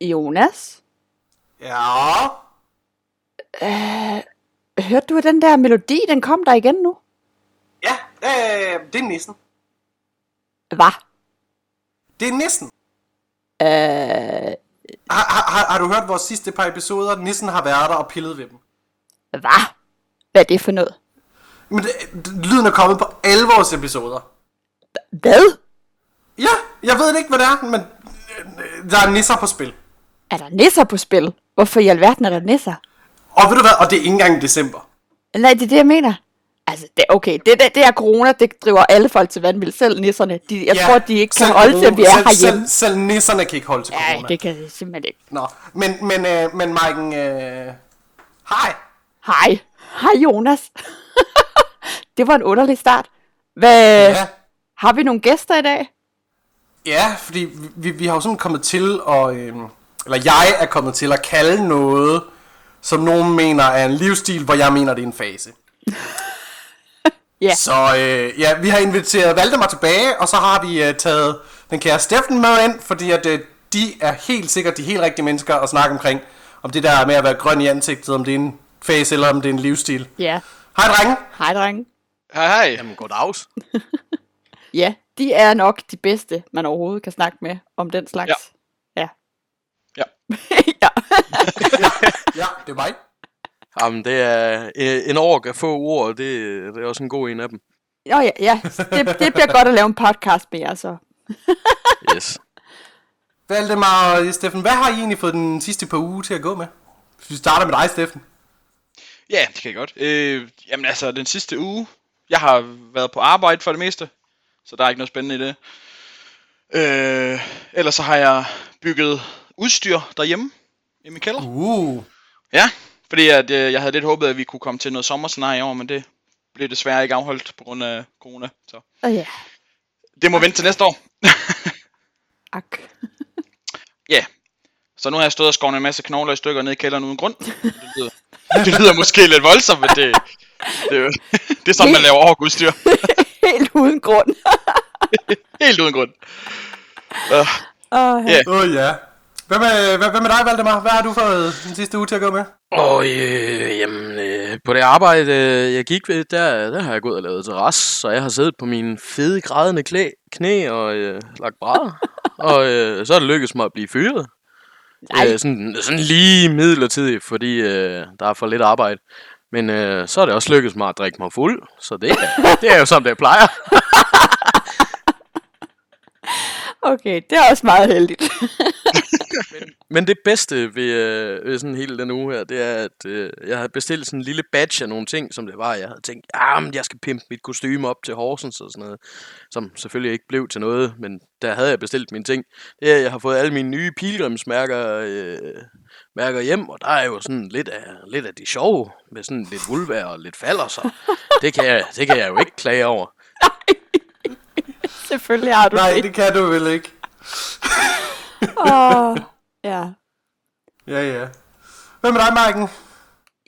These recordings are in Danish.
Jonas, Ja. øh, hørte du at den der melodi, den kom der igen nu? Ja, øh, det er nissen. Hvad? Det er nissen. Øh, Har, har, har, du hørt vores sidste par episoder? Nissen har været der og pillet ved dem. hvad? Hvad er det for noget? Men det, det- lyden er kommet på alle vores episoder. Hvad? Ja, jeg ved ikke, hvad det er, men øh, der er nisser på spil. Er der nisser på spil? Hvorfor i alverden er der nisser? Og ved du hvad, og det er ikke engang i december. Nej, det er det, jeg mener. Altså, det, okay, det, det, det er corona, det driver alle folk til vanvid, selv nisserne. De, jeg ja, tror, de ikke kan holde til, at vi er selv, herhjemme. Selv, selv nisserne kan ikke holde til Nej, corona. det kan jeg simpelthen ikke. Nå, men, men, øh, men Maiken, øh, hej. Hej. Hej, Jonas. det var en underlig start. Hvad, Ja. Har vi nogle gæster i dag? Ja, fordi vi, vi, vi har jo sådan kommet til at, øh, eller jeg er kommet til at kalde noget, som nogen mener er en livsstil, hvor jeg mener, det er en fase. Ja. Så øh, ja, vi har inviteret Valdemar tilbage, og så har vi øh, taget den kære Steffen med ind, fordi at øh, de er helt sikkert de helt rigtige mennesker at snakke omkring, om det der med at være grøn i ansigtet, om det er en fase eller om det er en livsstil. Ja. Hej drenge. Hej, drenge. Hej, hej. Jamen, goddags. Ja, de er nok de bedste, man overhovedet kan snakke med om den slags. Ja. Ja. ja. Det er mig. Jamen, det er øh, en ork af få ord, det, det er også en god en af dem. Nå ja, ja. Det, det bliver godt at lave en podcast med jer, så. Yes. Valdemar og Steffen, hvad har I egentlig fået den sidste par uger til at gå med? Hvis vi starter med dig, Steffen. Ja, det kan jeg godt. Øh, jamen altså, den sidste uge, jeg har været på arbejde for det meste, så der er ikke noget spændende i det. Øh, ellers så har jeg bygget udstyr derhjemme i min kælder. Uh. Ja, fordi at, øh, jeg havde lidt håbet, at vi kunne komme til noget sommerscenarie i år, men det blev desværre ikke afholdt på grund af corona. Så Og ja, det må vente til næste år. ak. Ja, så nu har jeg stået og skåret en masse knogler i stykker ned i kælderen uden grund. Det lyder, det lyder måske lidt voldsomt, men det, det, er det er sådan, man laver overgudstyr. Helt uden grund. Helt uden grund. Uh, Åh, Ja. Åh oh, ja. Hvad med, hvad, hvad med dig, Valdemar? Hvad har du fået den sidste uge til at gå med? Og øh, jamen, øh, på det arbejde, øh, jeg gik ved, der, der har jeg gået og lavet terrasse, så jeg har siddet på mine fede, grædende klæ, knæ og øh, lagt brædder. og øh, så er det lykkedes mig at blive fyret. Nej. Øh, sådan, sådan lige midlertidigt, fordi øh, der er for lidt arbejde. Men øh, så er det også lykkedes mig at drikke mig fuld, så det, er- det er jo som det plejer. Okay, det er også meget heldigt. Men det bedste ved, øh, ved sådan hele den uge her, det er, at øh, jeg havde bestilt sådan en lille batch af nogle ting, som det var. Jeg havde tænkt, ja, men jeg skal pimpe mit kostume op til Horsens og sådan noget. Som selvfølgelig ikke blev til noget, men der havde jeg bestilt mine ting. Det er, jeg har fået alle mine nye pilgrimsmærker øh, mærker hjem, og der er jo sådan lidt af, lidt af de sjove, med sådan lidt vulvær og lidt falder, så det kan, jeg, det kan jeg jo ikke klage over. Selvfølgelig har du Nej, det. det kan du vel ikke. Åh, ja. Ja, ja. Hvad med dig, Marken?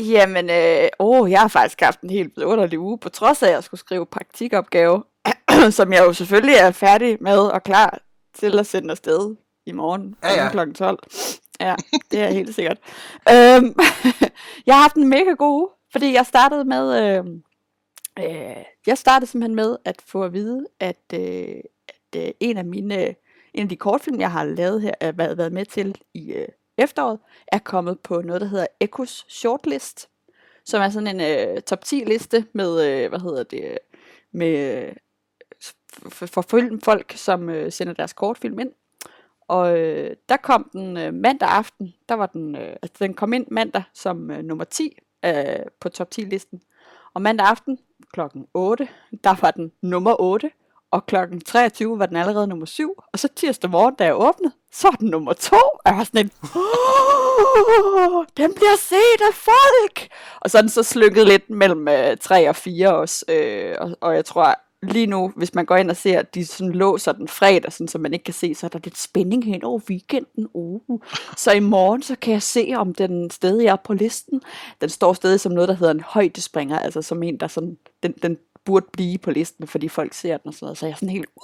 Jamen, øh, åh, jeg har faktisk haft en helt vidunderlig uge, på trods af, at jeg skulle skrive praktikopgave, som jeg jo selvfølgelig er færdig med og klar til at sende afsted i morgen Ja, ja. kl. 12. Ja, det er helt sikkert. Øhm, jeg har haft en mega god uge, fordi jeg startede med, øh, øh, jeg startede simpelthen med at få at vide, at, øh, at øh, en af mine, en af de kortfilm, jeg har lavet her, øh, været, været med til i øh, efteråret, er kommet på noget, der hedder Echos Shortlist, som er sådan en øh, top 10 liste med, øh, hvad hedder det, øh, med øh, for, for filmfolk, som øh, sender deres kortfilm ind. Og øh, der kom den øh, mandag aften, der var den, øh, altså den kom ind mandag som øh, nummer 10 øh, på top 10 listen. Og mandag aften klokken 8, der var den nummer 8, og klokken 23 var den allerede nummer 7, og så tirsdag morgen, da jeg åbnede, så er den nummer 2, og jeg var sådan en, den bliver set af folk! Og så er den så slykket lidt mellem øh, 3 og 4 også, øh, og, og jeg tror, lige nu, hvis man går ind og ser, at de sådan låser den fredag, sådan, så man ikke kan se, så er der lidt spænding hen over weekenden. Uh. Så i morgen, så kan jeg se, om den stadig er på listen. Den står stadig som noget, der hedder en højdespringer, altså som en, der sådan, den, den burde blive på listen, fordi folk ser den og sådan noget. Så jeg er sådan helt... Uh.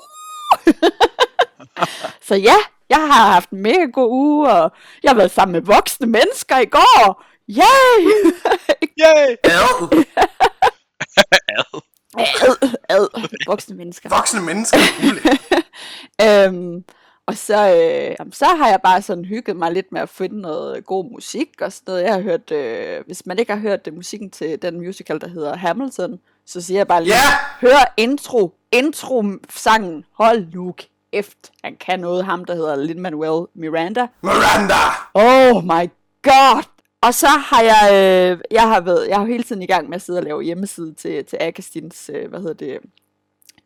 så ja, Jeg har haft en mega god uge, og jeg har været sammen med voksne mennesker i går. Yay! Yay! Ad, Ad. ad, ad, voksne mennesker. voksne mennesker. Øhm, og så, øh, jamen, så har jeg bare sådan hygget mig lidt med at finde noget god musik og sådan noget. Jeg har hørt, øh, hvis man ikke har hørt det, musikken til den musical, der hedder Hamilton, så siger jeg bare lige, Ja! hør intro, intro-sangen, hold nu kæft, han kan noget, ham der hedder Lin-Manuel Miranda. Miranda! Oh my god! Og så har jeg, øh, jeg har været, jeg har hele tiden i gang med at sidde og lave hjemmeside til, til Agastins, øh, hvad hedder det,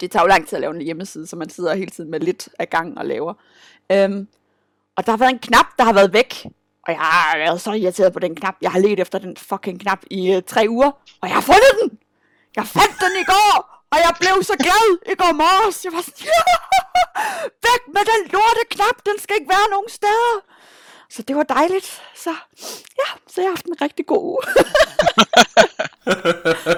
det tager jo lang tid at lave en hjemmeside, så man sidder hele tiden med lidt af gang og laver. Øhm, og der har været en knap, der har været væk. Og jeg har været så irriteret på den knap. Jeg har let efter den fucking knap i øh, tre uger, og jeg har fundet den! Jeg fandt den i går, og jeg blev så glad i går morges. Jeg var sådan, ja! Væk med den lorte knap, den skal ikke være nogen steder. Så det var dejligt. Så ja, så jeg har haft en rigtig god uge.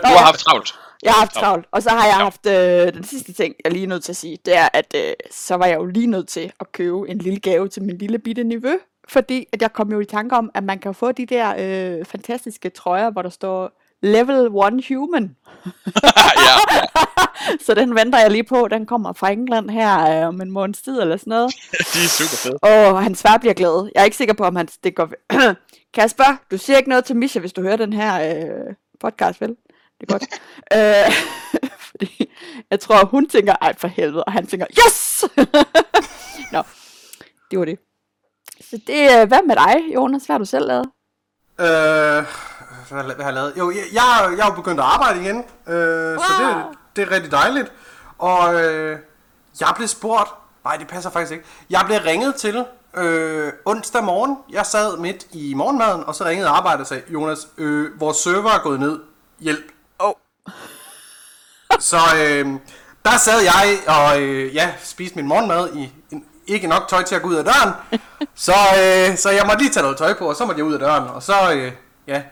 Du har haft travlt. Jeg har haft travlt. Og så har jeg haft øh, den sidste ting, jeg lige er nødt til at sige, det er, at øh, så var jeg jo lige nødt til at købe en lille gave til min lille bitte nevø. Fordi at jeg kom jo i tanke om, at man kan få de der øh, fantastiske trøjer, hvor der står Level 1 Human. ja, Så den venter jeg lige på. Den kommer fra England her øh, om en måneds tid eller sådan noget. de er super fede. Og hans far bliver glad. Jeg er ikke sikker på, om han det går... Kasper, du siger ikke noget til Misha, hvis du hører den her øh, podcast, vel? Det er godt. øh, fordi jeg tror, hun tænker, ej for helvede, og han tænker, yes! Nå, det var det. Så det, øh, hvad med dig, Jonas? Hvad har du selv lavet? Øh, hvad, har jeg lavet? Jo, jeg, jeg, jeg er jo begyndt at arbejde igen, øh, så det, Wow. det er rigtig dejligt. Og øh, jeg blev spurgt, nej det passer faktisk ikke, jeg blev ringet til øh, onsdag morgen. Jeg sad midt i morgenmaden, og så ringede arbejdet og sagde, Jonas, øh, vores server er gået ned, hjælp. Oh. Så øh, der sad jeg og øh, ja, spiste min morgenmad i en, ikke nok tøj til at gå ud af døren. så, øh, så jeg måtte lige tage noget tøj på, og så måtte jeg ud af døren. Og så, øh, ja,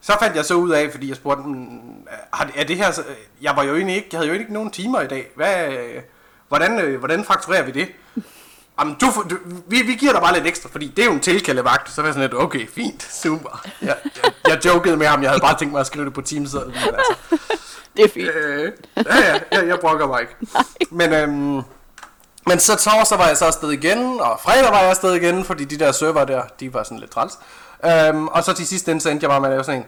så fandt jeg så ud af, fordi jeg spurgte, "Mm, har- er det her, jeg var jo egentlig ikke, jeg havde jo ikke nogen timer i dag. Hvad, hvordan, øh, hvordan fakturerer vi det? Jamen, du, du, vi, vi giver dig bare lidt ekstra, fordi det er jo en tilkaldevagt. Så var jeg sådan lidt, okay, fint, super. Jeg, jeg, jeg jokede med ham, jeg havde bare tænkt mig at skrive det på Teams. Altså, Det er fint. Øh, ja, ja, jeg, jeg brokker mig ikke. Men, øhm, men så torsdag var jeg så afsted igen, og fredag var jeg afsted igen, fordi de der server der, de var sådan lidt træls. Øhm, og så til sidst den, så endte jeg bare med at lave sådan en.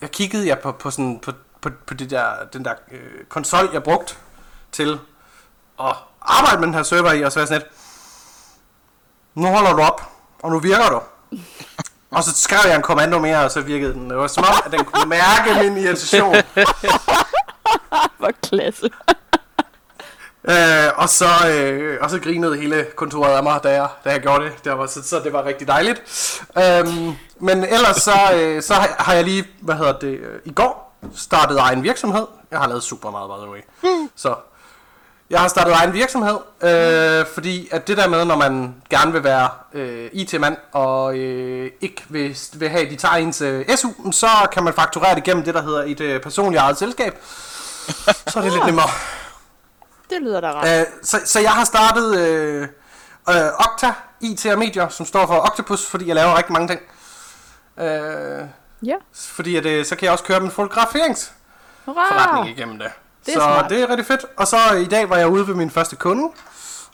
Jeg kiggede jeg på, på, sådan, på, på, på det der, den der øh, konsol, jeg brugte til at arbejde med den her server i, og så var jeg sådan lidt, nu holder du op, og nu virker du. Og så skrev jeg en kommando mere, og så virkede den. Det var som om, at den kunne mærke min irritation. Hvor klasse. Øh, og, så, øh, og så grinede hele kontoret af mig, da jeg, da jeg gjorde det. det var, så, så det var rigtig dejligt. Øhm, men ellers så, øh, så har- jeg lige, hvad hedder det, øh, i går startet egen virksomhed. Jeg har lavet super meget, by the way. Så jeg har startet egen virksomhed, øh, fordi at det der med, når man gerne vil være øh, IT-mand, og øh, ikke vil, vil have, at de tager ens øh, SU, så kan man fakturere det gennem det, der hedder et øh, personligt eget selskab. Så er det lidt nemmere. Det lyder da rart. Øh, så, så jeg har startet øh, øh, Okta IT og Medier, som står for Octopus, fordi jeg laver rigtig mange ting. Øh, Ja. fordi at, øh, så kan jeg også køre min fotograferingsforretning Hurra! igennem det. Det så smart. det er rigtig fedt. Og så øh, i dag var jeg ude ved min første kunde,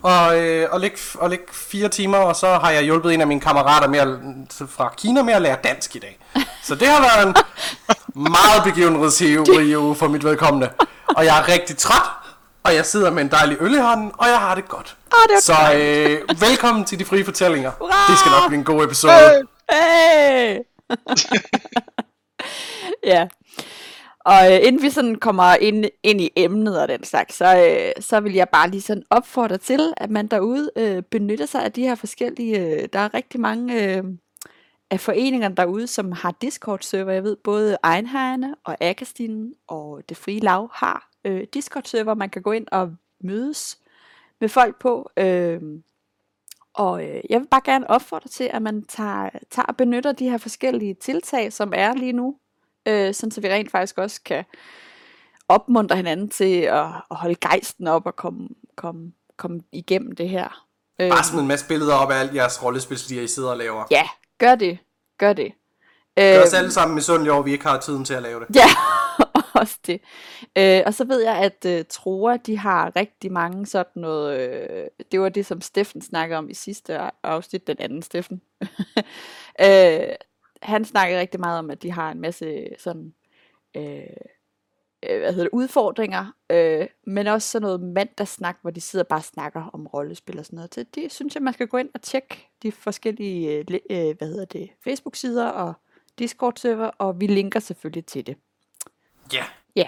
og, øh, og, ligge, og ligge fire timer, og så har jeg hjulpet en af mine kammerater med at, fra Kina med at lære dansk i dag. Så det har været en meget begivenhedsrig uge for mit vedkommende. Og jeg er rigtig træt, og jeg sidder med en dejlig øl i hånden, og jeg har det godt. Ah, det Så øh, velkommen til de frie fortællinger. Hurra! Det skal nok blive en god episode. Hey! ja. Og øh, inden vi sådan kommer ind, ind i emnet og den slags, så, øh, så vil jeg bare lige sådan opfordre til, at man derude øh, benytter sig af de her forskellige, øh, der er rigtig mange øh, af foreningerne derude, som har Discord-server. Jeg ved, både Einherne og Agastinen og Det Frie Lav har øh, Discord-server, man kan gå ind og mødes med folk på. Øh, og øh, jeg vil bare gerne opfordre til, at man tager, tager og benytter de her forskellige tiltag, som er lige nu, øh, sådan så vi rent faktisk også kan opmuntre hinanden til at, at holde gejsten op og komme, komme, komme igennem det her Bare smid en masse billeder op af alt jeres rollespilslier, I sidder og laver. Ja, gør det. Gør det. Gør os alle sammen misundelige over, at vi ikke har tiden til at lave det. Ja, også det. Øh, og så ved jeg, at øh, Troer, de har rigtig mange sådan noget, øh, det var det, som Steffen snakkede om i sidste afsnit, den anden Steffen. øh, han snakkede rigtig meget om, at de har en masse sådan, øh, øh, hvad hedder det, udfordringer, øh, men også sådan noget mandagssnak, hvor de sidder og bare snakker om rollespil og sådan noget. Så det synes jeg, man skal gå ind og tjekke de forskellige, øh, øh, hvad hedder det, Facebook-sider og Discord-server, og vi linker selvfølgelig til det. Ja.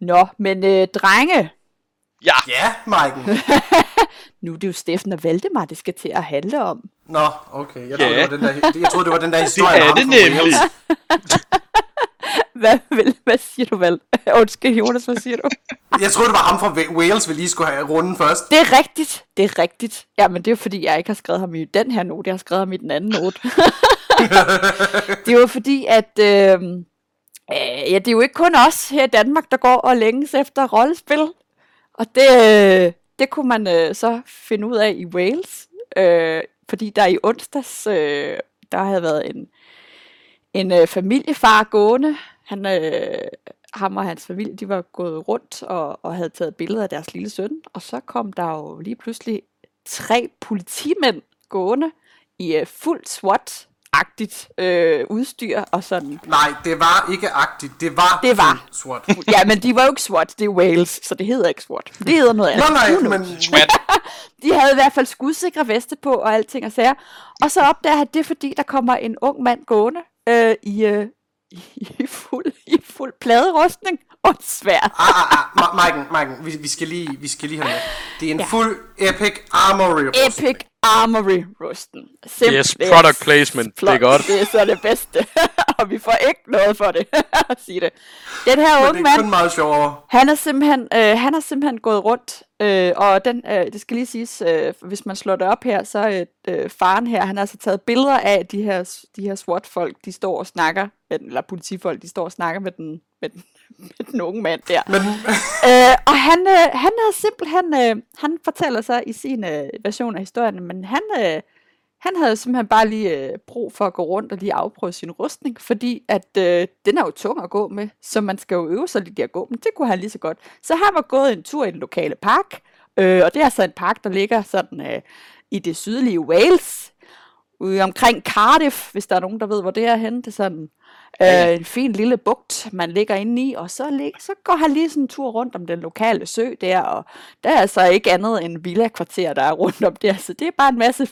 Nå, men øh, drenge, Ja, Ja, Maiken. nu er det jo Steffen og Valdemar, det skal til at handle om. Nå, okay. Jeg troede, Ja. det, var den der, jeg troede, det var den der historie. det er det nemlig. Hvad, vil, hvad siger du, Val? Undskyld, Jonas, hvad siger du? Jeg troede, det var ham fra Wa- Wales, vi lige skulle have runden først. Det er rigtigt, det er rigtigt. Jamen, det er jo fordi, jeg ikke har skrevet ham i den her note, jeg har skrevet ham i den anden note. det er jo fordi, at øh, øh, ja, det er jo ikke kun os her i Danmark, der går og længes efter rollespil. Og det, øh, det kunne man øh, så finde ud af i Wales. Øh, fordi der i onsdags, øh, der havde været en, en øh, familiefar gående. Han, øh, ham og hans familie, de var gået rundt og, og havde taget billeder af deres lille søn. Og så kom der jo lige pludselig tre politimænd gående i øh, fuld SWAT-agtigt øh, udstyr og sådan. Nej, det var ikke agtigt. Det var, Det var. sort. Ja, men de var jo ikke SWAT, det er Wales, så det hedder ikke SWAT. Det hedder noget andet. Nej, knows? men... Smat. De havde i hvert fald skudsikre veste på og alting og sager. Og så opdager han, det fordi, der kommer en ung mand gående øh, i, øh, i, fuld, i fuld pladerustning og et sværd. Ah, ah, ah, Ma- Maiken, Maiken, vi, vi, skal lige, vi skal lige have med. Det er en Ja. fuld epic armory. Epic Armory rusten. Simp- Yes, product placement. Det er Flot. godt. Det er så det bedste. og vi får ikke noget for det, at sige det. Den her Men unge det er kun mand, meget sjovere. han er simpelthen, øh, han er simpelthen gået rundt, øh, og den, øh, det skal lige siges, øh, hvis man slår det op her, så er øh, faren her, han har altså taget billeder af de her, de her SWAT-folk, de står og snakker, med den, eller politifolk, de står og snakker med den, med den, med den unge mand der. Men Øh, og han, øh, han er simpelthen, øh, han fortæller så i sin øh, version af historien, men han, øh, han havde simpelthen bare lige øh, brug for at gå rundt og lige afprøve sin rustning, fordi at øh, den er jo tung at gå med, så man skal jo øve sig lidt i at gå, men det kunne han lige så godt. Så han var gået en tur i den lokale park, øh, og det er altså en park, der ligger sådan øh, i det sydlige Wales, ude omkring Cardiff, hvis der er nogen, der ved, hvor det er henne. Det er sådan øh, en fin lille bugt, man ligger inde i, og så, lig, så går han lige sådan en tur rundt om den lokale sø der, og der er altså ikke andet end villa-kvarter, der er rundt om der, så det er bare en masse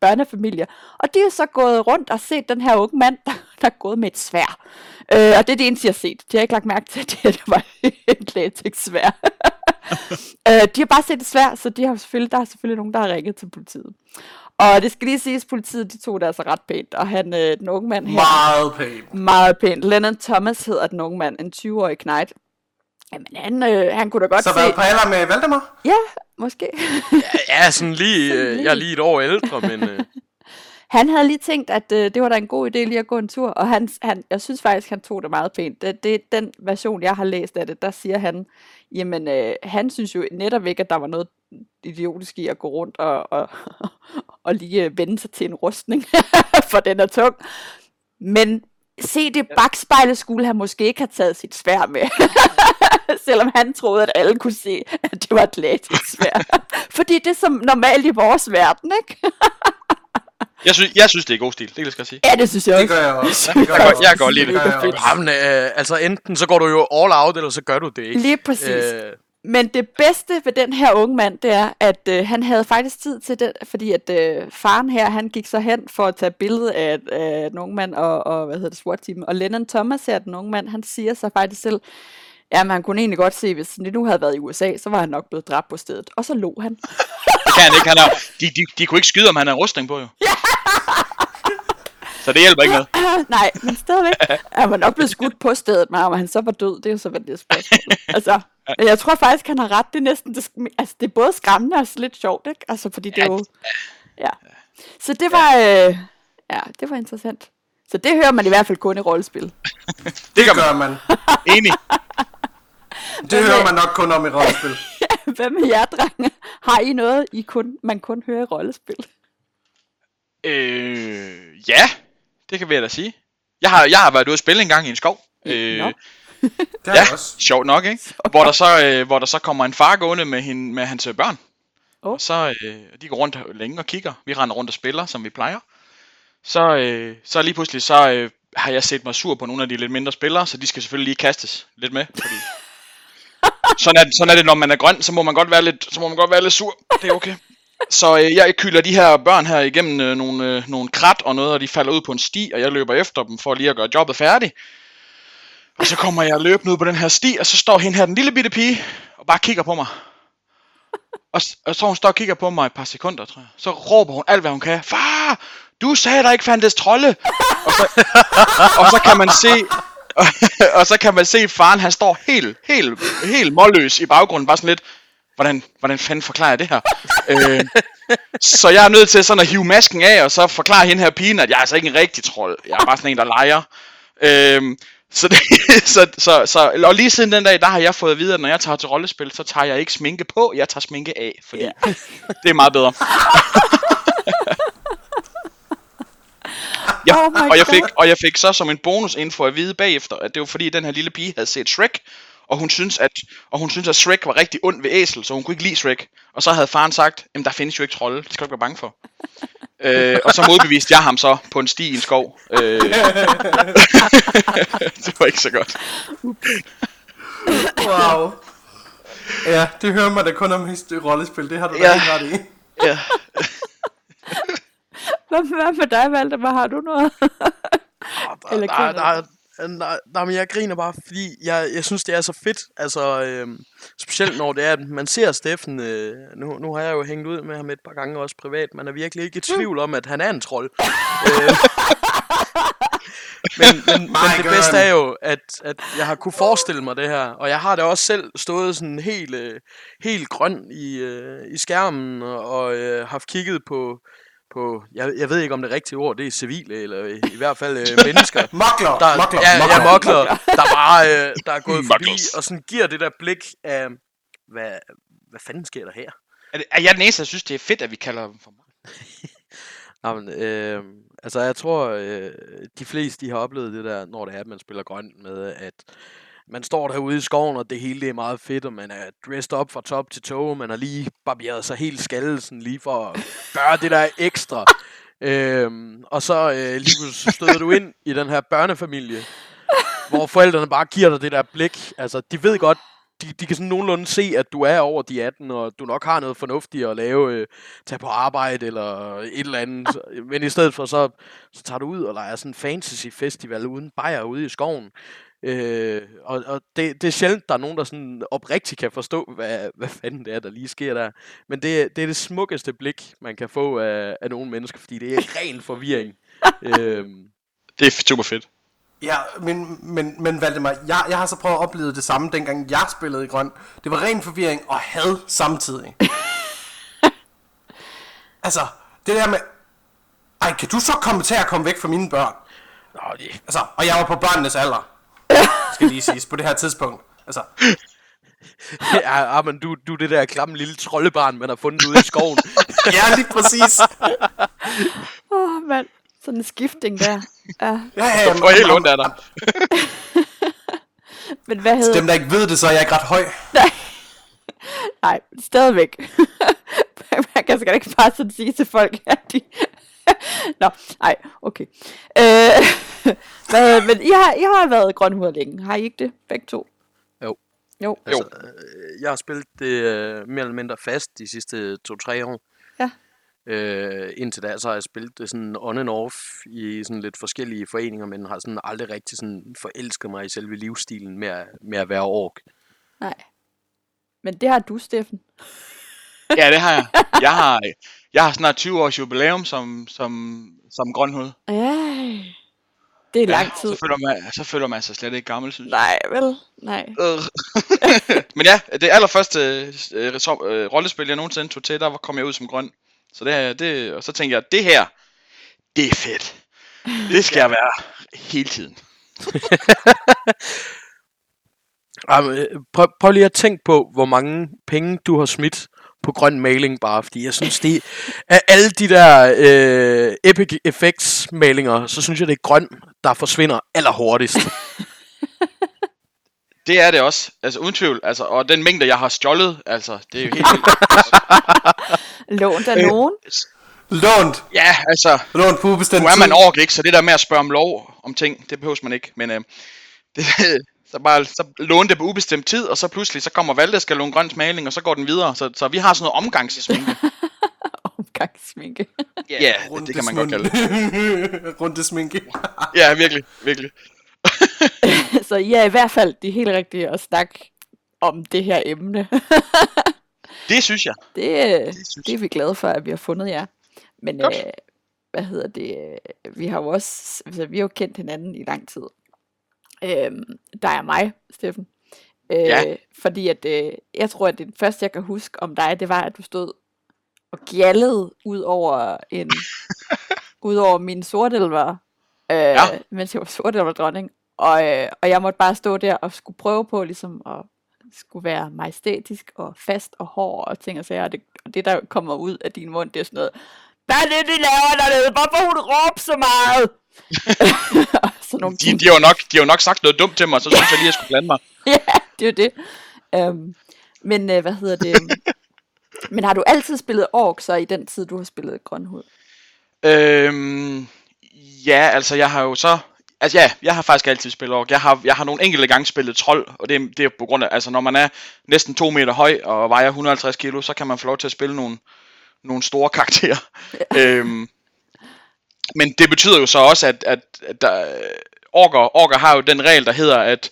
børnefamilier. Og de er så gået rundt og set den her unge mand, der, der er gået med et svær. Øh, og det er det eneste, jeg har set. De har ikke lagt mærke til, at det var et latex-svær. øh, de har bare set et svær, så de har selvfølgelig, der er selvfølgelig nogen, der har ringet til politiet. Og det skal lige siges, at politiet de tog det altså ret pænt, og han, øh, den unge mand her, meget pænt. meget pænt. Lennon Thomas hedder den unge mand, en 20-årig knægt. Jamen, han, øh, han kunne da godt Så se... hvad på alder med Valdemar? Ja, måske. Ja, sådan lige, Sådan øh, lige. jeg er lige et år ældre, men øh, Han havde lige tænkt, at øh, det var da en god idé lige at gå en tur, og han, han, jeg synes faktisk, han tog det meget pænt. Det, det, den version, jeg har læst af det, der siger han, jamen, øh, han synes jo netop ikke, at der var noget idiotisk i at gå rundt og, og, og lige øh, vende sig til en rustning, for den er tung. Men se det bagspejle skulle han måske ikke have taget sit svær med. Selvom han troede, at alle kunne se, at det var et latexsvær. Fordi det er som normalt i vores verden, ikke? Jeg synes, jeg synes, det er god stil. Det kan jeg skal sige. Ja, det synes jeg Det også. gør jeg også. Ja, Det gør jeg jeg går- jeg også. går lige Det også. jamen, øh, altså enten så går du jo all out, eller så gør du det ikke. Lige præcis. Øh, Men det bedste ved den her unge mand, det er, at øh, han havde faktisk tid til det, fordi at øh, faren her, han gik så hen for at tage billede af, af den unge mand og, og hvad hedder det, SWAT-team. Og Lennon Thomas her, den unge mand, han siger sig faktisk selv, jamen han kunne egentlig godt se, hvis det nu havde været i USA, så var han nok blevet dræbt på stedet. Og så lå han. Det kan han ikke. Han har, de, de, de kunne ikke skyde, om han har rustning på, jo. Så det hjælper ikke noget. Nej, men stadigvæk. Han var nok blevet skudt på stedet, men om han så var død, det er jo så vel det spørgsmål. Altså, men jeg tror faktisk, han har ret. Det er næsten, det, altså, det er både skræmmende og lidt sjovt, ikke? Altså, fordi det er jo... Ja. Så det var, øh, ja, det var interessant. Så det hører man i hvert fald kun i rollespil. Det gør man. Enig. Det hører man nok kun om i rollespil. Hvad med jer, drenge? Har I noget, I kun, man kun hører i rollespil? Øh, ja, det kan vi da sige. Jeg har, jeg har været ude at spille en gang i en skov. Øh. Det ja, også. sjovt nok, ikke? Hvor der, så, øh, hvor der så kommer en far gående med, hende, med hans øh, børn. Oh. Og så øh, de går rundt længe og kigger. Vi render rundt og spiller, som vi plejer. Så, øh, så lige pludselig så øh, har jeg set mig sur på nogle af de lidt mindre spillere, så de skal selvfølgelig lige kastes lidt med. Fordi... sådan, er, det- sådan er det, når man er grøn, så må man godt være lidt, så må man godt være lidt sur. Det er okay. Så øh, jeg kylder de her børn her igennem øh, nogle, øh, nogle krat og noget, og de falder ud på en sti, og jeg løber efter dem for lige at gøre jobbet færdigt. Og så kommer jeg løbende ud på den her sti, og så står hende her, den lille bitte pige, og bare kigger på mig. Og, og så hun står og kigger på mig et par sekunder, tror jeg. Så råber hun alt, hvad hun kan. Far, du sagde, der ikke fandtes trolde. Og så, og så kan man se... og så kan man se, faren han står helt, helt, helt målløs i baggrunden, bare sådan lidt, hvordan, hvordan fanden forklarer jeg det her? øh, så jeg er nødt til sådan at hive masken af, og så forklare hende her pigen, at jeg er altså ikke en rigtig trold. Jeg er bare sådan en, der leger. Øh, så, det, så, så, så, og lige siden den dag, der har jeg fået at vide, at når jeg tager til rollespil, så tager jeg ikke sminke på, jeg tager sminke af, fordi Ja. det er meget bedre. Ja, Oh og, jeg fik, og jeg fik så som en bonusinfo at vide bagefter, at det var fordi, den her lille pige havde set Shrek, og hun synes at, og hun synes, at Shrek var rigtig ond ved æsel, så hun kunne ikke lide Shrek. Og så havde faren sagt, at der findes jo ikke trolde, det skal du ikke være bange for. øh, og så modbeviste jeg ham så på en sti i en skov. Øh, det var ikke så godt. Wow. Ja, det hører man da kun om hist- rollespil, det har du da Ja. ret i. Ja. Hvad, hvad med dig, Valdemar? Har du noget? Eller der, griner der, der, der, der, men jeg griner bare, fordi jeg, jeg synes, det er så fedt. Altså, øhm, specielt når det er, at man ser Steffen, øh, nu, nu har jeg jo hængt ud med ham et par gange også privat, man er virkelig ikke i tvivl om, at han er en trold. øh, men, men, men det bedste er jo, at, at jeg har kunne forestille mig det her, og jeg har da også selv stået sådan helt, øh, helt grøn i, øh, i skærmen, og, og øh, haft kigget på, på jeg, jeg ved ikke om det rigtige ord, det er civile, eller i, i hvert fald øh, mennesker, Mokler, der, mokler, ja, mokler. ja, mokler, der bare øh, der er gået forbi, og sådan giver det der blik af, hvad, hvad fanden sker der her? Er, det, er jeg den eneste, der synes, det er fedt, at vi kalder dem for mig? Jamen, øh, altså jeg tror, øh, de fleste de har oplevet det der, når det er, at man spiller grøn med, at man står derude i skoven, og det hele det er meget fedt, og man er dressed op fra top til toe, man har lige barberet sig helt skallelsen lige for at gøre det der ekstra. Øhm, og så øh, lige støder du ind i den her børnefamilie, hvor forældrene bare giver dig det der blik. Altså, de ved godt, de, de kan sådan nogenlunde se, at du er over de 18, og du nok har noget fornuftigt at lave, øh, tage på arbejde eller et eller andet. Men i stedet for, så, så tager du ud og leger sådan en fantasy festival uden bajer ude i skoven. Øh, og og det, det er sjældent, der er nogen, der sådan oprigtigt kan forstå, hvad, hvad fanden det er, der lige sker der. Men det, det er det smukkeste blik, man kan få af, af nogle mennesker, fordi det er ren forvirring. øhm, Det er super fedt. Ja, men, men, men Valdemar, jeg, jeg har så prøvet at opleve det samme, dengang jeg spillede i grøn. Det var ren forvirring og had samtidig. altså, det der med... Ej, kan du så komme til at komme væk fra mine børn? nå, det, Altså, og jeg var på børnenes alder. Skal lige siges, på det her tidspunkt. Altså, ja, ja, men du, du er det der klamme lille troldebarn, man har fundet ude i skoven. ja, lige præcis. Åh, oh, mand. Sådan en skifting der. Ja. Ja, ja, Jeg helt ondt af dig. Men hvad hed... Dem, der ikke ved det, så er jeg ikke ret høj. Nej, stadigvæk. Man kan sgu ikke bare sådan sige til folk, at de... Nå, nej, okay. Øh, hvad, men I har, I har været grønhuder længe, har I ikke det, begge to? Jo. Jo. Altså, øh, jeg har spillet det øh, mere eller mindre fast de sidste to-tre år. Ja. Øh, indtil da, så har jeg spillet det sådan on and off i sådan lidt forskellige foreninger, men har sådan aldrig rigtig sådan forelsket mig i selve livsstilen med at, med at være ork. Nej. Men det har du, Steffen. Ja, det har jeg. Jeg har, jeg har snart 20 års jubilæum som, som, som grønhud. Ja. Det er lang tid. Så føler, man, så føler man sig slet ikke gammel, synes jeg. Nej, vel? Nej. Øh. Men ja, det allerførste øh, øh, rollespil, jeg nogensinde tog til, der kom jeg ud som grøn. Så det, her- det, og så tænkte jeg, det her, det er fedt. Det skal jeg være hele tiden. Jamen, øh, prøv, prøv lige at tænke på, hvor mange penge du har smidt på grøn maling bare, fordi jeg synes, det af alle de der øh, Epic Effects malinger, så synes jeg, det er grøn, der forsvinder allerhurtigst. Det er det også, altså uden tvivl. Altså, og den mængde, jeg har stjålet, altså, det er jo helt vildt. Lånt af Øh, nogen. Lånt. ja, altså, Lånt på ubestemt nu er man ork, ikke? Så det der med at spørge om lov om ting, det behøver man ikke. Men øh, det, så bare så låne det på ubestemt tid, og så pludselig, så kommer Valde skal låne grøn maling, og så går den videre. Så, så vi har sådan noget omgangssminke. Omgangssminke. Ja, det, det kan man godt kalde det. Rundesminke. Ja, virkelig, virkelig. så I er i hvert fald de helt rigtige at snakke om det her emne. Det synes jeg. det, øh, synes det er vi glade for, at vi har fundet jer. Men Godt. øh, hvad hedder det? øh, Vi har jo også, altså, vi har jo kendt hinanden i lang tid. Øhm, der er mig, Steffen. Øh, Ja. Fordi at, øh, jeg tror, at det første, jeg kan huske om dig, det var, at du stod og gjaldede ud over en, ud over min sortelver, øh, ja. mens jeg var sortelver dronning. Og, øh, og jeg måtte bare stå der og skulle prøve på ligesom at skulle være majestætisk og fast og hård og ting og sager. Og det, og det, der kommer ud af din mund, det er sådan noget, hvad er det, de laver dernede? Hvorfor hun råber så meget? sådan nogle De, ting. de, har jo nok, de har jo nok sagt noget dumt til mig, så synes jeg lige, at jeg skulle blande mig. ja, det er jo det. Um, men øh, hvad hedder det? men har du altid spillet ork så i den tid, du har spillet grønhud? Øhm, ja, altså jeg har jo så... Altså ja, jeg har faktisk altid spillet ork. Jeg har, jeg har nogle enkelte gange spillet trold, og det, er- det er på grund af, altså når man er næsten 2 meter høj og vejer 150 kilo, så kan man få lov til at spille nogle, nogle store karakterer. øhm, men det betyder jo så også, at, at, at der, orker, orker har jo den regel, der hedder, at,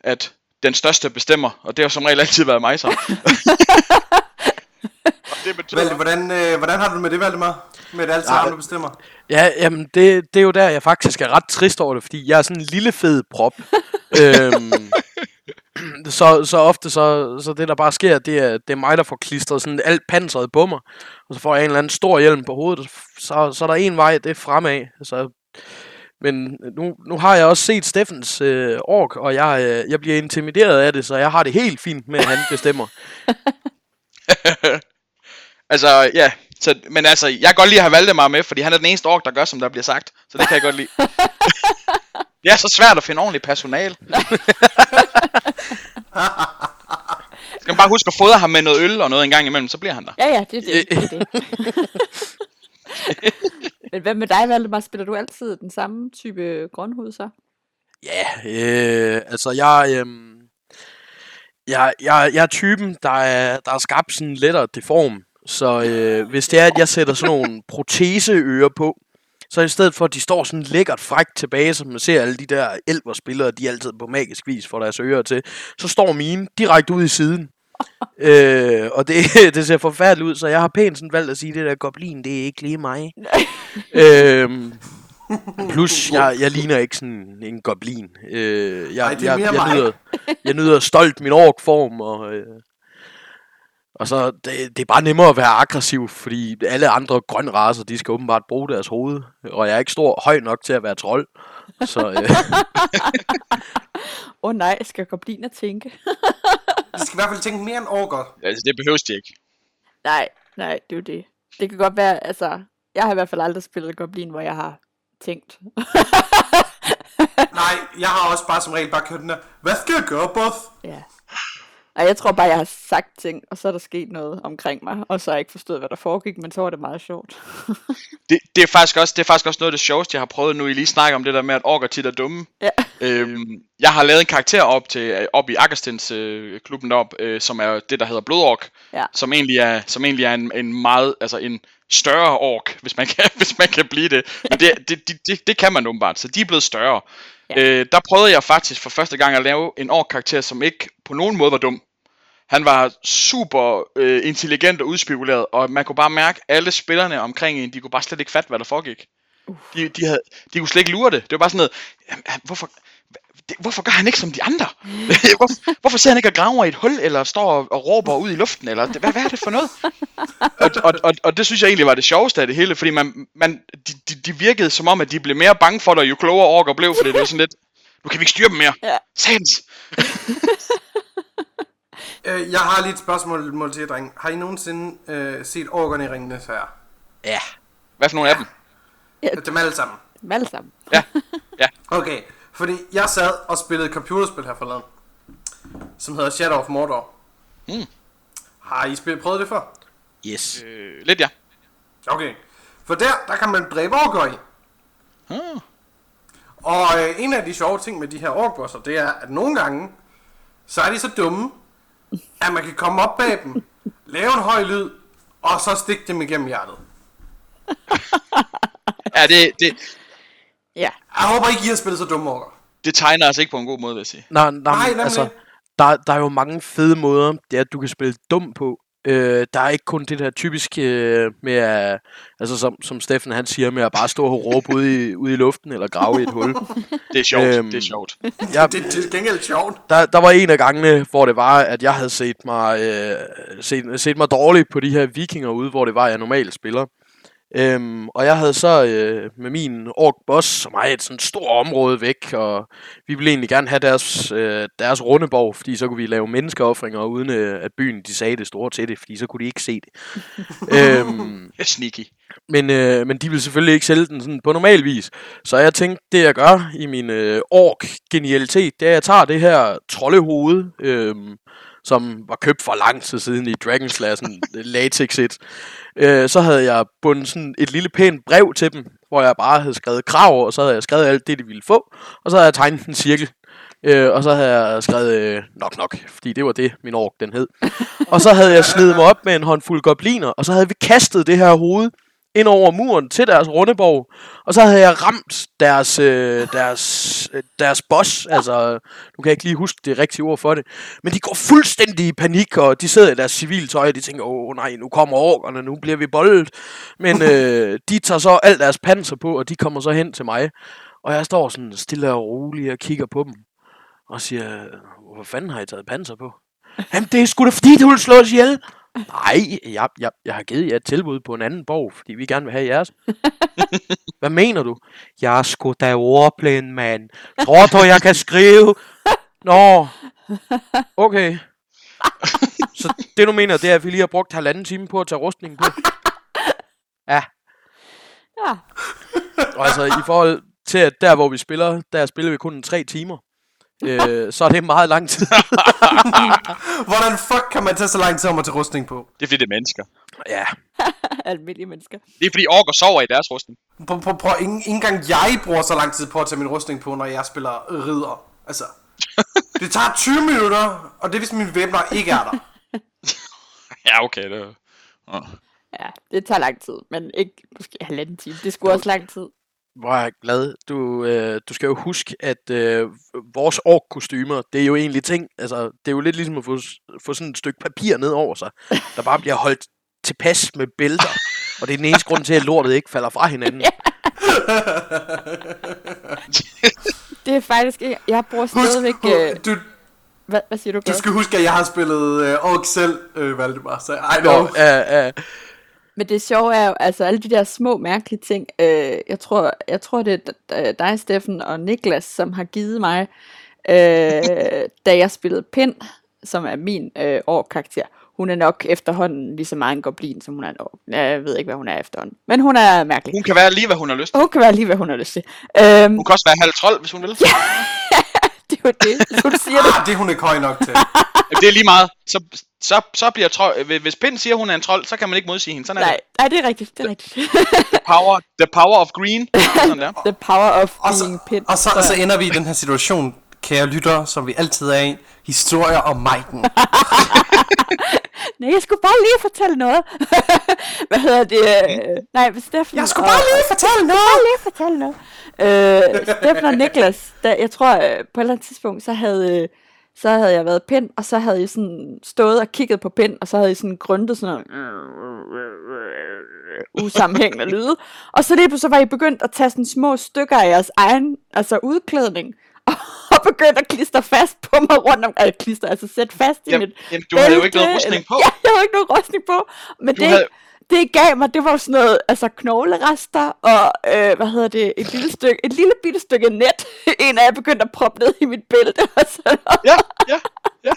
at den største bestemmer, og det har jo som regel altid været mig så. og det betyder, Valde, hvordan, øh, hvordan har du det med det, Valdemar? Med at altid Nej. ham, du bestemmer? Ja, jamen, det, det er jo der, jeg faktisk er ret trist over det, fordi jeg er sådan en lille fed prop. øhm, så, så ofte, så, så det der bare sker, det er, det er mig, der får klistret sådan alt panseret på mig. Og så får jeg en eller anden stor hjelm på hovedet, så, så er der en vej, det er fremad. Så, men nu, nu har jeg også set Steffens øh, ork, og jeg, øh, jeg bliver intimideret af det, så jeg har det helt fint med, at han bestemmer. Altså, ja. Så, men altså, jeg kan godt lide at have Valdemar med, fordi han er den eneste ork, der gør, som der bliver sagt. Så det kan jeg godt lide. det er så svært at finde ordentligt personal. Skal man bare huske at fodre ham med noget øl og noget en gang imellem, så bliver han der. Ja, ja, det er det. det, er det. men hvad med dig, Valdemar? Spiller du altid den samme type grønhud så? Ja, øh, altså jeg, øh, jeg, jeg, jeg er typen, der er, der er skabt sådan lettere deform. Så øh, hvis det er, at jeg sætter sådan nogle proteseører på, så i stedet for, at de står sådan lækkert frækt tilbage, som man ser alle de der elverspillere, de altid på magisk vis får deres ører til, så står mine direkte ud i siden. øh, og det, det ser forfærdeligt ud, så jeg har pænt sådan valgt at sige, det der goblin, det er ikke lige mig. øhm, plus, jeg, jeg ligner ikke sådan en goblin. Øh, jeg, Ej, det er jeg, mere jeg, mig. nyder, jeg nyder stolt min orkform, og, øh, og så, det, det er bare nemmere at være aggressiv, fordi alle andre grønne raser, de skal åbenbart bruge deres hoved, og jeg er ikke stor høj nok til at være trold. Så øh, Åh oh, nej, skal gobliner tænke? De skal i hvert fald tænke mere end orker. Altså, det behøves de ikke. nej, nej, det er jo det. Det kan godt være, altså, jeg har i hvert fald aldrig spillet goblin, hvor jeg har tænkt. Nej, jeg har også bare som regel bare kørt den der, hvad skal jeg gøre, boss? ja. Nej, jeg tror bare, jeg har sagt ting, og så er der sket noget omkring mig, og så har jeg ikke forstået, hvad der foregik, men så var det meget sjovt. Det, det, er faktisk også, det er faktisk også noget af det sjoveste, jeg har prøvet nu. I lige snakker om det der med, at orker tit er dumme. ja. Øhm, jeg har lavet en karakter op til op i Akkerstens øh, klubben derop, øh, som er det der hedder Blodork, Ja. som egentlig er som egentlig er en, en meget altså en større ork, hvis man kan hvis man kan blive det. Men det, det, det, det, det kan man åbenbart, så de er blevet større. Ja. Øh, der prøvede jeg faktisk for første gang at lave en ork karakter, som ikke på nogen måde var dum. Han var super øh, intelligent og udspekuleret, og man kunne bare mærke, at alle spillerne omkring en, de kunne bare slet ikke fatte, hvad der foregik. De, de, havde, de kunne slet ikke lure det. Det var bare sådan noget, "Jamen, hvorfor, det, hvorfor gør han ikke som de andre? hvorfor, hvorfor sidder han ikke og graver i et hul, eller står og, og råber ud i luften, eller det, hvad, hvad er det for noget? og, og, og, og det synes jeg egentlig var det sjoveste af det hele, fordi man, man, de, de, de virkede som om, at de blev mere bange for dig, jo klogere orker blev, fordi det var sådan lidt, nu kan vi ikke styre dem mere. Ja. Sands! Øh, jeg har lige et spørgsmål mål til jer, dreng. Har I nogensinde øh, set Orkerne i Ringenes Herre? Ja. Hvad for nogle af dem? Dem alle sammen. Dem alle sammen. Ja. Ja. Okay, fordi jeg sad og spillede et computerspil her forleden, som hedder Shadow of Mordor. Mm. Har I spillet, prøvet det før? Yes. Øh, lidt ja. Okay. For der, der kan man dræbe orker i. Ah. Og øh, en af de sjove ting med de her orkbosser, det er, at nogle gange, så er de så dumme, at man kan komme op bag dem, lave en høj lyd, og så stikke dem igennem hjertet. Ja, det, det, Ja. Jeg håber ikke, I har spillet så dumme orker. det tegner altså ikke på en god måde, vil jeg sige. Nej, nej, Nej, altså, der, der er jo mange fede måder, det er, at du kan spille dum på. Øh, der er ikke kun det der typiske øh, med, at, altså som, som Steffen han siger, med at bare stå og råbe ude i, ude i luften, eller grave i et hul. Det er sjovt, Øhm, det er sjovt. Jeg, Det, det er gengæld sjovt. der, der var en af gangene, hvor det var, at jeg havde set mig, øh, set, set mig dårligt på de her vikinger ude, hvor det var, jeg normalt spiller. Øhm, og jeg havde så øh, med min ork boss, som er et sådan stort område væk, og vi ville egentlig gerne have deres, øh, deres rundeborg, fordi så kunne vi lave menneskeoffringer, uden øh, at byen de sagde det store til det, fordi så kunne de ikke se det. øhm, sneaky. men, øh, men de vil selvfølgelig ikke sælge den sådan på normal vis. Så jeg tænkte, det jeg gør i min øh, ork-genialitet, det er, at jeg tager det her troldehoved, øh, som var købt for lang tid siden i Dragonslassen latex et. Øh, så havde jeg bundet sådan et lille pænt brev til dem, hvor jeg bare havde skrevet krav, og så havde jeg skrevet alt det, de ville få, og så havde jeg tegnet en cirkel. Øh, og så havde jeg skrevet øh, nok nok, fordi det var det, min ork den hed. og så havde jeg snedet mig op med en håndfuld gobliner, og så havde vi kastet det her hoved ind over muren til deres rundeborg, og så havde jeg ramt deres, øh, deres, øh, deres boss, altså, nu kan jeg ikke lige huske det rigtige ord for det, men de går fuldstændig i panik, og de sidder i deres civiltøj, og de tænker, åh nej, nu kommer orkerne, nu bliver vi boldet, men øh, de tager så alt deres panser på, og de kommer så hen til mig, og jeg står sådan stille og rolig og kigger på dem, og siger, hvor fanden har I taget panser på? Jamen, det er sgu da fordi, du vil slå os ihjel. Nej, jeg, jeg, jeg har givet jer et tilbud på en anden borg, fordi vi gerne vil have jeres. Hvad mener du? Jeg er sgu da ordblind, mand. Tror du, jeg kan skrive? Nå, okay. Så det du mener, det er, at vi lige har brugt halvanden time på at tage rustningen på? Ja. Ja. Og altså, i forhold til, at der, hvor vi spiller, der spiller vi kun tre timer. Øh, så er det meget lang tid. Hvordan fuck kan man tage så lang tid om at tage rustning på? Det er fordi, det er mennesker. ja, Almindelige mennesker. Det er fordi, orker sover i deres rustning. Prøv, prøv, ikke engang jeg bruger så lang tid på at tage min rustning på, når jeg spiller ridder. Altså, det tager 20 minutter, og det er hvis min væbner ikke er der. Ja, okay. Det er... oh. Ja, det tager lang tid, men ikke måske halvanden time. Det skulle også lang tid. Hvor er jeg glad. Du, øh, du skal jo huske, at øh, vores ork-kostymer, det er jo egentlig ting, altså, det er jo lidt ligesom at få, få sådan et stykke papir ned over sig, der bare bliver holdt tilpas med bælter. Og det er den eneste grund til, at lortet ikke falder fra hinanden. Det er faktisk ikke... Jeg bruger Husk, stadigvæk... hu- Øh, du, hvad, hvad siger du? du Gert? skal huske, at jeg har spillet øh, Ork selv, øh, Valdemar, så I know. Nå, øh, øh, Men det sjove er jo, altså alle de der små mærkelige ting, øh, jeg, tror, jeg tror det er dig, Steffen og Niklas, som har givet mig, øh, da jeg spillede Pind, som er min øh, år-karakter. Hun er nok efterhånden lige så meget en goblin, som hun er en år. Jeg ved ikke, hvad hun er efterhånden. Men hun er mærkelig. Hun kan være lige, hvad hun har lyst til. Hun kan være lige, hvad hun har lyst til. Øhm, Hun kan også være halv trold, hvis hun vil. Ja. det er jo det. Hun siger det. Ah, det er hun ikke høj nok til. Det er lige meget. Så, så, så bliver trold... Hvis Pind siger, hun er en trold, så kan man ikke modsige hende. Sådan er Nej, nej, det er rigtigt. Det er rigtigt. det. The power, the power of green. Sådan der. The power of Og being så, Pind. og så, så ender vi i den her situation, kære lyttere, som vi altid er i. Historier om Maiken. Nej, jeg skulle bare lige fortælle noget. Hvad hedder det? Øh, nej, Steffen Jeg skulle og- bare lige fortælle noget. bare lige fortælle noget. Øh, Steffen og Niklas, der, jeg tror øh, på et eller andet tidspunkt, så havde, øh, så havde jeg været pind, og så havde jeg sådan stået og kigget på pind, og så havde jeg sådan grøntet sådan noget usammenhængende lyde. Og så lige pludselig var I begyndt at tage sådan små stykker af jeres egen altså udklædning, og begyndt at klistre fast på mig rundt om, altså klister, altså sætte fast i Jamen, mit jamen, du havde jo ikke noget rustning på. Ja, jeg havde ikke noget rustning på. Men Du det, havde- det gav mig, det var jo sådan noget, altså knoglerester, og øh, hvad hedder det, et lille stykke, et lille bitte stykke net, en af jer begyndte at proppe ned i mit bælte, og så, Ja, ja, ja.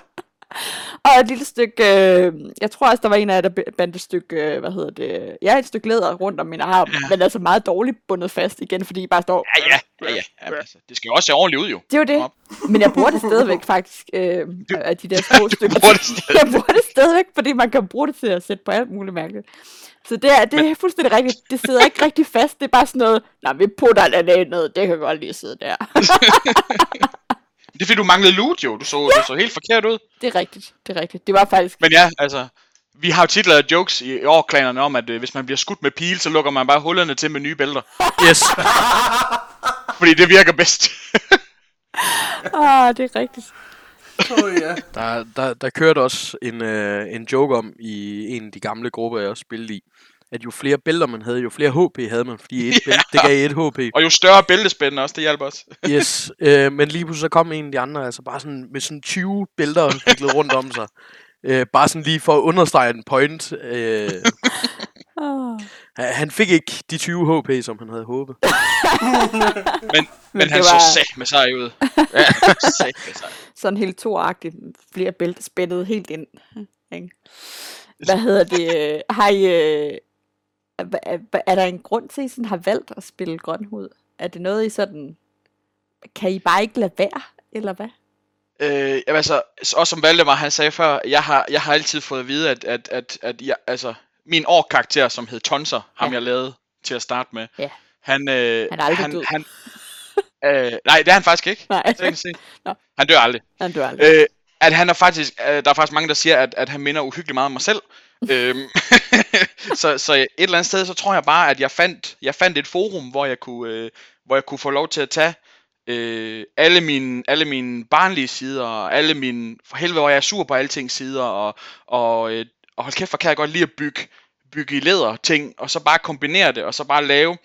Og et lille stykke, øh, jeg tror også, der var en af jer, der bandt et stykke, øh, hvad hedder det, ja, et stykke læder rundt om min arm, ja. men altså meget dårligt bundet fast igen, fordi I bare står... Ja, ja, ja, ja. Jamen, altså, det skal jo også se ordentligt ud, jo. Det er jo det. Op. Men jeg bruger det stadigvæk faktisk, øh, af de der små stykker. bruger det. Jeg bruger det stadigvæk, fordi man kan bruge det til at sætte på alt muligt mærkeligt. Så det er, det er fuldstændig rigtigt. Det sidder ikke rigtig fast. Det er bare sådan noget, nej, vi putter det ned ned. Det kan godt lige sidde der. Det er fordi, du manglede loot, jo. Du så, ja. du så helt forkert ud. det er rigtigt. Det er rigtigt. Det var faktisk... Men ja, altså... Vi har jo tit lavet jokes i årklanerne om, at øh, hvis man bliver skudt med pil, så lukker man bare hullerne til med nye bælter. Yes. Fordi det virker bedst. Ah, det er rigtigt. Oh, ja. Der, der, der kørte også en, øh, en joke om i en af de gamle grupper, jeg også spillede i, at jo flere bælter man havde, jo flere HP havde man, fordi et bælte, det gav et HP. Og jo større bæltespænd også, det hjælper også. Yes, øh, men lige pludselig så kom en af de andre, altså bare sådan med sådan 20 bælter viklet rundt om sig. Øh, bare sådan lige for at understrege en point. Øh, han- fik ikke de 20 HP, som han havde håbet. Men, men det han var- så sat med sig ud. Ja, med sig. Sådan helt toagtigt. Flere bælte spændet helt ind. Ikke? Hvad hedder det? øh, Har I... Er, er- er der en grund til, at I sådan har valgt at spille grønhud? Er det noget, I sådan... Kan I bare ikke lade være, eller hvad? Øh, jamen altså, også som Valdemar han sagde før, jeg har, jeg har altid fået at vide, at, at, at, at jeg, altså, min årkarakter, som hed Tonser, ham Ja. jeg lavede til at starte med, Ja. han, øh, Han er aldrig han, død. han, øh, nej, det er han faktisk ikke. Nej. Nå. Han dør aldrig. han dør aldrig. Øh, at han er faktisk, øh, der er faktisk mange, der siger, at, at han minder uhyggeligt meget om mig selv. øhm, så, så et eller andet sted, så tror jeg bare, at jeg fandt, jeg fandt et forum, hvor jeg kunne, øh, hvor jeg kunne få lov til at tage øh, alle mine, alle mine barnlige sider, og alle mine, for helvede, hvor jeg er sur på alting sider, og, og, øh, og hold kæft, hvor kan jeg godt lide at bygge, bygge i læder ting, og så bare kombinere det, og så bare lave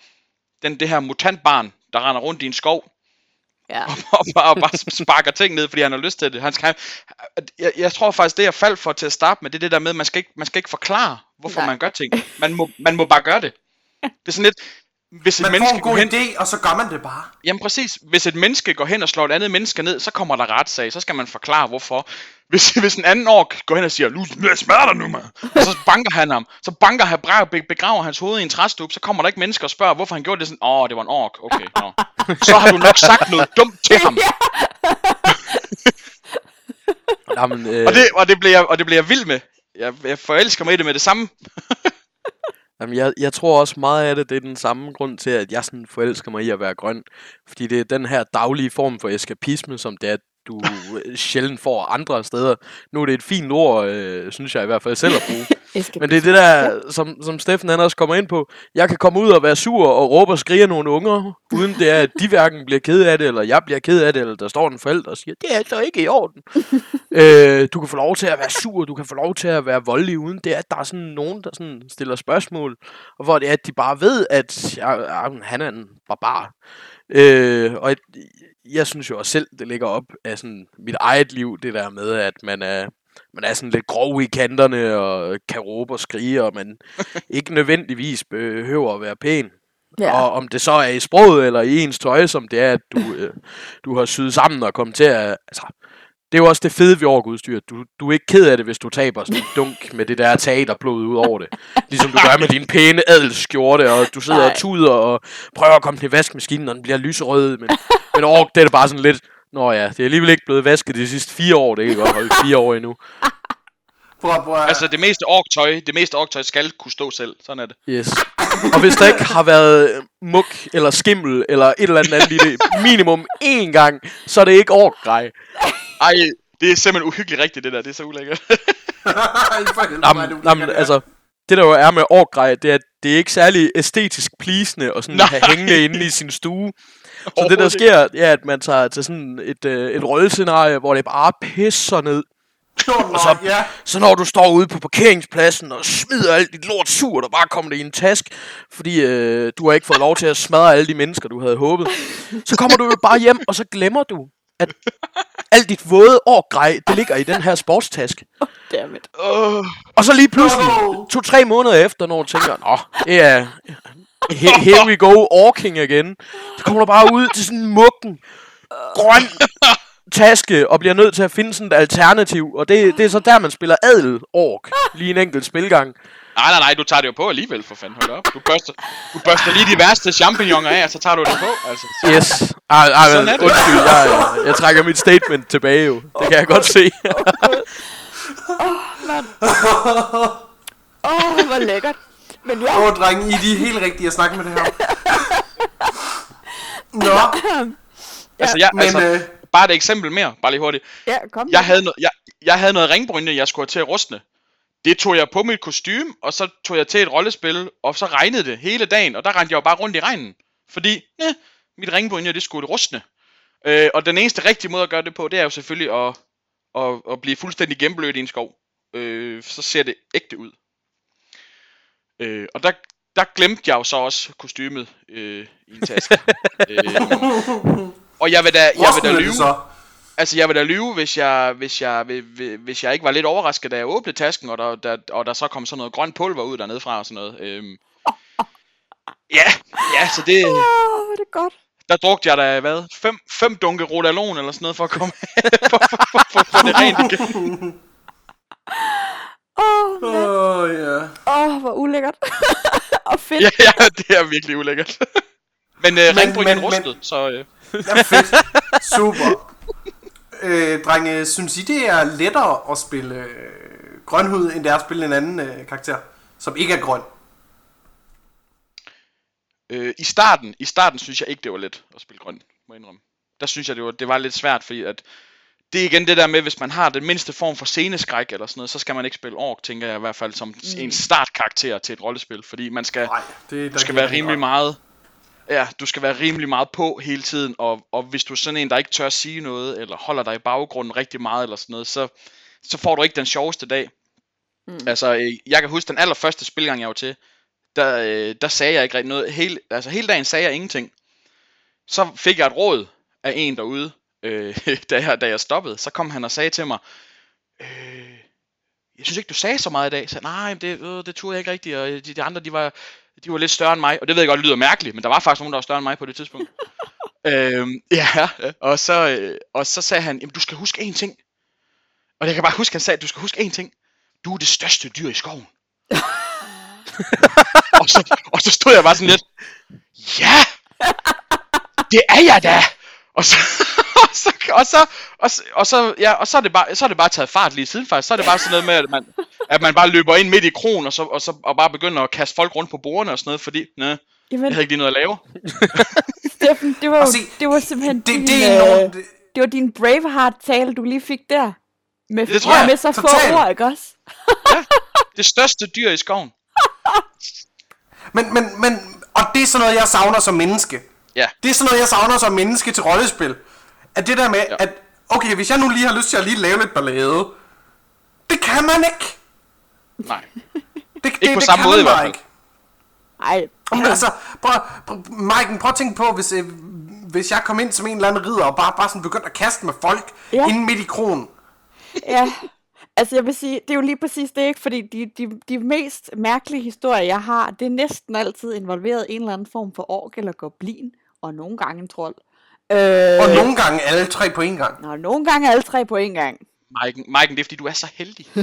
den, det her mutantbarn, der render rundt i en skov, Ja. og bare, og bare sparker ting ned, fordi han har lyst til det. Han skal, jeg, jeg tror faktisk, det jeg faldt for til at starte med, det er det der med, at man skal ikke, man skal ikke forklare, hvorfor. Nej. man gør ting. Man må, man må bare gøre det. Det er sådan lidt, hvis et Man får menneske en går god hen... idé, og så gør man det bare. Jamen præcis, hvis et menneske går hen og slår et andet menneske ned, så kommer der retssag, så skal man forklare hvorfor. Hvis, hvis en anden ork går hen og siger, nu nu smadrer dig nu, mand. Og så banker han ham, så banker han, begraver hans hoved i en træstup, så kommer der ikke mennesker og spørger, hvorfor han gjorde det sådan, åh, det var en ork, okay, nå. Så har du nok sagt noget dumt til ham. Jamen, øh, Og det, og det, bliver, jeg, og det bliver jeg vild med. Jeg, jeg forelsker mig i det med det samme. Jamen, jeg, jeg tror også meget af det, det er den samme grund til, at jeg sådan forelsker mig i at være grøn. Fordi det er den her daglige form for eskapisme, som det er, du øh, sjældent får andre steder. Nu er det et fint ord, øh, synes jeg i hvert fald selv at bruge. Men det er det der, som, som Steffen han også kommer ind på. Jeg kan komme ud og være sur og råbe og skrige nogle unger, uden det er, at de hverken bliver ked af det, eller jeg bliver ked af det, eller der står en forælder og siger, det er altså ikke i orden. øh, du kan få lov til at være sur, du kan få lov til at være voldelig, uden det er, at der er sådan nogen, der sådan stiller spørgsmål, og hvor det er, at de bare ved, at jeg, jeg, han er en barbar. Øh, og jeg, jeg synes jo også selv, det ligger op af sådan mit eget liv, det der med, at man er, man er sådan lidt grov i kanterne, og kan råbe og skrige, og man ikke nødvendigvis behøver at være pæn. Ja. Og om det så er i sproget eller i ens tøj, som det er, at du, øh, du har syet sammen og kommet til at... Altså, det er jo også det fede ved orkudstyr. Du, du er ikke ked af det, hvis du taber sådan en dunk med det der teaterblod ud over det. Ligesom du gør med din pæne adelsskjorte, og du sidder Nej. og tuder og prøver at komme til vaskemaskinen, og den bliver lyserød. Men, men ork, det er bare sådan lidt... Nå ja, det er alligevel ikke blevet vasket de sidste fire år. Det kan godt holde fire år endnu. Prøv, prøv, Altså, det meste orktøj, det meste orktøj skal kunne stå selv. Sådan er det. Yes. Og hvis der ikke har været muk eller skimmel eller et eller andet andet i det minimum én gang, så er det ikke orkgrej. Ej, det er simpelthen uhyggeligt rigtigt, det der. Det er så ulækkert. Jamen, jamen, altså, det der jo er med orkgrej, det er, at det er ikke særlig æstetisk pleasende at sådan Nej. have hængende inde i sin stue. Så det der sker, er, at man tager til sådan et, øh, et rollescenarie, hvor det bare pisser ned. Og så- ja. Så når du står ude på parkeringspladsen og smider alt dit lort surt og bare kommer det i en task, fordi øh, du har ikke fået lov til at smadre alle de mennesker, du havde håbet, så kommer du jo bare hjem, og så glemmer du, at alt dit våde årgrej, det ligger i den her sportstaske. Dammit. Åh, Og så lige pludselig, to-tre måneder efter, når du tænker, Nå, det er, he- here we go, orking again, så kommer du bare ud til sådan en mukken, grøn taske og bliver nødt til at finde sådan et alternativ. Og det, det er så der, man spiller adel ork lige en enkelt spilgang. Nej, nej, nej, du tager det jo på alligevel, for fanden. Hold op. Du børster, du børster lige de værste champignoner af, og så tager du det på. Altså, så. Yes. Ej, ej, Sådan men, er det. undskyld, jeg, jeg, jeg trækker mit statement tilbage jo. Det kan jeg godt se. Åh, oh, hvor lækkert. Men ja, Åh, oh, drenge, I er de helt rigtige at snakke med det her. Nå, Altså, jeg, men, altså, øh, bare et eksempel mere, bare lige hurtigt. ja kom. Jeg havde, no- jeg, jeg havde noget ringbrynje, jeg skulle have til at rustne. Det tog jeg på mit kostume, og så tog jeg til et rollespil, og så regnede det hele dagen, og der rendte jeg jo bare rundt i regnen. Fordi, eh, mit ringbrynje, det skulle rustne. Øh, og den eneste rigtige måde at gøre det på, det er jo selvfølgelig at, at, at blive fuldstændig gennemblødt i en skov. Øh, så ser det ægte ud. Øh, og der, der glemte jeg jo så også kostymet øh, i en taske. øh, og jeg vil da, jeg vil da lyve. det så. Altså, jeg vil da lyve, hvis jeg, hvis jeg, hvis, jeg ikke var lidt overrasket, da jeg åbnede tasken, og der, der, og der så kom sådan noget grønt pulver ud dernede fra og sådan noget. Øhm. Ja, ja, så det, Åh, oh, hvor er det godt. der drugte jeg da, hvad, fem, fem dunke Rodalon eller sådan noget, for at komme, for, for, for, for, for det rent igen. Åh, oh, Åh, oh, ja. oh, hvor ulækkert. og fedt. Ja, ja, det er virkelig ulækkert. Men øh, Men- ringbrynjen men- rustet, så øh, Ja, fedt. Super. Øh, drenge, synes I, det er lettere at spille øh, grønhud, end det er at spille en anden øh, karakter, som ikke er grøn? Øh, I starten, i starten synes jeg ikke, det var let at spille grøn, må jeg indrømme. Der synes jeg, det var, det var lidt svært, fordi at det er igen det der med, hvis man har den mindste form for sceneskræk eller sådan noget, så skal man ikke spille ork, tænker jeg i hvert fald, som mm. en startkarakter til et rollespil, fordi man skal, Nej, det du skal være rimelig meget, ja, du skal være rimelig meget på hele tiden, og, og hvis du er sådan en, der ikke tør at sige noget, eller holder dig i baggrunden rigtig meget eller sådan noget, så, så får du ikke den sjoveste dag. Mm. Altså, øh, jeg kan huske den allerførste spilgang, jeg var til, der, øh, der sagde jeg ikke rigtig noget. Hele, altså hele dagen sagde jeg ingenting. Så fik jeg et råd af en derude, øh, da, jeg, da jeg stoppede. Så kom han og sagde til mig, øh, jeg synes ikke, du sagde så meget i dag. Så, nej, det, øh, det turde jeg ikke rigtigt, og de, de andre, de var, de var lidt større end mig. Og det ved jeg godt, det lyder mærkeligt, men der var faktisk nogen, der var større end mig på det tidspunkt. øhm, ja, og så, øh, og så sagde han, jamen du skal huske én ting. Og jeg kan bare huske, han sagde, du skal huske én ting. Du er det største dyr i skoven. og, så, og så stod jeg bare sådan lidt, ja, det er jeg da. Og så, og så, og så, og så, og så, ja, og så er det bare, så er det bare taget fart lige siden faktisk. Så er det bare sådan noget med, at man, at man bare løber ind midt i kronen, og så, og så og bare begynder at kaste folk rundt på bordene og sådan noget, fordi, nej, Jamen, jeg havde ikke lige noget at lave. Steffen, det var, jo, se, det var simpelthen Det, din, det er øh, enormt. Det, det var din Braveheart-tale, du lige fik der. Med, Det tror jeg. med så få Totalt. ord, ikke også? Det største dyr i skoven. men, men, men, og det er sådan noget, jeg savner som menneske. Ja. Det er sådan noget, jeg savner som menneske til rollespil. At det der med, Ja. ja. at okay, hvis jeg nu lige har lyst til at lige lave lidt ballade, det kan man ikke. Nej. Det, det, Ikke på det samme kan måde man i hvert fald. Ikke. Ej, Men altså, prøv, prøv, Maiken, prøv at tænke på, hvis, øh, hvis jeg kom ind som en eller anden ridder, og bare, bare sådan begyndte at kaste med folk Ja. ja. inde midt i kronen. ja. Altså jeg vil sige, det er jo lige præcis det, ikke? Fordi de, de, de mest mærkelige historier, jeg har, det er næsten altid involveret en eller anden form for ork eller goblin, og nogle gange en trold. Øh, Og nogle gange alle tre på en gang. og nogle gange alle tre på en gang. Maiken, Maiken, det er fordi, du er så heldig.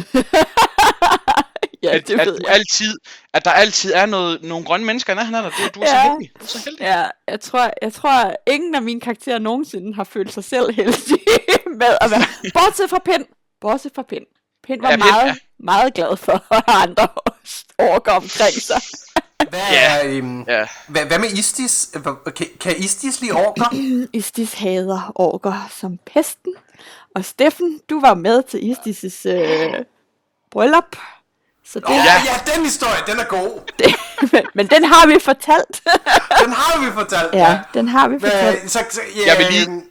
Ja, at, det at, du jeg. altid, at der altid er noget, nogle grønne mennesker i nærheden af dig. Det, du er så Ja. heldig. Du er så heldig. Ja, jeg tror, jeg tror, ingen af mine karakterer nogensinde har følt sig selv heldige med at være... Bortset fra Pind. Bortset fra Pind. Pind var Ja, meget, ja. meget glad for at have andre overgår omkring sig. Hvad, Ja. er, øhm, Ja. hvad, hvad med Istis? Kan, kan Istis lige orker? Istis hader orker som pesten. Og Steffen, du var med til Istis' øh, bryllup. Så det, Åh, ja. ja. den historie, den er god. men, men den har vi fortalt. Den har vi fortalt. ja, den har vi Hvad, fortalt. så, så, ja, Jeg vil lige- øhm,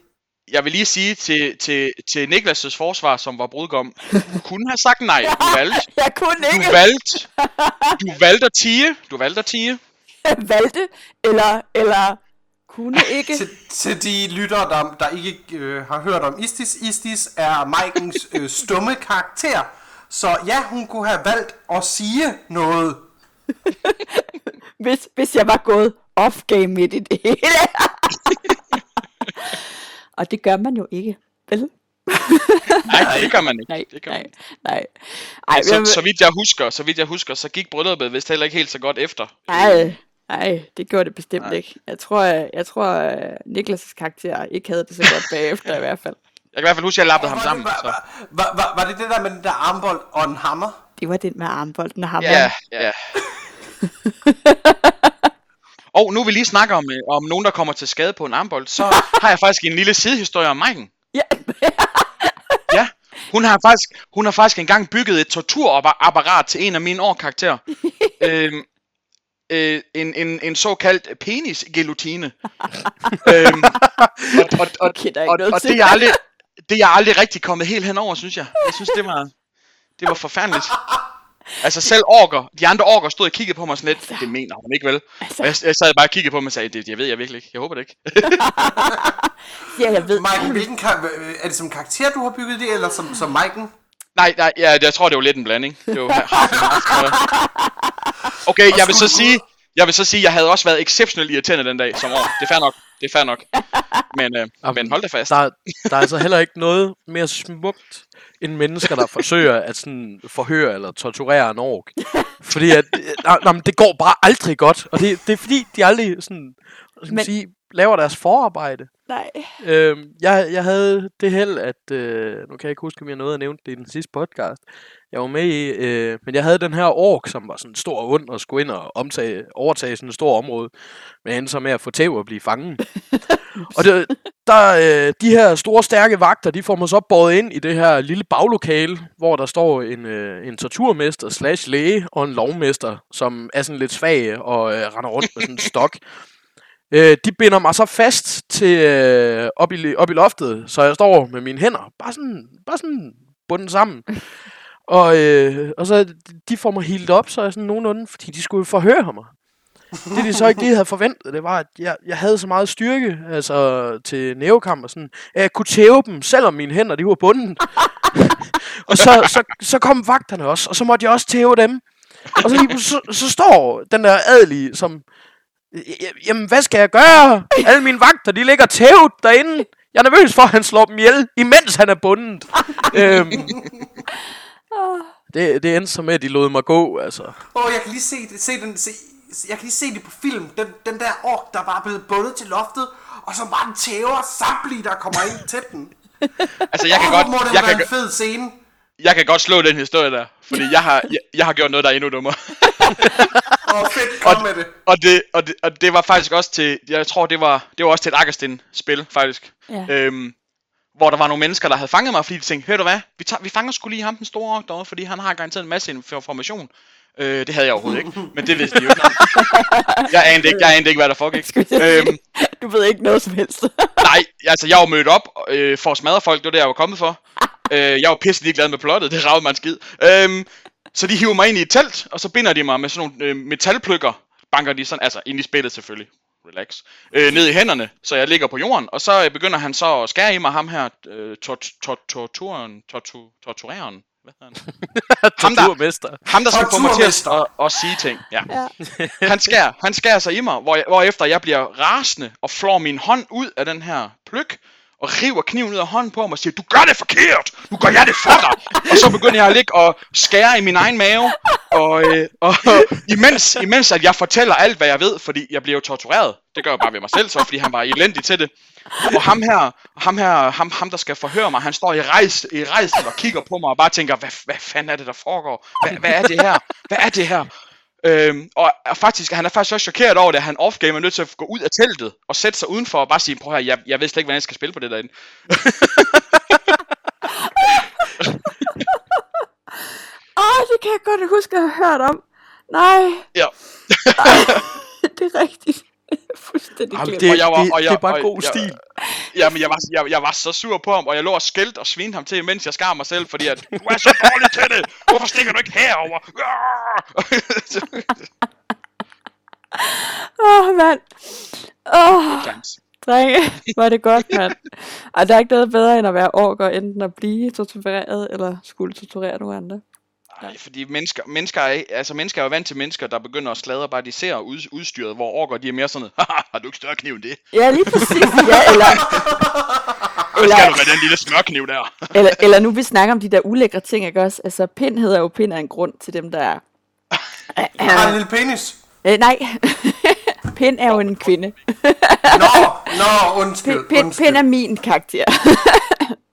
Jeg vil lige sige til, til, til Niklas' forsvar, som var brudgom, du kunne have sagt nej. Du valgte, Jeg kunne du ikke valgte, du valgte at tige. Du valgte at tige. valgte, eller, eller kunne ikke. til, til de lyttere, der, der ikke øh, har hørt om Istis. Istis er Maikens øh, stumme karakter. Så ja, hun kunne have valgt at sige noget. hvis, hvis jeg var gået off-game midt i det hele. Og det gør man jo ikke. Vel? Nej, det gør man ikke. Nej, det gør nej, man. ikke. nej. Ej, Så, jeg, så, vidt jeg husker, så vidt jeg husker, så gik brylluppet vist heller ikke helt så godt efter. nej, nej, det gjorde det bestemt Nej. ikke. Jeg tror, jeg, jeg tror uh, Niklas' karakter ikke havde det så godt bagefter i hvert fald. Jeg kan i hvert fald huske, at jeg lappede ham Var, sammen. det, Så. var, var, var, var det det der med den der armbold og en hammer? Det var den med armbolden og ham. Ja, ja. Og nu vil lige snakke om, øh, om nogen, der kommer til skade på en armbold, så har jeg faktisk en lille sidehistorie om Maiken. ja. Ja, hun har faktisk, hun har faktisk engang bygget et torturapparat til en af mine årkarakterer. øhm, øh, en, en, en såkaldt penis-gelutine. øhm, og, og, og, Okay, er og, og det, er jeg aldrig, det er jeg aldrig rigtig kommet helt henover, synes jeg. Jeg synes, det var, det var forfærdeligt. Altså selv orker, de andre orker stod og kiggede på mig sådan lidt, det mener hun ikke vel? Altså. Og jeg, jeg sad bare og kiggede på dem og sagde, det, jeg ved jeg virkelig ikke, jeg håber det ikke. ja, jeg ved. Mike, hvilken kar- er det som karakter, du har bygget det, eller som, som Mike'en? Nej, nej, ja, jeg tror, det var lidt en blanding. Det var. Okay, jeg vil så sige, jeg vil så sige, jeg havde også været exceptionelt irriterende den dag som år. Det er fair nok. Det er fair nok. Men, øh, men hold det fast. Der, der er altså heller ikke noget mere smukt end mennesker, der forsøger at sådan forhøre eller torturere en ork. Fordi at, øh, nej, nej, men det går bare aldrig godt. Og det, det er fordi, de aldrig sådan, skal man Men- sige, laver deres forarbejde. Nej. Øhm, jeg, jeg havde det held, at... Øh, nu kan jeg ikke huske, om jeg nåede at nævne det i den sidste podcast. Jeg var med i... Øh, men jeg havde den her ork, som var sådan stor og ond, og skulle ind og omtage, overtage sådan et stort område. Men endte så med at få tæv og blive fanget. og det, der, øh, de her store, stærke vagter, de får mig så båret ind i det her lille baglokale, hvor der står en, øh, en torturmester slash læge og en lovmester, som er sådan lidt svag og øh, render rundt med sådan en stok. Øh, de binder mig så fast til øh, op, i, op i loftet, så jeg står med mine hænder bare sådan, bare sådan bundet sammen. Og, øh, og så de får mig hilt op, så jeg sådan nogenlunde, fordi de skulle forhøre mig. Det de så ikke lige havde forventet, det var, at jeg, jeg havde så meget styrke altså, til nævekamp og sådan, at jeg kunne tæve dem, selvom mine hænder de var bundet. og så, så, så kom vagterne også, og så måtte jeg også tæve dem. Og så, lige, så, så står den der adelige, som "J- Jamen, hvad skal jeg gøre? Alle mine vagter, de ligger tævet derinde. Jeg er nervøs for, at han slår dem ihjel, imens han er bundet. øhm, det, det endte så med, at de lod mig gå, altså. Åh, oh, jeg kan lige se det, se den, se, jeg kan lige se det på film. Den, den der ork, der bare er blevet bundet til loftet, og som bare tæver samtlige, der kommer ind til den. Altså, jeg kan Åh, godt, må det jeg være kan, en fed scene. jeg kan godt slå den historie der. Fordi jeg har, jeg, jeg har gjort noget, der er endnu dummere. Åh, oh, fedt, kom med det. og, det, og, det, og det var faktisk også til, jeg tror det var, det var også til et Agustin-spil, faktisk. Ja. Øhm, hvor der var nogle mennesker, der havde fanget mig, fordi de tænkte, hør du hvad, vi, tager, vi fanger skulle lige ham den store ork derovre, fordi han har garanteret en masse information. Øh, det havde jeg overhovedet ikke, men det vidste de jo ikke. Jeg anede ikke, jeg anede ikke hvad der foregik. Øhm, Du ved ikke noget som helst. nej, altså jeg var mødt op øh, for at smadre folk, det var det, jeg var kommet for. Øh, jeg var pisse ligeglad med plottet, det ravede mig en skid. Øhm, så de hiver mig ind i et telt, og så binder de mig med sådan nogle øh, metalpløkker, banker de sådan, altså ind i spillet selvfølgelig, relax, øh, ned i hænderne, så jeg ligger på jorden, og så øh, begynder han så at skære i mig, ham her, øh, tor- tor- torturen, tortu- tortureren, hvad hedder han? Ham der, ham der skal få mig til at, at, at sige ting, ja. ja. Han skærer, han skærer sig i mig, hvor, jeg, hvor efter jeg bliver rasende og flår min hånd ud af den her pløk, og river kniven ud af hånden på ham og siger, du gør det forkert, nu gør jeg det for dig. og så begynder jeg at ligge og skære i min egen mave, og, øh, og imens, imens at jeg fortæller alt, hvad jeg ved, fordi jeg bliver jo tortureret. Det gør jeg bare ved mig selv så, fordi han var elendig til det. Og ham her, ham her, ham, ham der skal forhøre mig, han står i rejs, i rejsen og kigger på mig og bare tænker, hvad, hvad fanden er det, der foregår? Hvad, hvad er det her? Hvad er det her? Øhm, og er faktisk, han er faktisk også chokeret over det, at han off-game er nødt til at gå ud af teltet og sætte sig udenfor og bare sige, prøv her, jeg, jeg ved slet ikke, hvordan jeg skal spille på det derinde. Åh, det kan jeg godt huske, at har hørt om. Nej, Ja. det er rigtigt. Fuldstændig Jamen, glemt. det, Og jeg var- det, og jeg- det er bare og god jeg- stil. Jamen, jeg var, jeg, jeg var så sur på ham, og jeg lå og skældte og svinede ham til, mens jeg skar mig selv, fordi at, du er så dårlig til det! Hvorfor stikker du ikke herover? Åh, mand. Åh, drenge, hvor er det godt, mand. Og der er ikke noget bedre, end at være ork og enten at blive tortureret, eller skulle torturere nogle andre. Ej, fordi mennesker, mennesker, er, altså mennesker er jo vant til mennesker, der begynder at sladre bare de ser ud, udstyret, hvor orker de er mere sådan, "Haha, har du ikke større kniv end det? Ja, lige præcis. Ja, eller... Hvad skal du med den lille smørkniv der? eller, eller nu vi snakker om de der ulækre ting, ikke også? Altså, pind hedder jo pind af en grund til dem, der er... Jeg har en lille penis. Øh, nej, pind er jo en kvinde. Nå, nå, undskyld, Pind, undskyld. pind er min karakter.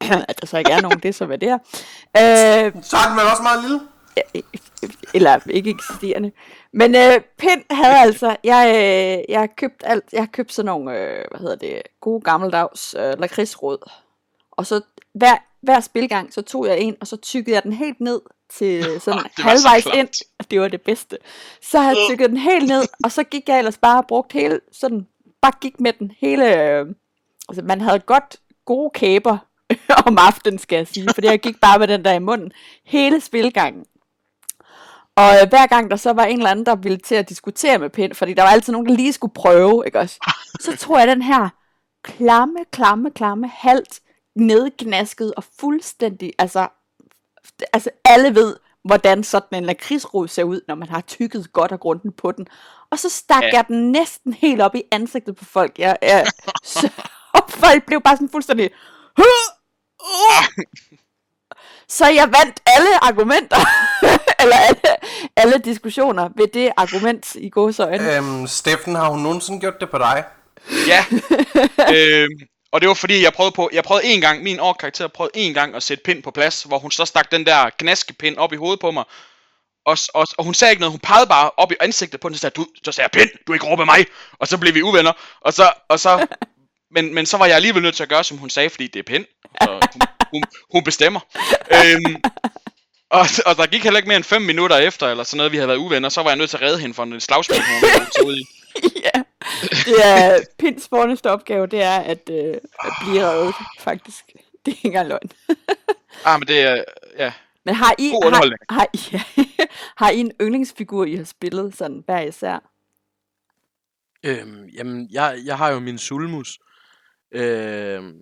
At der så ikke er nogen, det er så hvad det er. Øh, Så er den vel også meget lille? Eller ikke eksisterende. Men øh, Pind havde altså, jeg, øh, jeg har købt alt, jeg har købt sådan nogle, øh, hvad hedder det, gode gammeldags øh, lakridsråd. Og så hver, hver spilgang, så tog jeg en, og så tykkede jeg den helt ned til sådan så halvvejs klamt. ind. Det var det bedste. Så havde jeg tykket den helt ned, og så gik jeg ellers bare og brugt hele, sådan, bare gik med den hele, øh, altså man havde godt gode kæber om aftenen, skal jeg sige, fordi jeg gik bare med den der i munden hele spilgangen. Og øh, hver gang der så var en eller anden, der ville til at diskutere med Pind, fordi der var altid nogen, der lige skulle prøve, ikke også? Så tror jeg den her klamme, klamme, klamme, halvt nedgnasket og fuldstændig, altså, altså alle ved, hvordan sådan en lakridsrod ser ud, når man har tykket godt og grundigt på den. Og så stak ja. jeg den næsten helt op i ansigtet på folk. Jeg, jeg, så, og folk blev bare sådan fuldstændig... Så jeg vandt alle argumenter, eller alle, alle diskussioner ved det argument i gåsøjne. Øhm, Steffen, har hun nogensinde gjort det på dig? Ja. øhm, og det var fordi, jeg prøvede på, jeg prøvede en gang, min årkarakter prøvede en gang at sætte pind på plads, hvor hun så stak den der gnaskepind op i hovedet på mig. Og, og, og hun sagde ikke noget, hun pegede bare op i ansigtet på den, og sagde, du, så sagde jeg, pind, du er ikke råbe mig. Og så blev vi uvenner. Og så, og så, men, men så var jeg alligevel nødt til at gøre, som hun sagde, fordi det er pind. Så hun, hun, hun bestemmer. Øhm, og, og der gik heller ikke mere end 5 minutter efter, eller sådan noget, vi havde været uvenner, så var jeg nødt til at redde hende fra en slagsmål, hun taget ud i. ja, det er Pinds fornemmeste opgave, det er at, øh, at blive reddet, faktisk. Det er ikke engang løgn. Ah, men det er, ja, Men har I, God har, har, I, ja, har I en yndlingsfigur, I har spillet sådan hver især? Øhm, jamen, jeg, jeg har jo min sulmus, øhm,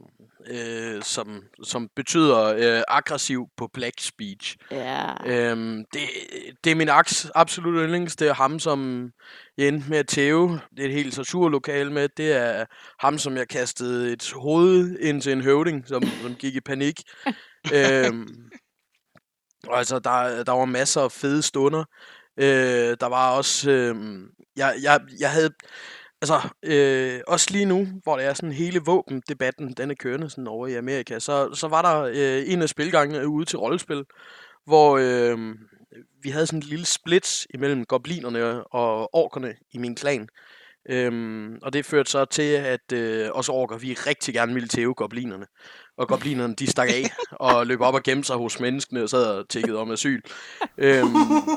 øh, som, som betyder øh, aggressiv på Black Speech. Ja. Øhm, det, det er min aks, absolut yndlings. Det er ham, som jeg endte med at tæve. Det er et helt torturlokale med. Det er ham, som jeg kastede et hoved ind til en høvding, som, som gik i panik. øhm, og altså, der, der var masser af fede stunder. Øh, der var også... Øh, jeg, jeg, jeg havde... Altså, øh, også lige nu, hvor det er sådan hele våbendebatten, den er kørende sådan over i Amerika, så, så var der øh, en af spilgangene ude til rollespil, hvor øh, vi havde sådan en lille split imellem goblinerne og orkerne i min klan. Øhm, og det førte så til, at øh, os orker, vi rigtig gerne ville tæve goblinerne. Og goblinerne, de stak af og løb op og gemte sig hos menneskene og sad og tækkede om asyl. Øhm,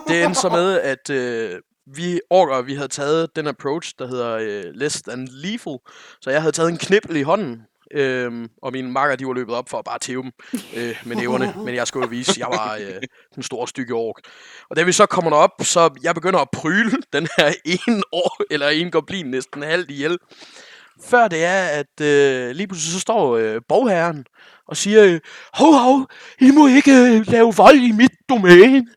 det endte så med, at øh, vi orker, vi havde taget den approach, der hedder øh, less than lethal. Så jeg havde taget en knibbel i hånden, øh, og mine makker, de var løbet op for at bare tæve dem øh, med næverne. Men jeg skulle jo vise, at jeg var øh, den store stykke ork. Og da vi så kommer derop, så jeg begynder at pryle den her ene år, eller en goblin næsten halvt ihjel. Før det er, at øh, lige pludselig så står øh, bogherren og siger, øh, hov, hov, I må ikke øh, lave vold i mit domæne.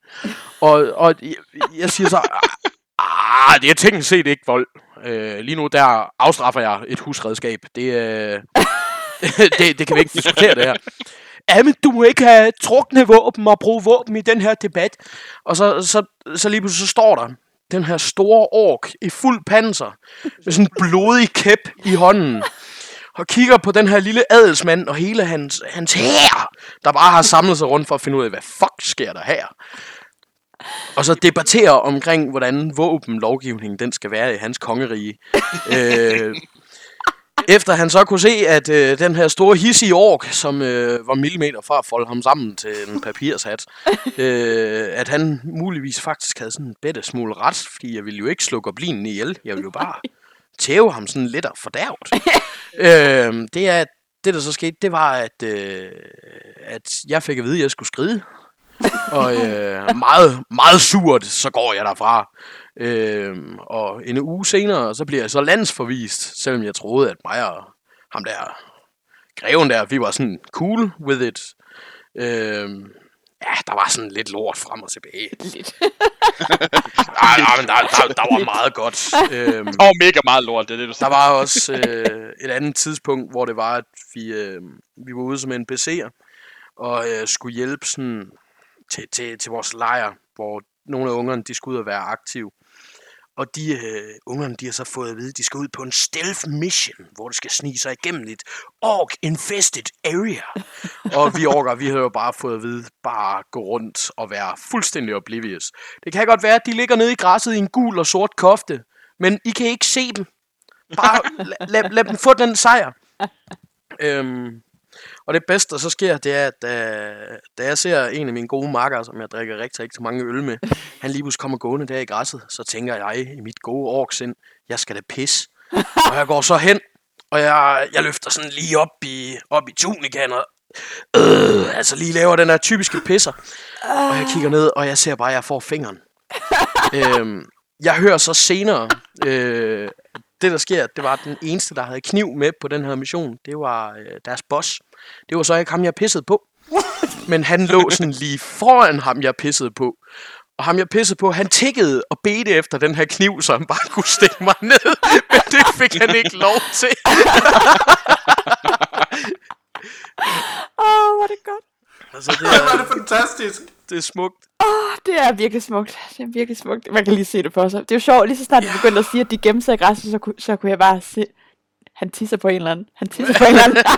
og, og jeg, jeg siger så, ah, det er teknisk set ikke vold. Øh, lige nu der afstraffer jeg et husredskab. Det, øh, det, det kan vi ikke diskutere det her. Jamen, du må ikke have trukne våben og bruge våben i den her debat. Og så, så, så lige pludselig så står der den her store ork i fuld panser, med sådan en blodig kæp i hånden, og kigger på den her lille adelsmand og hele hans, hans hær, der bare har samlet sig rundt for at finde ud af, hvad fuck sker der her? Og så debatterer omkring, hvordan våbenlovgivningen den skal være i hans kongerige. øh, efter han så kunne se, at øh, den her store hissige ork, som øh, var millimeter fra at folde ham sammen til en papirshat, øh, at han muligvis faktisk havde sådan en bedre smule ret, fordi jeg ville jo ikke slå goblinen ihjel, jeg ville jo bare tæve ham sådan lidt og fordærvet. øh, det, er, det, der så skete, det var, at, øh, at jeg fik at vide, at jeg skulle skride. Og øh, meget, meget surt, så går jeg derfra. Øhm, og en uge senere, så bliver jeg så landsforvist, selvom jeg troede, at mig og ham der, greven der, vi var sådan cool with it. Øhm, ja, der var sådan lidt lort frem og tilbage. Lidt. Nej, nej, men der, der, der var meget godt. Øhm, Der var mega meget lort, det er det, du der var også øh, et andet tidspunkt, hvor det var, at vi, øh, vi var ude som NPC'er, og øh, skulle hjælpe sådan til, til, til vores lejr, hvor nogle af ungerne, de skulle ud og være aktive. Og de øh, ungerne, de har så fået at vide, at de skal ud på en stealth mission, hvor de skal snige sig igennem et orc-infested area. og vi orker, vi har jo bare fået at vide, bare gå rundt og være fuldstændig oblivious. Det kan godt være, at de ligger nede i græsset i en gul og sort kofte, men I kan ikke se dem. Bare lad, lad, lad dem få den sejr. Øhm, og det bedste, der så sker, det er, at da, da jeg ser en af mine gode makker, som jeg drikker rigtig, rigtig mange øl med, han lige pludselig kommer gående der i græsset, så tænker jeg i mit gode orksind, jeg skal da pisse. Og jeg går så hen, og jeg, jeg løfter sådan lige op i, op i tunikaen, og øh, altså lige laver den her typiske pisser. Og jeg kigger ned, og jeg ser bare, at jeg får fingeren. øhm, jeg hører så senere, øh, det der sker, det var den eneste, der havde kniv med på den her mission, det var øh, deres boss. Det var så ikke ham, jeg pissede på. Men han lå sådan lige foran ham, jeg pissede på. Og ham, jeg pissede på, han tikkede og bedte efter den her kniv, så han bare kunne stikke mig ned. Men det fik han ikke lov til. Åh, oh, hvor er det godt. Altså, det er er, det fantastisk. det er smukt. Åh, det er virkelig smukt. Det er virkelig smukt. Man kan lige se det for sig. Det er jo sjovt, lige så snart du begyndte at sige, at de gemte sig i græsset, så, kunne, så kunne jeg bare se, han tisser på en eller anden. Han tisser på en eller anden.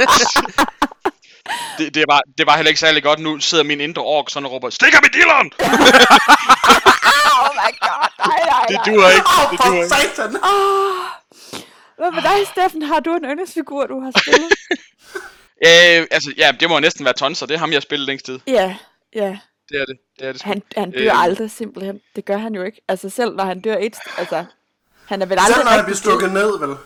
Det, det, var, det var heller ikke særlig godt. Nu sidder min indre ork sådan og råber, stik ham i dilleren! oh my god, nej, nej, Det nej. duer ikke. Åh, Det duer ikke. satan. Åh. Hvad med dig, Steffen? Har du en yndlingsfigur, du har spillet? Øh, altså, ja, det må næsten være Tonser. Det er ham, jeg har spillet længst tid. ja, ja. Det er det. Det er det. Han, han dør Øh. aldrig simpelthen. Det gør han jo ikke. Altså selv når han dør et, altså... Han er vel aldrig Selv når han bliver stukket ned, vel?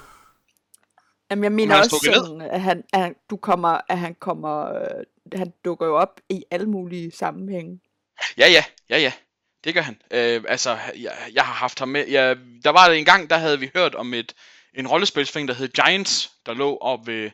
Jamen, jeg mener er også ned? sådan, at han, at han, du kommer, at han kommer, øh, han dukker jo op i alle mulige sammenhænge. Ja, ja, ja, ja. Det gør han. Øh, altså, jeg, jeg har haft ham med. Jeg, der var det en gang, der havde vi hørt om et en rollespilsfing, der hed Giants, der lå op ved...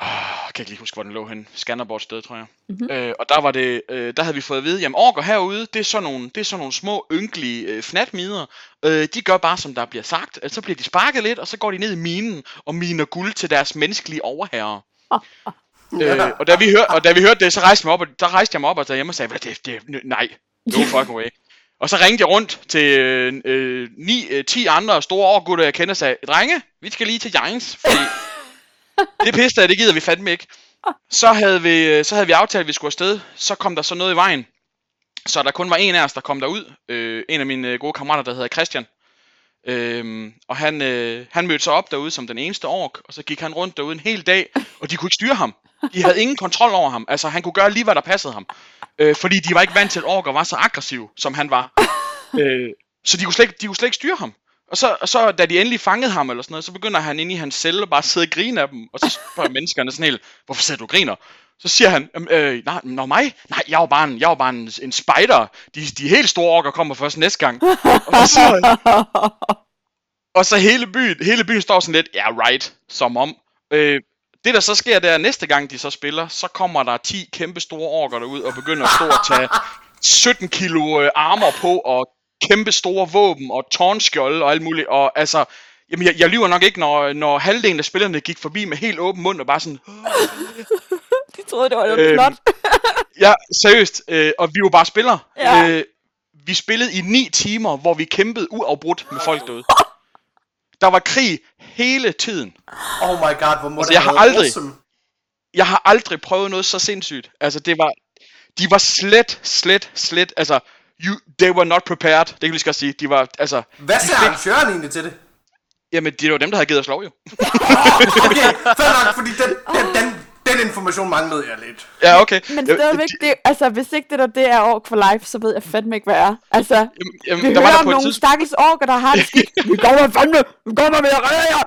Oh, jeg kan ikke lige huske, hvor den lå hen. Skanderborg sted, tror jeg. Mm-hmm. Øh, og der var det, øh, der havde vi fået at vide, jamen orker herude, det er sådan nogle, det er sådan nogle små, ynkelige øh, fnatmider. Øh, de gør bare, som der bliver sagt. Altså, så bliver de sparket lidt, og så går de ned i minen og miner guld til deres menneskelige overherrer. Øh, og, da vi hør, og da vi hørte det, så rejste, jeg mig op, og, der rejste jeg mig op og derhjemme og sagde, "Hvad, det, det, nej, no fucking way. Og så ringte jeg rundt til øh, øh, 9, øh, 10 andre store årgutter, jeg kender, og sagde, drenge, vi skal lige til Giants, fordi det pisse, det gider vi fandme ikke. Så havde vi, øh, så havde vi aftalt, at vi skulle afsted. Så kom der så noget i vejen. Så der kun var en af os, der kom derud. Øh, en af mine øh, gode kammerater, der hedder Christian. Øhm, og han, øh, han mødte sig op derude som den eneste ork, og så gik han rundt derude en hel dag, og de kunne ikke styre ham. De havde ingen kontrol over ham. Altså, han kunne gøre lige, hvad der passede ham. Øh, fordi de var ikke vant til, at orker var så aggressiv, som han var. øh, så de kunne, slet ikke, de kunne slet ikke styre ham. Og så, og så, da de endelig fangede ham eller sådan noget, så begynder han inde i hans celle bare at sidde og grine af dem. Og så spørger menneskerne sådan helt, hvorfor sidder du og griner? Så siger han, "Øhm, øh, nej, nå mig? Nej, jeg var bare en, jeg var bare en, en spider. De, de helt store orker kommer først næste gang. Og så, og så hele byen, hele byen står sådan lidt, ja yeah, right, som om. Øh, det der så sker, er, at næste gang de så spiller, så kommer der 10 kæmpe store orker derud og begynder at stå og tage 17 kilo øh, armor på og kæmpe store våben og tårnskjolde og alt muligt. Og altså, jamen jeg, jeg lyver nok ikke, når, når halvdelen af spillerne gik forbi med helt åben mund og bare sådan, De troede, det var noget Øhm, plot. ja, seriøst. Øh, og vi var bare spillere. Ja. Øh, vi spillede i 9 timer, hvor vi kæmpede uafbrudt med folk derude. Der var krig hele tiden. Oh my god, hvor må Altså, det jeg har aldrig- awesome. Jeg har aldrig prøvet noget så sindssygt. Altså, det var... De var slet, slet, slet... Altså, you, they were not prepared. Det kan vi lige godt sige. De var, altså... Hvad de siger fik- arrangøren egentlig til det? Jamen, det var dem, der havde givet os lov, jo. Okay, fair nok, fordi den, den, den, den information manglede jeg lidt. Ja, okay. Men Jeg- stadigvæk, det, altså hvis ikke det der det er ork for life, så ved jeg fandme ikke, hvad er. Altså, Jamen, vi jamen, der var hører der om på nogle tidspunkt... stakkels orker, der har det skidt. Vi kommer fandme, vi kommer med at redde jer.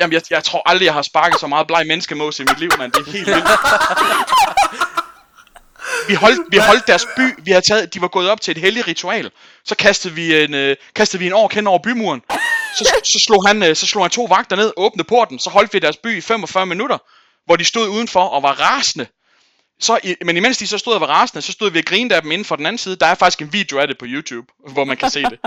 Jamen, jeg, jeg tror aldrig, jeg har sparket så meget bleg menneskemås i mit liv, mand. Det er helt vildt. Vi holdt, vi holdt deres by, vi havde taget, de var gået op til et helligt ritual. Så kastede vi en, øh, kastede vi en ork hen over bymuren. Så, så, slog han, øh, så slog han to vagter ned, åbnede porten, så holdt vi deres by i 45 minutter, hvor de stod udenfor og var rasende. så, i, men imens de så stod og var rasende, så stod vi og grinede af dem inden for den anden side. Der er faktisk en video af det på YouTube, hvor man kan se det.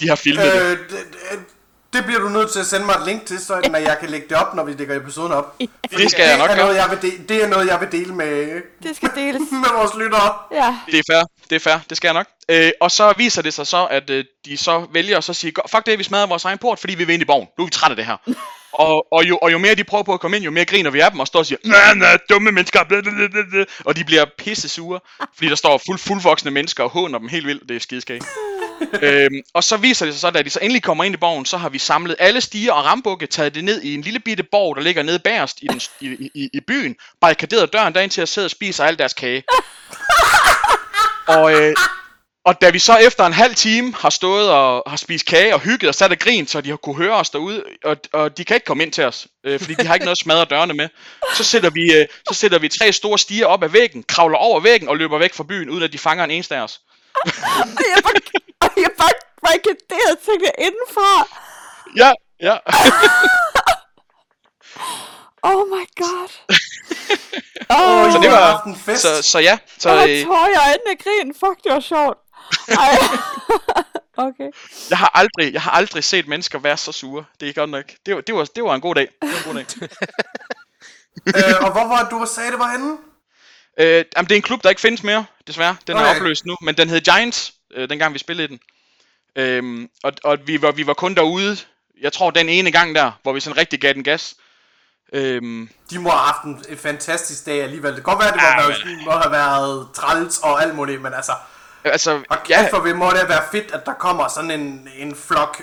De har filmet. Øh, det, det, bliver du nødt til at sende mig et link til, så at jeg kan lægge det op, når vi lægger episoden op. Det skal jeg nok er gøre. noget, jeg vil dele, det er noget, jeg vil dele med, Det skal deles. med vores lyttere. Ja. Det er fair, det er fair, det skal jeg nok. Øh, og så viser det sig så, at øh, de så vælger at så sige, "Go- fuck det, vi smadrer vores egen port, fordi vi vil ind i borgen. Nu er vi trætte af det her. og, og, jo, og jo mere de prøver på at komme ind, jo mere griner vi af dem og står og siger, nej, nej, dumme mennesker, bla, bla, bla, bla, bla." og de bliver pisse sure, fordi der står fuld, fuldvoksne mennesker og håner dem helt vildt. Det er skideskægt. øhm, og så viser det sig så, at da de så endelig kommer ind i borgen, så har vi samlet alle stiger og rambukke, taget det ned i en lille bitte borg, der ligger nede bagerst i, den, i, i, i byen, barrikaderet døren derind til at sidde og spise al deres kage. Og, øh, og da vi så efter en halv time har stået og har spist kage og hygget og sat og grin, så de har kunne høre os derude, og, og de kan ikke komme ind til os, øh, fordi de har ikke noget at smadre dørene med, så sætter, vi, øh, så sætter vi tre store stiger op ad væggen, kravler over væggen og løber væk fra byen, uden at de fanger en eneste af os. Jeg og jeg bare barrikaderede tingene indenfra. Ja, ja. Oh my god. Oh, Så det var, fest. så, så ja, så jeg har øh, tårer i øjnene af grin. Fuck, det var sjovt. Ej. okay. jeg har aldrig, jeg har aldrig set mennesker være så sure. Det er godt nok. Det var, det var, det var en god dag. Det var en god dag. øh, og hvor var du sagde, det var henne? Øh, jamen, det er en klub, der ikke findes mere, desværre. Den er Okay. opløst nu, men den hed Giants, øh, dengang vi spillede den. Øhm, og og vi, var, vi var kun derude, jeg tror den ene gang der, hvor vi sådan rigtig gav den gas. Øhm, De må have haft en, en fantastisk dag alligevel. Det kan godt være, det må, Ja, have, men- været, må have været træls og alt muligt, men altså... altså, Og ja, kæft, for det må det være fedt, at der kommer sådan en, en flok,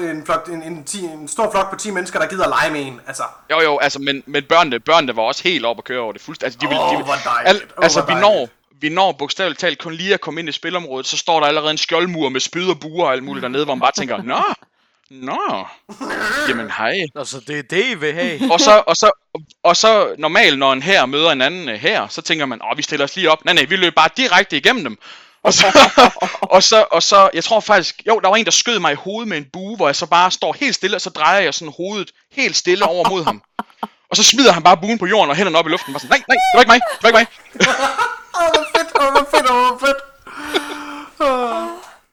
en, flok en, en, ti, en stor flok på 10 mennesker, der gider at lege med en. Altså, jo jo, altså, men, men børnene, børnene var også helt oppe at køre over det fuldstændig. Altså, de ville, de, ville- hvor dejligt. Åh, altså, hvor vi dejligt. når, vi når bogstaveligt talt kun lige at komme ind i spilområdet, så står der allerede en skjoldmur med spyd og buer og alt muligt dernede, hvor man bare tænker, nå, nå, jamen hej. Altså, det er det, I vil have. og så, og så, og så normalt, når en her møder en anden øh, her, så tænker man, åh, vi stiller os lige op. Nej, nej, vi løber bare direkte igennem dem. Og så, og så, og så, jeg tror faktisk, jo, der var en, der skød mig i hovedet med en bue, hvor jeg så bare står helt stille, og så drejer jeg sådan hovedet helt stille over mod ham. Og så smider han bare buen på jorden og hænderne op i luften. Bare sådan, nej, nej, det var ikke mig, det var ikke mig. Åh, hvor fedt, åh, hvor fedt, åh, hvor fedt.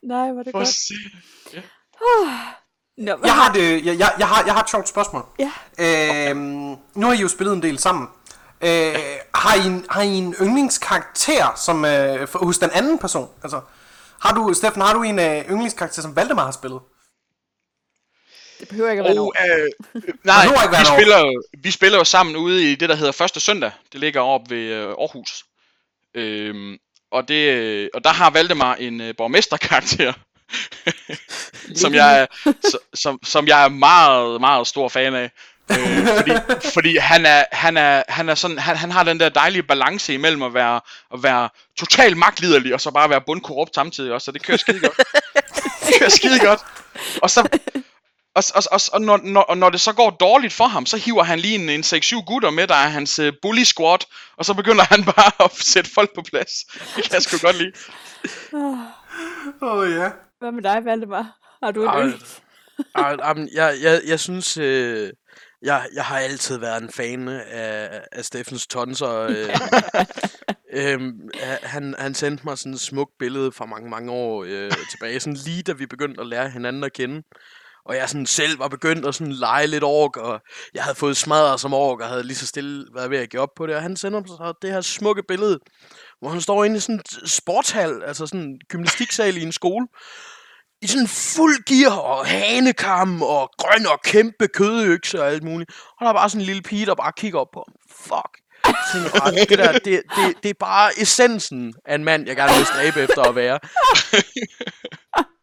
Nej, var det For godt. se. Nå, men Jeg har, det, jeg, jeg, jeg, har, jeg har et sjovt spørgsmål. Ja. Øhm, nu har I jo spillet en del sammen. Øh, har, I en, har I en yndlingskarakter som, øh, for, hos den anden person? Altså, har du, Steffen, har du en øh, yndlingskarakter, som Valdemar har spillet? Det behøver ikke at være Og, noget. øh, nej, behøver ikke være vi spiller, vi spiller jo sammen ude i det, der hedder Første Søndag. Det ligger op ved øh, Aarhus. Øhm, og, det, øh, og der har Valdemar en øh, borgmesterkarakter, som, jeg, er- som, som jeg er meget, meget stor fan af. øh, fordi, fordi han er, han er, han er sådan, han, han har den der dejlige balance imellem at være, at være totalt magtliderlig, og så bare være bundkorrupt samtidig også, så det kører skide godt. det kører skide godt. Og så, og, og, og, og, når, når, når det så går dårligt for ham, så hiver han lige en, en 6-7 gutter med, der er hans uh, bully squad, og så begynder han bare at sætte folk på plads. Det kan jeg sgu godt lide. Åh oh, ja. Hvad med dig, Valdemar? Har du en Ej, yndling? Ej, jamen, jeg, jeg, jeg synes, øh, jeg, jeg har altid været en fan af, af Steffens tonser. Øh, øhm, han, han sendte mig sådan et smukt billede for mange, mange år øh, tilbage, sådan lige da vi begyndte at lære hinanden at kende. Og jeg sådan selv var begyndt at sådan lege lidt ork, og jeg havde fået smadret som ork, og havde lige så stille været ved at give op på det. Og han sender mig så det her smukke billede, hvor han står inde i sådan en sportshal, altså sådan en gymnastiksal i en skole, i sådan fuld gear og hanekam og grøn og kæmpe kødøkse og alt muligt. Og der er bare sådan en lille pige, der bare kigger op på ham. Fuck. Jeg tænker bare, det der, det, det, det er bare essensen af en mand, jeg gerne vil stræbe efter at være.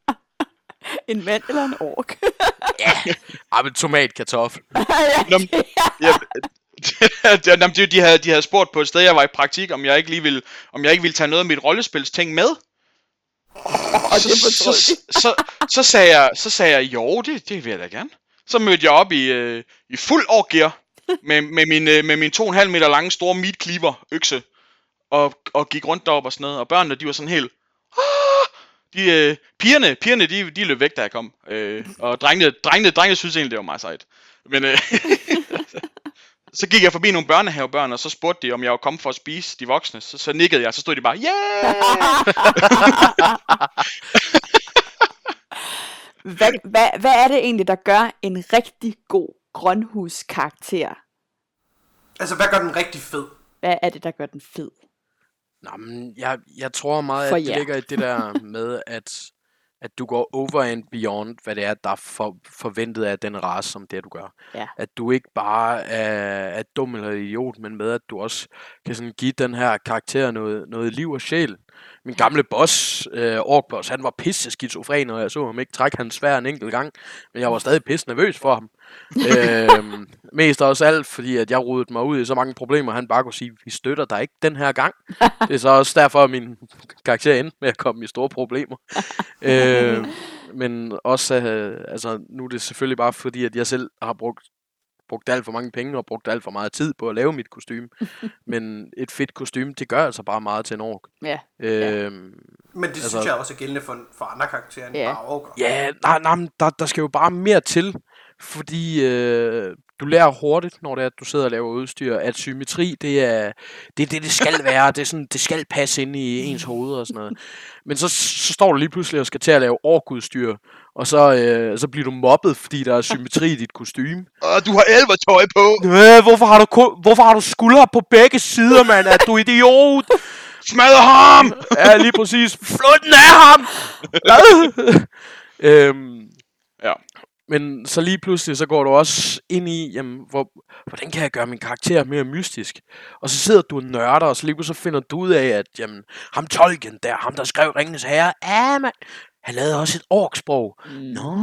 En mand eller en ork? Ej, men tomat, kartoffel. Nå, ja, det, jamen, det, de, havde, de havde spurgt på et sted, jeg var i praktik, om jeg ikke lige ville, om jeg ikke ville tage noget af mit rollespilsting med. Og så, så, de. så, så, sagde jeg, så sagde jeg, jo, det, det vil jeg da gerne. Så mødte jeg op i, øh, i fuld årgear med, med, min, øh, med min 2,5 meter lange store meat cleaver økse og, og gik rundt derop og sådan noget. Og børnene, de var sådan helt... "Ah!" De, øh, pigerne, pigerne de, de løb væk, da jeg kom. Øh, og drengene, drengene, drengene synes egentlig, det var meget sejt. Men, øh, så gik jeg forbi nogle børnehavebørn, og så spurgte de, om jeg var kommet for at spise de voksne. Så, så nikkede jeg, så stod de bare, yeah! hvad, hvad, hvad er det egentlig, der gør en rigtig god grønhuskarakter? Altså, hvad gør den rigtig fed? Hvad er det, der gør den fed? Nå, men jeg, jeg tror meget, For at det jer. ligger i det der med, at, at du går over and beyond, hvad det er, der er for, forventet af den race, som det du gør. Ja. At du ikke bare er, er dum eller idiot, men med, at du også kan sådan give den her karakter noget, noget liv og sjæl. Min gamle boss, øh, Orkboss, han var pisse skizofren, og jeg så ham ikke trække hans svær en enkelt gang, men jeg var stadig pisse nervøs for ham. øhm, mest også alt, fordi at jeg rodede mig ud i så mange problemer, han bare kunne sige, vi støtter dig ikke den her gang. Det er så også derfor, at min karakter endte med at komme i store problemer. øh, men også, øh, altså, nu er det selvfølgelig bare fordi, at jeg selv har brugt brugt alt for mange penge og brugt alt for meget tid på at lave mit kostume. Men et fedt kostume, det gør altså bare meget til en ork. Ja. Øhm, Men det altså, synes jeg også er gældende for, for andre karakterer end Ja. bare orker. Ja, nej, nej, der, der skal jo bare mere til, fordi øh, du lærer hurtigt, når det er, at du sidder og laver udstyr, at symmetri, det er det, det, det skal være. Det, er sådan, det skal passe ind i ens hoved og sådan noget. Men så, så står du lige pludselig og skal til at lave orkudstyr, og så, øh, så bliver du mobbet, fordi der er symmetri i dit kostume. Og du har elvertøj på! Øh, hvorfor, har du, ku- hvorfor har du skuldre på begge sider, mand? Er du idiot? Smadre ham! Ja, lige præcis. Flå den af ham! Øhm, Ja. Men så lige pludselig, så går du også ind i, jamen, hvor, hvordan kan jeg gøre min karakter mere mystisk? Og så sidder du og nørder, og så lige pludselig så finder du ud af, at jamen, ham Tolkien der, ham der skrev Ringens Herre, ja, man, han lavede også et orksprog. Mm. Nå.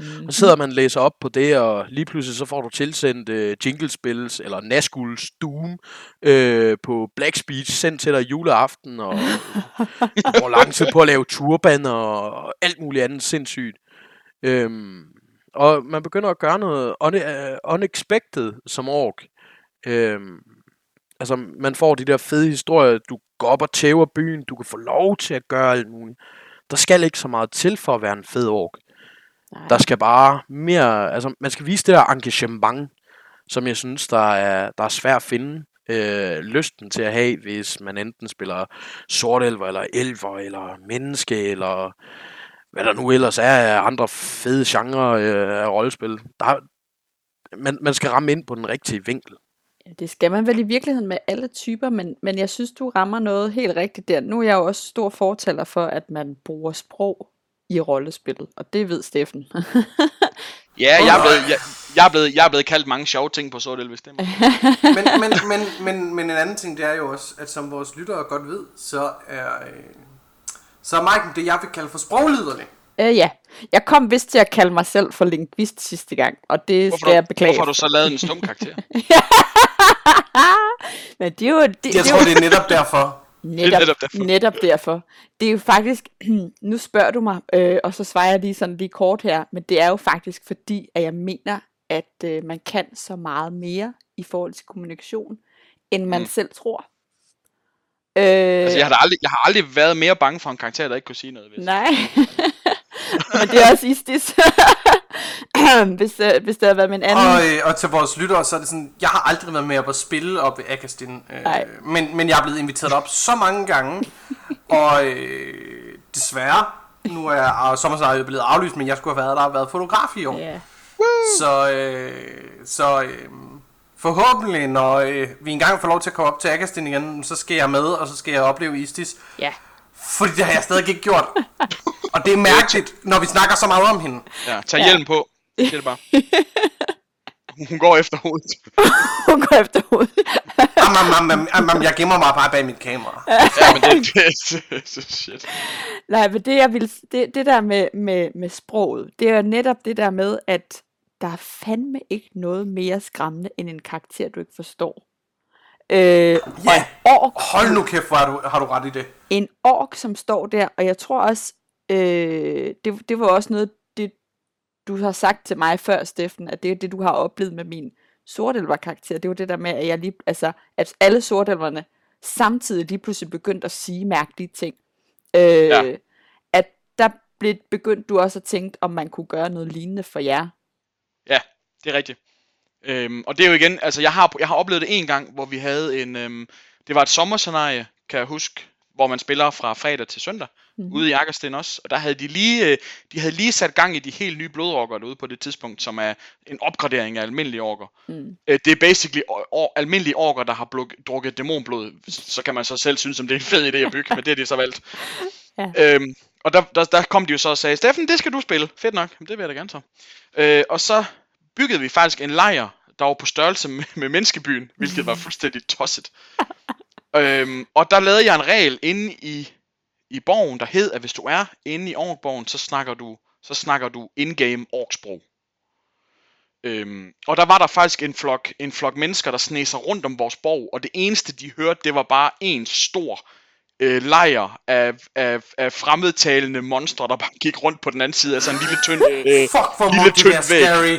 Mm. Og så sidder man og læser op på det, og lige pludselig så får du tilsendt øh, jinglespills, eller Nazguls Doom, øh, på Black Speech, sendt til dig juleaften, og bruger lang tid på at lave turban, og alt muligt andet sindssygt. Øhm, og man begynder at gøre noget une- uh, unexpected som ork. Øhm, altså, man får de der fede historier, du går op og tæver byen, du kan få lov til at gøre alt muligt. Der skal ikke så meget til for at være en fed ork. Nej. Der skal bare mere, altså man skal vise det der engagement, som jeg synes, der er, der er svært at finde øh, lysten til at have, hvis man enten spiller sortelver, eller elver, eller menneske, eller hvad der nu ellers er af andre fede genrer øh, af rollespil. Der, er- man, man skal ramme ind på den rigtige vinkel. Ja, det skal man vel i virkeligheden med alle typer, men, men jeg synes, du rammer noget helt rigtigt der. Nu er jeg jo også stor fortaler for, at man bruger sprog i rollespillet, og det ved Steffen. Ja, jeg er, blevet, jeg, jeg, er blevet, jeg er blevet kaldt mange sjove ting på sort stemme. men, men, men, men, men en anden ting, det er jo også, at som vores lyttere godt ved, så er, øh, så er Mike det, jeg vil kalde for sprogliderne. øh, ja, jeg kom vist til at kalde mig selv for lingvist sidste gang, og det Hvorfor, skal jeg du, beklage. hvorfor har du så lavet en stum karakter? men det er jo, det, Jeg det tror, jo det er netop derfor. netop, netop derfor. netop derfor. Det er jo faktisk, nu spørger du mig, øh, og så svarer jeg lige sådan lige kort her, men det er jo faktisk fordi, at jeg mener, at øh, man kan så meget mere i forhold til kommunikation, end man mm. selv tror. Øh, Altså, jeg har, aldrig, jeg har aldrig været mere bange for en karakter, der ikke kunne sige noget. Hvis. Nej. Men det er også istis. hvis, øh, hvis det havde været min anden... Og, øh, og til vores lyttere, så er det sådan, jeg har aldrig været med op at spille op ved Akastin. Øh, Nej. men, men jeg er blevet inviteret op så mange gange, og øh, desværre, nu er sommersejlet blevet aflyst, men jeg skulle have været der og været fotograf i år. Ja. Så, øh, så øh, forhåbentlig, når øh, vi engang får lov til at komme op til Akastin igen, så skal jeg med, og så skal jeg opleve Istis. ja. Fordi det har jeg stadig ikke gjort. Og det er mærkeligt, når vi snakker så meget om hende. Ja, tag Ja. hjelm på. Siger det bare. Hun går efter hovedet. Hun går efter hovedet. Am, am, am, am, am, jeg gemmer mig bare bag mit kamera. Ja, men det, det, det, det shit. Nej, men det, jeg vil, det, det der med, med, med sproget, det er jo netop det der med, at der er fandme ikke noget mere skræmmende end en karakter, du ikke forstår. Øh, Ja. en ork, Hold nu kæft, hvor har du, har du ret i det. en ork, som står der, og jeg tror også, øh, det, det var også noget, det, du har sagt til mig før, Steffen, at det er det, du har oplevet med min sortelver-karakter. Det var det der med, at, jeg lige, altså, at alle sortelverne samtidig lige pludselig begyndte at sige mærkelige ting. Øh, Ja. At der blev begyndt du også at tænke, om man kunne gøre noget lignende for jer. Ja, det er rigtigt. Øhm, og det er jo igen, altså jeg har, jeg har oplevet det en gang, hvor vi havde en, øhm, det var et sommerscenarie, kan jeg huske, hvor man spiller fra fredag til søndag, mm. ude i Akkersten også, og der havde de lige, øh, de havde lige sat gang i de helt nye blodrokker derude på det tidspunkt, som er en opgradering af almindelige orker. Mm. Øh, det er basically or, almindelige orker, der har bluk, drukket dæmonblod, så kan man så selv synes, om det er en fed idé at bygge, men det er de så valgt. ja. øhm, og der, der, der kom de jo så og sagde, Steffen, det skal du spille. Fedt nok, det vil jeg da gerne så. Øh, og så byggede vi faktisk en lejr, der var på størrelse med, med menneskebyen, hvilket var fuldstændig tosset. øhm, og der lavede jeg en regel inde i, i borgen, der hed, at hvis du er inde i orkborgen, så snakker du, så snakker du in-game orksprog. Øhm, og der var der faktisk en flok, en flok mennesker, der sneg sig rundt om vores borg, og det eneste de hørte, det var bare en stor øh, lejr af, af, af fremmedtalende monstre, der bare gik rundt på den anden side af sådan en lille tynd, øh, Fuck, hvor lille tynd væg. Scary.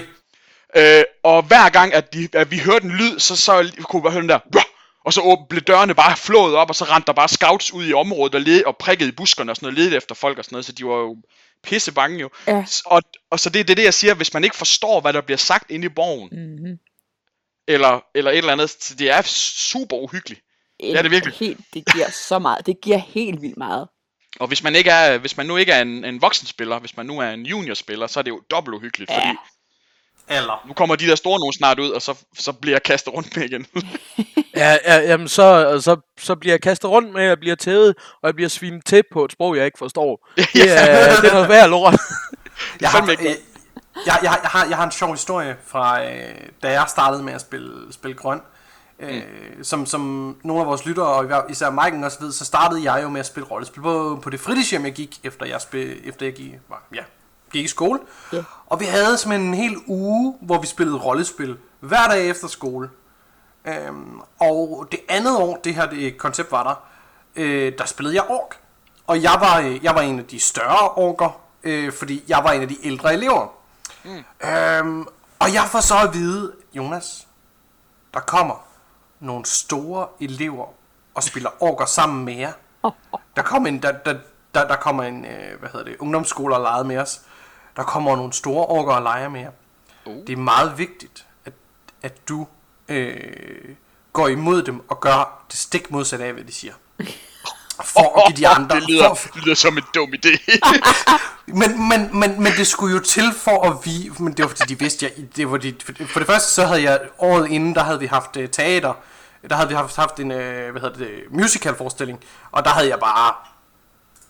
Øh, og hver gang, at, de, at vi hørte en lyd, så, så kunne vi bare høre den der, og så blev dørene bare flået op, og så rendte der bare scouts ud i området og, led, og prikkede i buskerne og sådan noget, ledte efter folk og sådan noget, så de var jo pisse bange jo. Ja. Og, og så det, det er det, jeg siger, hvis man ikke forstår, hvad der bliver sagt inde i borgen, mm-hmm. eller, eller et eller andet, så det er super uhyggeligt. Det er det virkelig. Helt, det giver så meget. Det giver helt vildt meget. Og hvis man, ikke er, hvis man nu ikke er en, en voksenspiller, hvis man nu er en juniorspiller, så er det jo dobbelt uhyggeligt, ja. fordi eller. Nu kommer de der store nogen snart ud, og så, så bliver jeg kastet rundt med igen. ja, ja, jamen så, så, så bliver jeg kastet rundt med, jeg bliver tævet, og jeg bliver svinet til på et sprog, jeg ikke forstår. Det er, det er noget værd lort. jeg, har, jeg, jeg, jeg, jeg, har, jeg har en sjov historie fra, øh, da jeg startede med at spille, spille grøn. Øh, mm. som, som nogle af vores lyttere, og især Mike'en også ved, så startede jeg jo med at spille rollespil på, på det fritidshjem, jeg gik, efter jeg, spil, efter jeg gik, var, ja, gik i skole. Yeah. Og vi havde simpelthen en hel uge, hvor vi spillede rollespil hver dag efter skole. Øhm, og det andet år, det her det koncept var der, øh, der spillede jeg ork. Og jeg var, øh, jeg var en af de større orker, øh, fordi jeg var en af de ældre elever. Mm. Øhm, og jeg får så at vide, Jonas, der kommer nogle store elever og spiller orker sammen med jer. Der kommer en, der, der, der, der kommer en øh, hvad hedder det, ungdomsskole og leget med os. Der kommer nogle store orker og leger med jer. Uh. Det er meget vigtigt, at, at du øh, går imod dem og gør det stik modsatte af, hvad de siger. For at give de andre... Det lyder, for, lyder som en dum idé. men, men, men, men det skulle jo til for at vi... Men det var fordi, de vidste, jeg, det var de, for det første, så havde jeg året inden, der havde vi haft uh, teater. Der havde vi haft, haft en uh, hvad hedder det, musical forestilling. Og der havde jeg bare...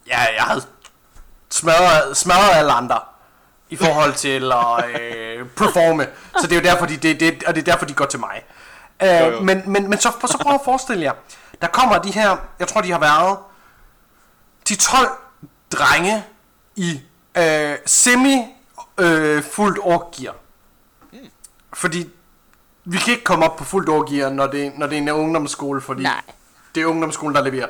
Ja, jeg havde smadret, smadret alle andre i forhold til at øh, performe. Så det er jo derfor, de, det, det, og det er derfor, de går til mig. Øh, jo, jo. Men, men, men så, så prøv at forestille jer. Der kommer de her, jeg tror, de har været de 12 drenge i øh, semi øh, fuldt orkgear. Mm. Fordi vi kan ikke komme op på fuldt orkgear, når det, når det er en ungdomsskole, fordi Nej. det er ungdomsskolen, der leverer.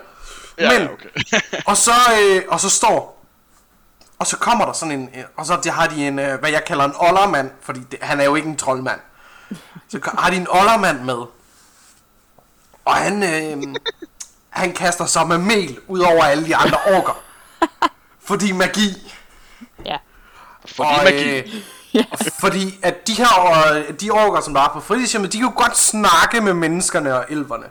Ja, Men, okay. og, så, øh, og så står og så kommer der sådan en, og så har de en, øh, hvad jeg kalder en ollermand, fordi det, han er jo ikke en troldmand. Så har de en ollermand med. Og han, øh, han kaster sig med mel ud over alle de andre orker. Fordi magi. Ja. Fordi og, magi. Øh, fordi at de her de orker, som der er på fritidshjemmet, de kunne godt snakke med menneskerne og elverne.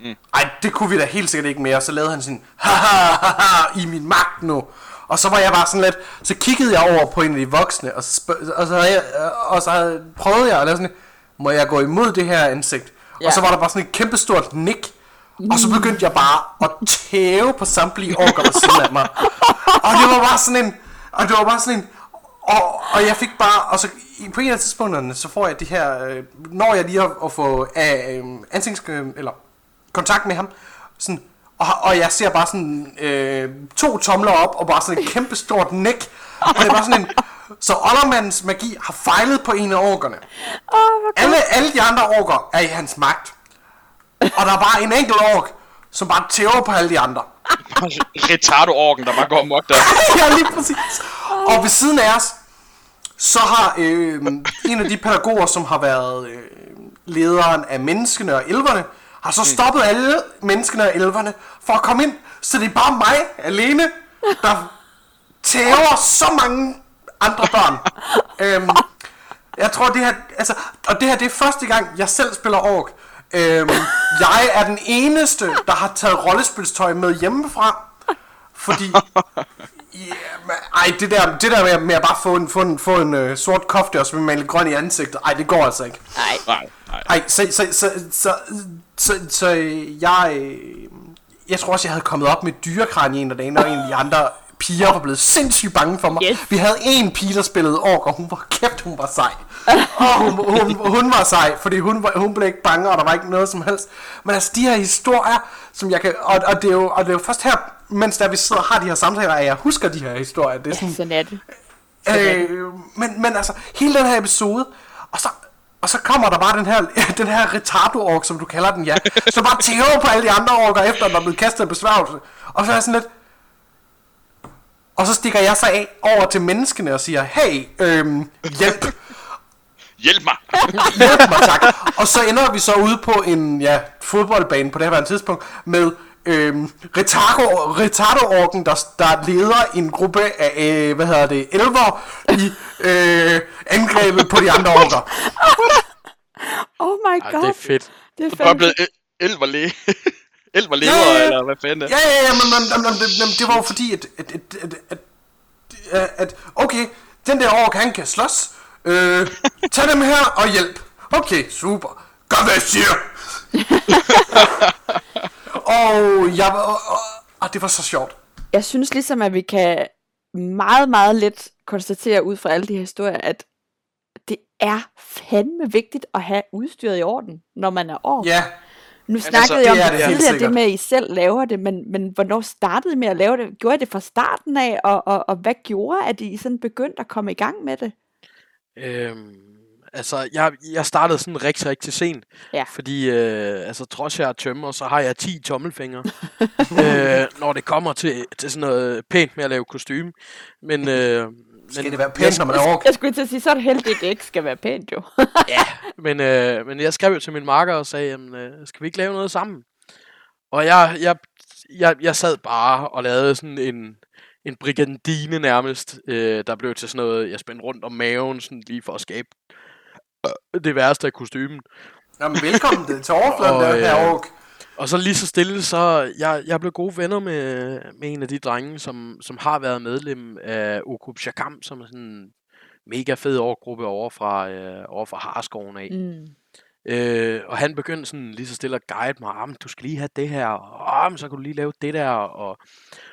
Mm. Ej, det kunne vi da helt sikkert ikke mere. Så lavede han sin, haha, haha, i min magt nu. Og så var jeg bare sådan lidt, så kiggede jeg over på en af de voksne, og så, og så, jeg, og så prøvede jeg at lave sådan, må jeg gå imod det her ansigt? Ja. Og så var der bare sådan et kæmpestort nik, og så begyndte jeg bare at tæve på samtlige orker på siden af mig. Og det var bare sådan en, og det var bare sådan en, og, og jeg fik bare, og så på en af tidspunkterne, så får jeg det her, øh, når jeg lige har at få øh, ansigts, eller kontakt med ham, sådan, og, og jeg ser bare sådan øh, to tomler op, og bare sådan et kæmpe stort næk. Og det er bare sådan en... Så Ollermandens magi har fejlet på en af orkerne. Oh, alle, alle de andre orker er i hans magt. Og der er bare en enkelt ork, som bare tæver på alle de andre. Retardo-orken, der bare går mok der. ja, lige præcis. Og ved siden af os, så har øh, en af de pædagoger, som har været øh, lederen af menneskene og elverne, har så stoppet alle menneskene og elverne for at komme ind, så det er bare mig alene, der tæver så mange andre børn. øhm, Jeg tror, det her, altså, og det her, det er første gang, jeg selv spiller ork. Øhm, jeg er den eneste, der har taget rollespilstøj med hjemmefra. Fordi, men, ej, det der, det der med, med at bare få en, få en, få en uh, sort kofte og så male grøn i ansigtet, ej, det går altså ikke. Nej. Nej, nej. Ej, så, så, så, så, så, så jeg, øh, jeg tror også, jeg havde kommet op med dyrekran i en af dagene, og en af de andre piger var blevet sindssygt bange for mig. Yes. Vi havde en pige, der spillede ork, og hun var kæft, hun var sej. Og hun, hun, hun var sej, fordi hun, var, hun blev ikke bange, og der var ikke noget som helst. Men altså, de her historier, som jeg kan, og, og, det, er jo, og det er jo først her, mens der vi sidder og har de her samtaler, at jeg husker de her historier. Det er sådan, Sådan er det. Øh, men, men altså, hele den her episode, og så, og så kommer der bare den her, den her retardo-ork, som du kalder den, ja, som bare tæver på alle de andre orker, efter at der er blevet kastet besværgelse. Og så er jeg sådan lidt... Og så stikker jeg så af over til menneskene og siger, hey, øhm, hjælp, Hjælp mig! hjælp mig, tak. Og så ender vi så ude på en ja, fodboldbane på det her tidspunkt med øhm, retardo, retardo-orken, der, der leder en gruppe af, øh, hvad hedder det, elver i øh, angrebet på de andre orker. Oh my Ej, god. det er fedt. Det er Du er bare blevet el- elver læge. elver lever, Ja, ja, ja. eller hvad fanden er Ja, ja, ja, men, men, men, men, det, men det var jo fordi, at, at, at, at, at, at, at okay, den der ork, han kan slås. Øh, tag dem her og hjælp. Okay, super. Gør hvad jeg siger. og jeg var, og, og, og det var så sjovt. Jeg synes ligesom, at vi kan meget, meget let konstatere ud fra alle de her historier, at det er fandme vigtigt at have udstyret i orden, når man er år. Ja, Nu snakkede jeg om det det det tidligere, det med, at I selv laver det, men, men hvornår startede I med at lave det? Gjorde I det fra starten af, og, og, og hvad gjorde, at I sådan begyndte at komme i gang med det? Øhm, altså, jeg, jeg startede sådan rigtig, rigtig sent. Ja. Fordi, øh, altså, trods jeg er tømmer, så har jeg 10 tommelfingre. øh, når det kommer til, til sådan noget pænt med at lave kostume. Men, øh, skal men, det være pænt, når man er ork? Jeg skulle til at sige, så er det heldigt, at det ikke skal være pænt jo. ja, men, øh, men jeg skrev jo til min makker og sagde, jamen, øh, skal vi ikke lave noget sammen? Og jeg, jeg, jeg, jeg sad bare og lavede sådan en, en brigandine nærmest, øh, der blev til sådan noget, jeg spændte rundt om maven, sådan lige for at skabe det værste af kostymen. Jamen, velkommen til overfladen, Og, der her øh, ork. Og så lige så stille, så jeg, jeg blev gode venner med, med en af de drenge, som, som har været medlem af Okup Shakam, som er sådan en mega fed årgruppe over fra, øh, over fra Harskoven af. Mm. Øh, og han begyndte sådan lige så stille at guide mig, ah, du skal lige have det her, og ah, men så kan du lige lave det der, og,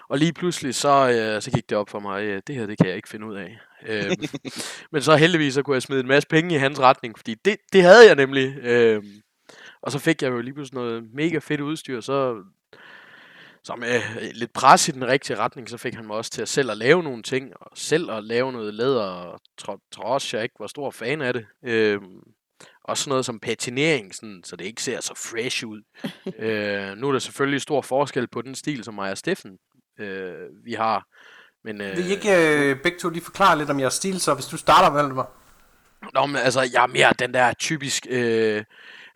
og lige pludselig så, øh, så gik det op for mig, øh, det her det kan jeg ikke finde ud af. Øh, men så heldigvis så kunne jeg smide en masse penge i hans retning, fordi det, det havde jeg nemlig. Øh, og så fik jeg jo lige pludselig noget mega fedt udstyr, så så med lidt pres i den rigtige retning, så fik han mig også til at selv at lave nogle ting, og selv at lave noget læder, og tro, trods jeg ikke var stor fan af det. Øhm, også sådan noget som patinering, sådan, så det ikke ser så fresh ud. øh, nu er der selvfølgelig stor forskel på den stil, som og Steffen øh, vi har. Men, øh, Vil I ikke øh, begge to lige forklare lidt om jeres stil, så hvis du starter, Valdemar? Nå, men altså, jeg er mere den der typisk øh,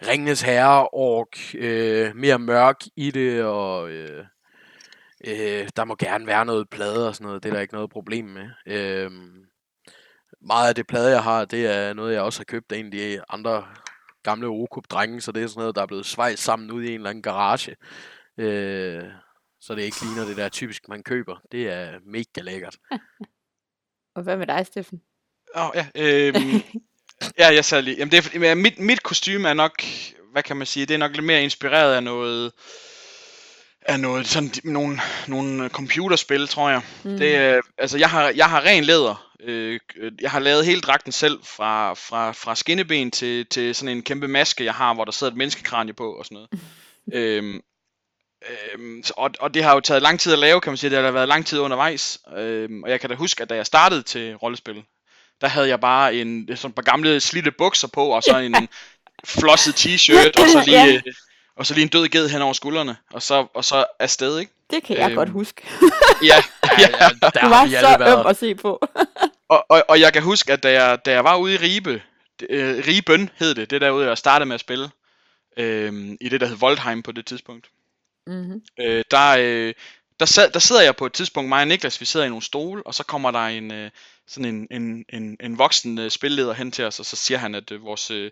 Ringenes Herre ork, øh, mere mørk i det, og øh, øh, der må gerne være noget plade og sådan noget, det er der ikke noget problem med. Øh, meget af det plade, jeg har, det er noget, jeg også har købt af en af de andre gamle Okup-drenge, så det er sådan noget, der er blevet svejst sammen ud i en eller anden garage. Øh, så det ikke ligner det der typisk, man køber. Det er mega lækkert. Og hvad med dig, Steffen? Åh, oh, ja. Øhm, ja, jeg sagde lige. Jamen, det er, fordi- mit, mit kostume er nok, hvad kan man sige, det er nok lidt mere inspireret af noget, af noget, sådan nogle, nogle computerspil, tror jeg. Mm. Det, altså, jeg har, jeg har ren læder. Øh, jeg har lavet hele dragten selv, fra, fra, fra skinneben til, til sådan en kæmpe maske, jeg har, hvor der sidder et menneskekranje på og sådan noget. øhm, øhm, så- og, og det har jo taget lang tid at lave, kan man sige. Det har været lang tid undervejs. Øhm, og jeg kan da huske, at da jeg startede til rollespil, der havde jeg bare en, sådan par gamle slidte bukser på, og så en flosset t-shirt, og så lige, Ja. øh, og så lige en død ged hen over skuldrene, og så, og så afsted, ikke? Det kan jeg Øhm, godt huske. Ja, ja. der Du var så øm at se på. Og, og, og jeg kan huske, at da jeg, da jeg var ude i Ribe, øh, Riben hed det, det derude, jeg startede med at spille, øh, i det, der hed Voldheim på det tidspunkt, mm-hmm. øh, der, øh, der, sad, der sidder jeg på et tidspunkt, mig og Niklas, vi sidder i nogle stole, og så kommer der en, øh, sådan en, en, en, en voksen øh, spilleder hen til os, og så siger han, at øh, vores... Øh,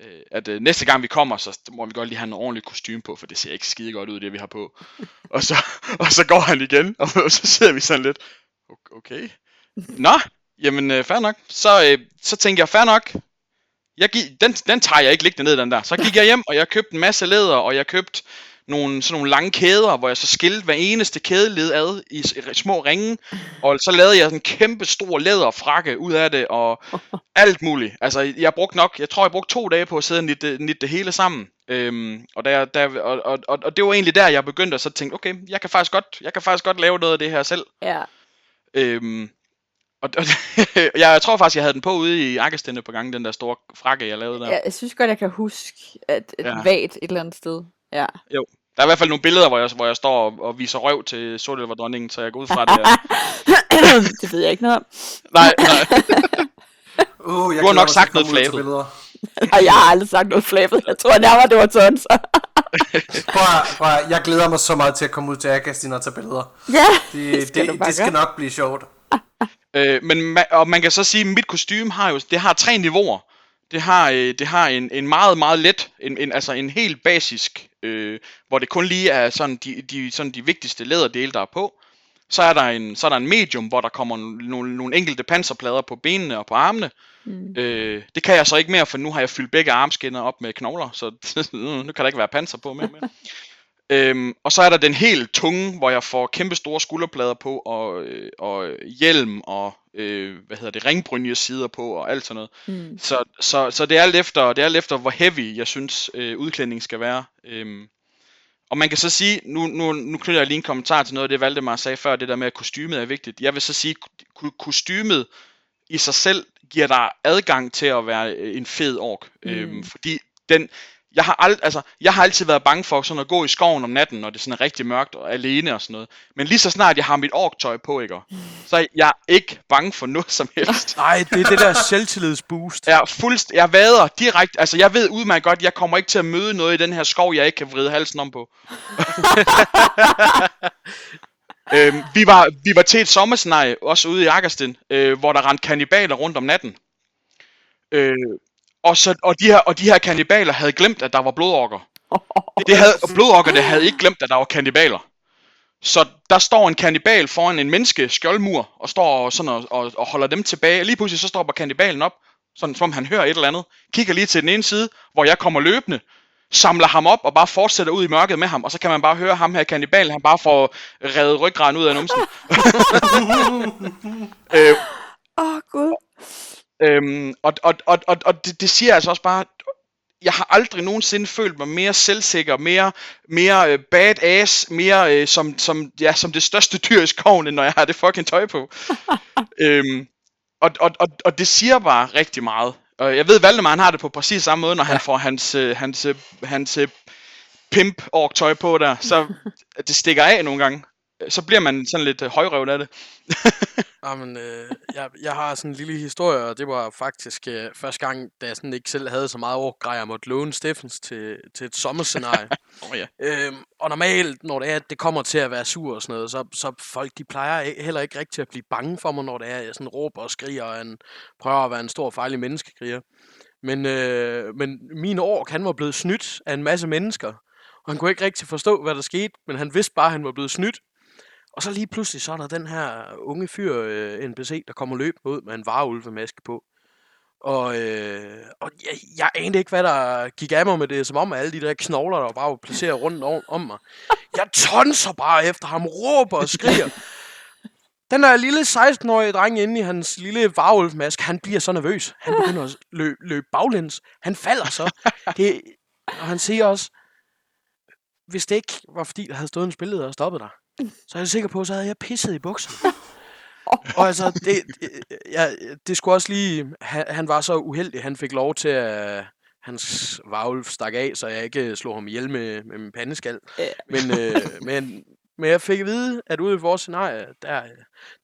øh, at øh, næste gang vi kommer, så må vi godt lige have en ordentlig kostume på, for det ser ikke skide godt ud, det vi har på. og, så, og så går han igen, og så sidder vi sådan lidt, okay. Nå, jamen øh, fair nok. Så, øh, så tænker jeg, fair nok, jeg gi- den, den tager jeg ikke liggende ned, den der. Så gik jeg hjem, og jeg købte en masse læder, og jeg købte nogle, sådan nogle lange kæder, hvor jeg så skilte hver eneste kædeled ad i små ringe, og så lavede jeg sådan en kæmpe stor læderfrakke ud af det, og alt muligt. Altså, jeg brugte nok, jeg tror, jeg brugte to dage på at sidde og nitte, nitte det hele sammen. Øhm, og, der, der, og, og, og, og, det var egentlig der, jeg begyndte at så tænke, okay, jeg kan faktisk godt, jeg kan faktisk godt lave noget af det her selv. Ja. Øhm, og, og jeg, jeg tror faktisk, jeg havde den på ude i Akkestende på gang, den der store frakke, jeg lavede der. ja. Jeg synes godt, jeg kan huske, at et Ja. vagt et eller andet sted. Ja. Jo. Der er i hvert fald nogle billeder, hvor jeg, hvor jeg står og, og viser røv til Sortelver-dronningen, så jeg går ud fra det. Det ved jeg ikke noget om. nej, nej. Uh, jeg Du har nok sagt noget flabet. billeder. Og jeg har aldrig sagt noget flabet. Jeg tror nærmere, det var tons. Prøv, at- prøv, at- jeg glæder mig så meget til at komme ud til Agastin og tage billeder. ja, Det, skal du det, det skal nok blive sjovt. Øh, men og man kan så sige, at mit kostume har jo, det har tre niveauer. Det har, øh, det har en, en meget, meget let, en, en, altså en helt basisk, øh, hvor det kun lige er sådan de, de, sådan de vigtigste læderdele, der er på. Så er der en, så er der en medium, hvor der kommer nogle, nogle enkelte panserplader på benene og på armene. Mm. Øh, det kan jeg så ikke mere, for nu har jeg fyldt begge armskinner op med knogler, så nu kan der ikke være panser på mere. mere. Øhm, og så er der den helt tunge, hvor jeg får kæmpe store skulderplader på, og, øh, og hjelm, og øh, hvad hedder det, ringbrynjesider på, og alt sådan noget. Mm. Så, så, så det, er alt efter, det er alt efter, hvor heavy jeg synes øh, udklædningen skal være. Øhm, og man kan så sige, nu, nu, nu knytter jeg lige en kommentar til noget af det, Valdemar sagde før, det der med, at kostymet er vigtigt. Jeg vil så sige, at kostymet i sig selv giver dig adgang til at være øh, en fed ork. Mm. Øhm, fordi den, jeg har, ald, altså, jeg har altid været bange for sådan at gå i skoven om natten, når det sådan er rigtig mørkt og alene og sådan noget. Men lige så snart jeg har mit orktøj på, ikke? så er jeg ikke bange for noget som helst. Nej, det er det der selvtillidsboost. Jeg fuldst, jeg vader direkte, altså jeg ved udmærket godt, jeg kommer ikke til at møde noget i den her skov, jeg ikke kan vride halsen om på. øhm, vi, var, vi var til et sommerscenarie, også ude i Akkersten, øh, hvor der rendte kannibaler rundt om natten. Øh, og, så, og, de her, og de her kannibaler havde glemt, at der var blodorker. Det havde, og blodorkerne havde ikke glemt, at der var kannibaler. Så der står en kannibal foran en menneske skjoldmur, og står og, sådan og, og, og holder dem tilbage. Lige pludselig så stopper kannibalen op, sådan som om han hører et eller andet. Kigger lige til den ene side, hvor jeg kommer løbende, samler ham op og bare fortsætter ud i mørket med ham. Og så kan man bare høre ham her kannibalen, han bare får revet ryggraden ud af numsen. øh, Åh, oh, gud. Øhm, og og, og, og, og det, det siger altså også bare, jeg har aldrig nogensinde følt mig mere selvsikker, mere, mere øh, badass, mere øh, som, som, ja, som det største dyr i skoven, end når jeg har det fucking tøj på. øhm, og, og, og, og det siger bare rigtig meget. Og jeg ved, Valdemar han har det på præcis samme måde, når han får hans, øh, hans, øh, hans øh, pimp tøj på der, så det stikker af nogle gange. Så bliver man sådan lidt øh, højrøvet af det. Jamen, øh, jeg, jeg har sådan en lille historie, og det var faktisk øh, første gang, da jeg sådan ikke selv havde så meget overgrej, jeg måtte låne Steffens til, til et sommerscenarie. Oh, ja. øhm, og normalt, når det er, at det kommer til at være sur og sådan noget, så, så folk, de plejer heller ikke rigtig at blive bange for mig, når det er, at jeg sådan råber og skriger, og en, prøver at være en stor fejlig menneskekriger. Men, øh, men min ork, han var blevet snydt af en masse mennesker, og han kunne ikke rigtig forstå, hvad der skete, men han vidste bare, at han var blevet snydt. Og så lige pludselig, så er der den her unge fyr, øh, NPC, der kommer løb ud med en varulvemaske på. Og, øh, og jeg, jeg anede ikke, hvad der gik af mig med det, som om alle de der knogler, der bare var placeret rundt om, om mig. Jeg tonser bare efter ham, råber og skriger. Den der lille 16-årige dreng inde i hans lille varulvmaske, han bliver så nervøs. Han begynder at løbe, løbe baglæns. Han falder så. Det, og han siger også, hvis det ikke var fordi, der havde stået en spilleder og stoppet dig, så er jeg sikker på, så havde jeg pisset i bukserne. og altså, det, ja, det skulle også lige... Han, han var så uheldig, han fik lov til at... Hans varulv stak af, så jeg ikke slog ham ihjel med, med min pandeskal. Ja. Men, øh, men, Men jeg fik at vide, at ude i vores scenarie, der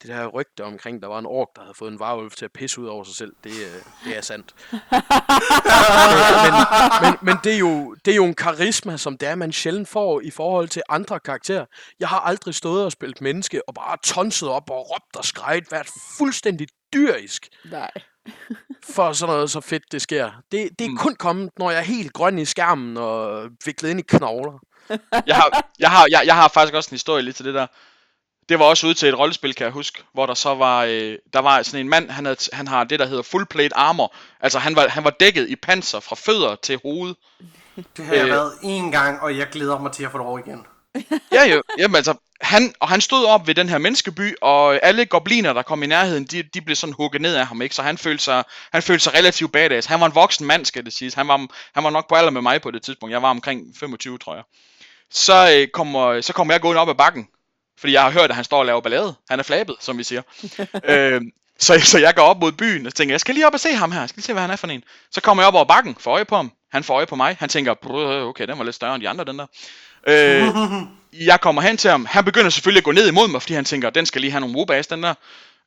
det der rygte omkring, der var en ork, der havde fået en varulv til at pisse ud over sig selv, det, øh, det er sandt. men, men, men det, er jo, det er jo en karisma, som det er, man sjældent får i forhold til andre karakterer. Jeg har aldrig stået og spillet menneske og bare tonset op og råbt og skrejet, været fuldstændig dyrisk. Nej. for sådan noget så fedt, det sker. Det, det er mm. kun kommet, når jeg er helt grøn i skærmen og viklet ind i knogler. Jeg, har, jeg, har, jeg, jeg har faktisk også en historie lige til det der. Det var også ude til et rollespil, kan jeg huske, hvor der så var, øh, der var sådan en mand, han, havde, han har det, der hedder full plate armor. Altså han var, han var dækket i panser fra fødder til hoved. Det har jeg øh, været én gang, og jeg glæder mig til at få det over igen. ja, jo. Jamen altså, han, og han stod op ved den her menneskeby, og alle gobliner, der kom i nærheden, de, de blev sådan hugget ned af ham, ikke? Så han følte sig, han følte sig relativt badass. Han var en voksen mand, skal det siges. Han var, han var nok på alder med mig på det tidspunkt. Jeg var omkring 25, tror jeg. Så, øh, kommer, så kommer jeg gående op ad bakken, fordi jeg har hørt, at han står og laver ballade. Han er flabet, som vi siger. øh, så, så jeg går op mod byen og tænker, jeg skal lige op og se ham her. Jeg skal lige se, hvad han er for en. Så kommer jeg op over bakken, får øje på ham. Han får øje på mig. Han tænker, okay, den var lidt større end de andre, den der. Øh, jeg kommer hen til ham. Han begynder selvfølgelig at gå ned imod mig, fordi han tænker, den skal lige have nogle wobas, den der.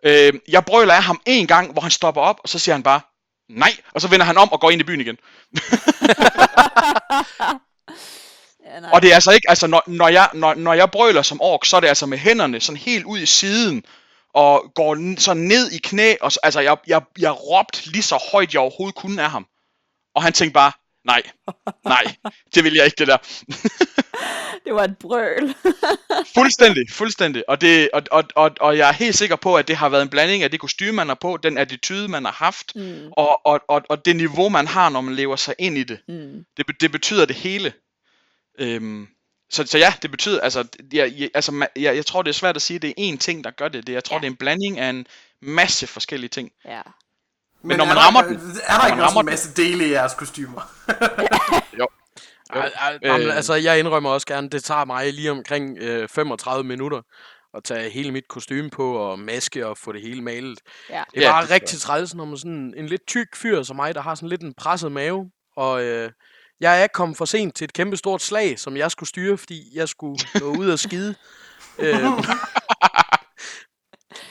Øh, jeg brøler af ham en gang, hvor han stopper op, og så siger han bare, nej. Og så vender han om og går ind i byen igen. ja, og det er altså ikke, altså når, når, jeg, når, når jeg brøler som ork, så er det altså med hænderne sådan helt ud i siden, og går så ned i knæ, og så, altså jeg, jeg, jeg råbte lige så højt jeg overhovedet kunne af ham. Og han tænkte bare, nej, nej, det vil jeg ikke det der. det var et brøl. fuldstændig, fuldstændig. Og, det, og, og, og, og jeg er helt sikker på, at det har været en blanding af det kostume, man har på, den attitude, man har haft, mm. og, og, og, og det niveau, man har, når man lever sig ind i det. Mm. Det, det betyder det hele. Øhm, så, så ja, det betyder, altså, jeg, jeg, altså jeg, jeg tror, det er svært at sige, at det er én ting, der gør det. det jeg tror, ja. det er en blanding af en masse forskellige ting. Ja. Men, Men når man rammer den... Er der ikke også en masse dele i jeres kostymer? jo. Jo. Øh, altså, jeg indrømmer også gerne, det tager mig lige omkring øh, 35 minutter at tage hele mit kostume på og maske og få det hele malet. Ja. Det er bare ja, rigtig træls, når man sådan en lidt tyk fyr som mig, der har sådan lidt en presset mave, og øh, jeg er kommet for sent til et kæmpe stort slag, som jeg skulle styre, fordi jeg skulle gå ud og skide. øh,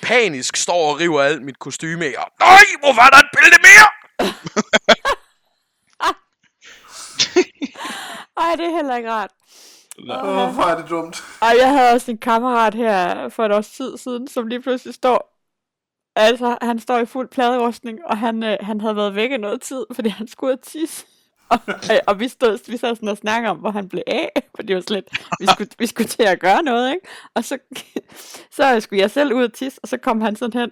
panisk står og river alt mit kostume af, og nej, hvorfor er der et billede mere? Ej, det er heller ikke rart. Hvorfor er det dumt? Og jeg havde også en kammerat her for et års tid siden, som lige pludselig står Altså, han står i fuld pladerustning, og han, øh, han havde været væk i noget tid, fordi han skulle have tisse. Og, og vi, stod, vi sad sådan og snakkede om, hvor han blev af, for det var slet, vi skulle, vi skulle til at gøre noget, ikke? Og så, så skulle jeg selv ud og tisse, og så kom han sådan hen,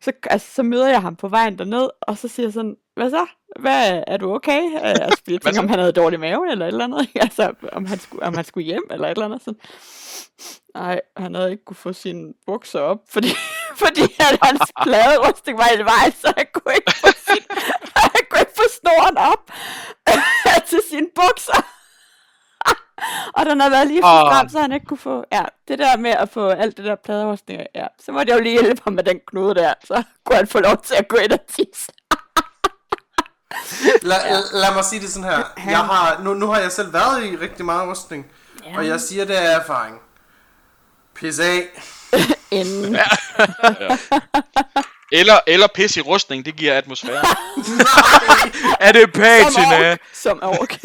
så, altså, så møder jeg ham på vejen derned, og så siger jeg sådan, hvad så? Hvad, er du okay? Altså, jeg tænkte, om han havde dårlig mave, eller et eller andet, ikke? Altså, om han, skulle, om han skulle hjem, eller et eller andet, sådan. Nej, han havde ikke kunne få sine bukser op, fordi, fordi at hans pladerustning var i vej, så han kunne ikke få, sin, få snoren op til sine bukser. og den har været lige for oh. frem, så han ikke kunne få, ja, det der med at få alt det der pladerustning, ja, så måtte jeg jo lige hjælpe ham med den knude der, så kunne han få lov til at gå ind og tisse. La, ja. Lad mig sige det sådan her. Jeg har, nu, nu har jeg selv været i rigtig meget rustning, ja. og jeg siger det af erfaring. Pis af. Inden. Ja. Eller, eller pis i rustning, det giver atmosfære. er det patina? Som ork.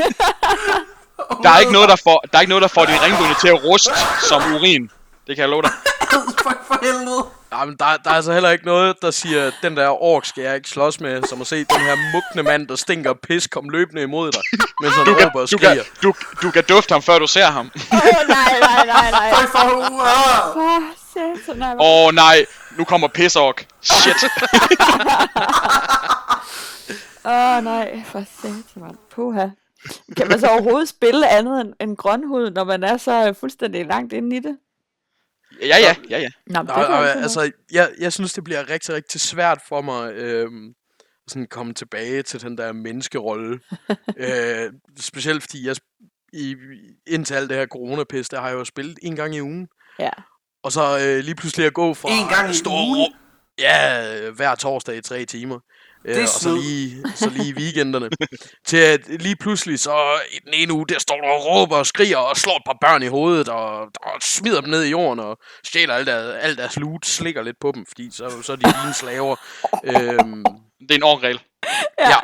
der er ikke noget, der får, der er ikke noget, der får din ringbunde til at ruste som urin. Det kan jeg love dig. Fuck for helvede. Ja, men der, der er altså heller ikke noget, der siger, den der ork skal jeg ikke slås med, som at se den her mugne mand, der stinker pis, kom løbende imod dig, mens han råber og skriger. Du kan, du, du kan dufte ham, før du ser ham. Åh, oh, nej, nej, nej, nej. Åh, oh, nej. Nu kommer pisork. Shit. Åh, oh, nej. For satan, mand. Puha. Kan man så overhovedet spille andet end, end grønhud, når man er så fuldstændig langt inde i det? Ja, ja, ja, ja. Nå, det Nå, altså, jeg, jeg synes, det bliver rigtig, rigtig svært for mig øhm, sådan komme tilbage til den der menneskerolle. øh, specielt fordi jeg i, indtil alt det her coronapis, der har jeg jo spillet en gang i ugen. Ja. Og så øh, lige pludselig at gå fra... En gang i ugen? Ja, hver torsdag i tre timer. Øh, Det er og så lige, så lige i weekenderne. til at lige pludselig, så i den ene uge, der står der og råber og skriger og slår et par børn i hovedet og, og smider dem ned i jorden og stjæler alt, der, alt deres loot, slikker lidt på dem, fordi så, så er de dine slaver. øhm, Det er en årregel. Ja.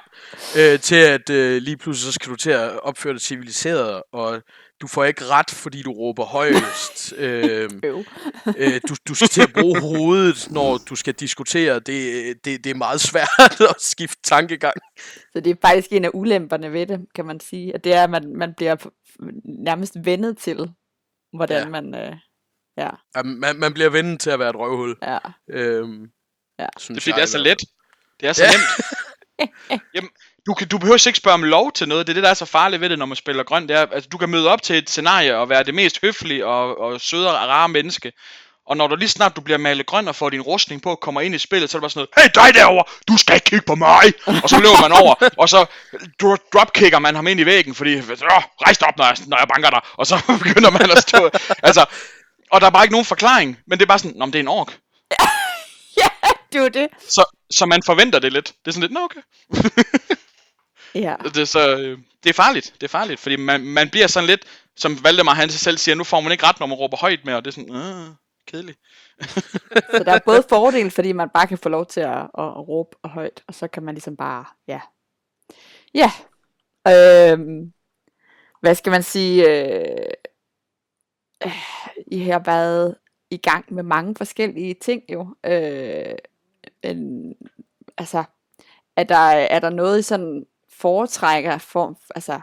Øh, til at øh, lige pludselig så skal du til at opføre dig civiliseret, og du får ikke ret, fordi du råber højest. øh, øh, du, du skal til at bruge hovedet, når du skal diskutere. Det, det, det er meget svært at skifte tankegang. Så det er faktisk en af ulemperne ved det, kan man sige. At det er, at man, man bliver nærmest vendet til, hvordan Ja. man... Øh, ja, Ja, Man, man bliver vendt til at være et røvhul. ja. Øhm, Ja. Det er fordi, jeg det er så let. Det er så Ja. nemt. Jamen, du, kan, du behøver ikke spørge om lov til noget. Det er det, der er så farligt ved det, når man spiller grøn. Det er, altså, du kan møde op til et scenarie og være det mest høflige og, og søde og rare menneske. Og når du lige snart du bliver malet grøn og får din rustning på og kommer ind i spillet, så er det bare sådan noget, hey dig derovre, du skal ikke kigge på mig! Og så løber man over, og så dro- dropkicker man ham ind i væggen, fordi, rejs dig op, når jeg, når jeg banker dig. Og så begynder man at stå, altså, og der er bare ikke nogen forklaring, men det er bare sådan, Nå, det er en ork. Det var det. Så, så man forventer det lidt. Det er sådan lidt, nå okay. Ja. Det er, så, øh, det er farligt, det er farligt, fordi man, man bliver sådan lidt, som Valdemar han selv siger, nu får man ikke ret, når man råber højt mere, og det er sådan, øh, kedeligt. Så der er både fordel, fordi man bare kan få lov til at, at, at råbe højt, og så kan man ligesom bare, ja. Ja. Øhm, hvad skal man sige? Øh, øh, I har været i gang med mange forskellige ting jo. Øh, en, altså, er der, er der noget, I sådan foretrækker form, altså,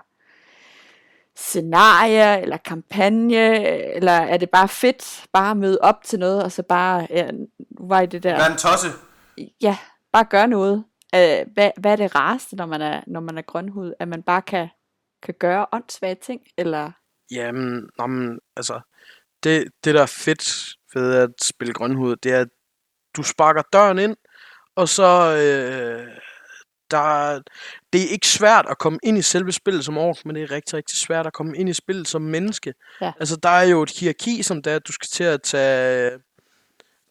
scenarie eller kampagne, eller er det bare fedt bare at møde op til noget, og så bare, ja, var I det der, Hvad er en tosse? ja, bare gøre noget. Øh, hvad, hvad er det rareste, når man er, når man er grønhud? At man bare kan, kan gøre åndssvage ting, eller? Jamen, nå, men, altså, det, det der er fedt ved at spille grønhud, det er, at du sparker døren ind, og så, øh, der, det er ikke svært at komme ind i selve spillet som ork, men det er rigtig, rigtig svært at komme ind i spillet som menneske. Ja. Altså, der er jo et hierarki, som det er, at du skal til at tage,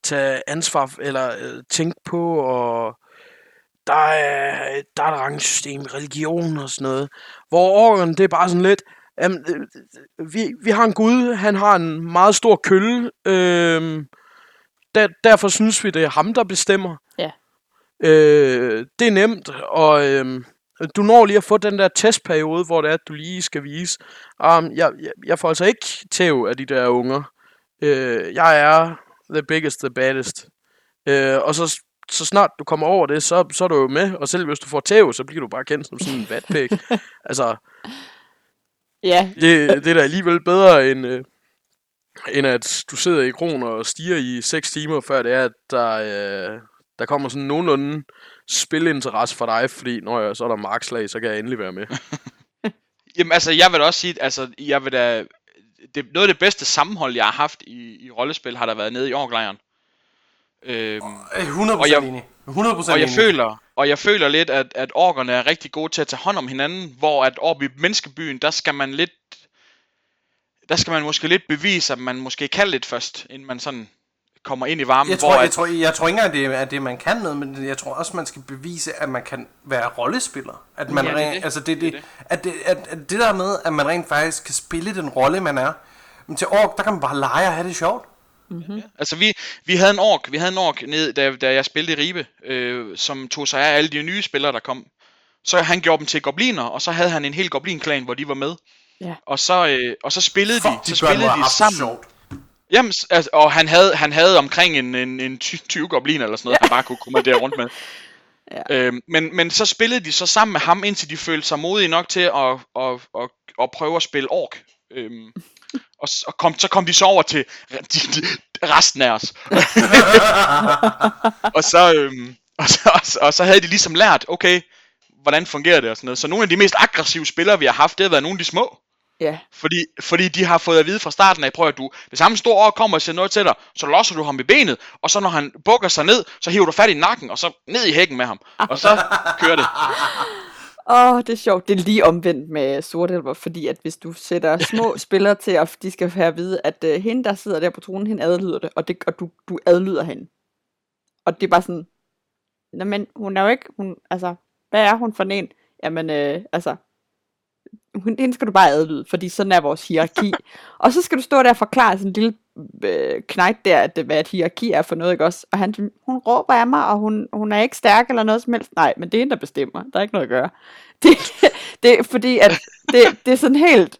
tage ansvar, eller øh, tænke på, og der er, der er et rangsystem, religion og sådan noget. Hvor orkerne, det er bare sådan lidt, jamen, øh, vi, vi har en gud, han har en meget stor kølle, øh, der, derfor synes vi, det er ham, der bestemmer. Øh, det er nemt, og øh, du når lige at få den der testperiode, hvor det er, at du lige skal vise, um, jeg, jeg, jeg får altså ikke tæv af de der unger. Øh, jeg er the biggest, the baddest. Øh, og så, så snart du kommer over det, så, så er du jo med, og selv hvis du får tæv, så bliver du bare kendt som sådan en vatpæk. altså, Ja, det, det er da alligevel bedre, end, øh, end at du sidder i kron og stiger i 6 timer, før det er, at der, øh, der kommer sådan nogenlunde spilinteresse for dig, fordi når jeg, så er der markslag, så kan jeg endelig være med. Jamen altså, jeg vil også sige, altså, jeg vil da, det, noget af det bedste sammenhold, jeg har haft i, i rollespil, har der været nede i Orklejren. Øhm, Øh, 100% Og jeg- enig. 100% og jeg enig. føler, og jeg føler lidt, at, at orkerne er rigtig gode til at tage hånd om hinanden, hvor at oppe i menneskebyen, der skal man lidt, der skal man måske lidt bevise, at man måske kan lidt først, inden man sådan kommer ind i varmen. Jeg hvor tror, jeg, at, tror, jeg tror ikke engang, det er, at det, man kan noget, men jeg tror også, man skal bevise, at man kan være rollespiller. At man Ja, det rent, det. altså det, Det det, at, det, at, at det der med, at man rent faktisk kan spille den rolle, man er. Men til ork, der kan man bare lege og have det sjovt. Altså vi, vi havde en ork, vi havde en ork ned, da, da jeg spillede i Ribe, øh, som tog sig af alle de nye spillere, der kom. Så han gjorde dem til gobliner, og så havde han en hel goblinklan, hvor de var med. Ja. Og så, øh, og så spillede de, Fuck, så børn må spillede de sammen. Sjovt. Jamen, altså, og han havde, han havde omkring en, en, en 20 gobliner eller sådan noget, han bare kunne kommandere rundt med. Ja. Øhm, men, men så spillede de så sammen med ham, indtil de følte sig modige nok til at, at, at, at prøve at spille ork. Øhm, og s- og kom, så kom de så over til de, de, resten af os. og, så, øhm, og, så, og, så, og så havde de ligesom lært, okay, hvordan fungerer det og sådan noget. Så nogle af de mest aggressive spillere, vi har haft, det har været nogle af de små. Ja, Fordi, fordi de har fået at vide fra starten af, prøv at du, hvis ham store år kommer og siger noget til dig, så losser du ham i benet, og så når han bukker sig ned, så hiver du fat i nakken, og så ned i hækken med ham. Og så kører det. Åh, det er sjovt. Det er lige omvendt med sortelver, fordi at hvis du sætter små spillere til, at de skal have at vide, at uh, hende, der sidder der på tronen, hende adlyder det, og, det, og du, du adlyder hende. Og det er bare sådan, Nå, men hun er jo ikke, hun, altså, hvad er hun for en? Jamen, øh, altså, hun, hende skal du bare adlyde, fordi sådan er vores hierarki. og så skal du stå der og forklare sådan en lille øh, knægt der, at, hvad et hierarki er for noget, ikke også? Og han, hun råber af mig, og hun, hun er ikke stærk eller noget som helst. Nej, men det er hende, der bestemmer. Der er ikke noget at gøre. Det, det fordi, at det, det er sådan helt,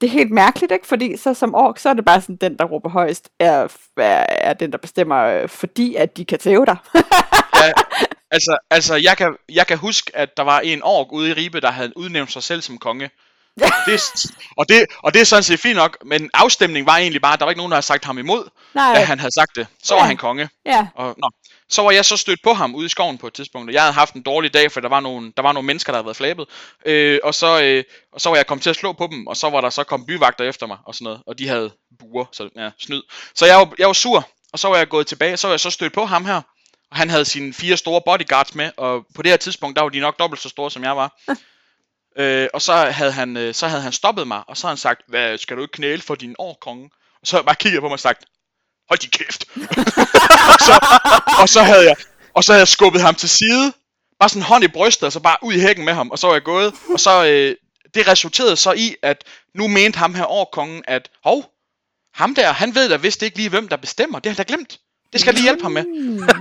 det er helt mærkeligt, ikke? Fordi så som ork, så er det bare sådan, den, der råber højst, er, er, er den, der bestemmer, øh, fordi at de kan tæve dig. ja, altså, altså jeg, kan, jeg kan huske, at der var en ork ude i Ribe, der havde udnævnt sig selv som konge. det, og, det, og det er sådan set fint nok, men afstemningen var egentlig bare, at der var ikke nogen, der havde sagt ham imod, Nej. at han havde sagt det. Så ja. var han konge. Ja. Og, nå. Så var jeg så stødt på ham ude i skoven på et tidspunkt, og jeg havde haft en dårlig dag, for der var nogle, der var nogle mennesker, der havde været flabet. Øh, og, så, øh, og så var jeg kommet til at slå på dem, og så var der så kommet byvagter efter mig og sådan noget, og de havde buer, så ja, snyd. Så jeg var, jeg var sur, og så var jeg gået tilbage, og så var jeg så stødt på ham her, og han havde sine fire store bodyguards med, og på det her tidspunkt, der var de nok dobbelt så store, som jeg var. øh, og så havde, han, øh, så havde han stoppet mig, og så havde han sagt, hvad, skal du ikke knæle for din årkonge? Og så havde jeg bare kigget på mig og sagt, hold din kæft. og, så, og, så havde jeg, og så havde jeg skubbet ham til side, bare sådan hånd i brystet, og så bare ud i hækken med ham, og så var jeg gået, og så, øh, det resulterede så i, at nu mente ham her årkongen, at, hov, ham der, han ved da vist ikke lige, hvem der bestemmer, det har han da glemt. Det skal lige hjælpe ham med.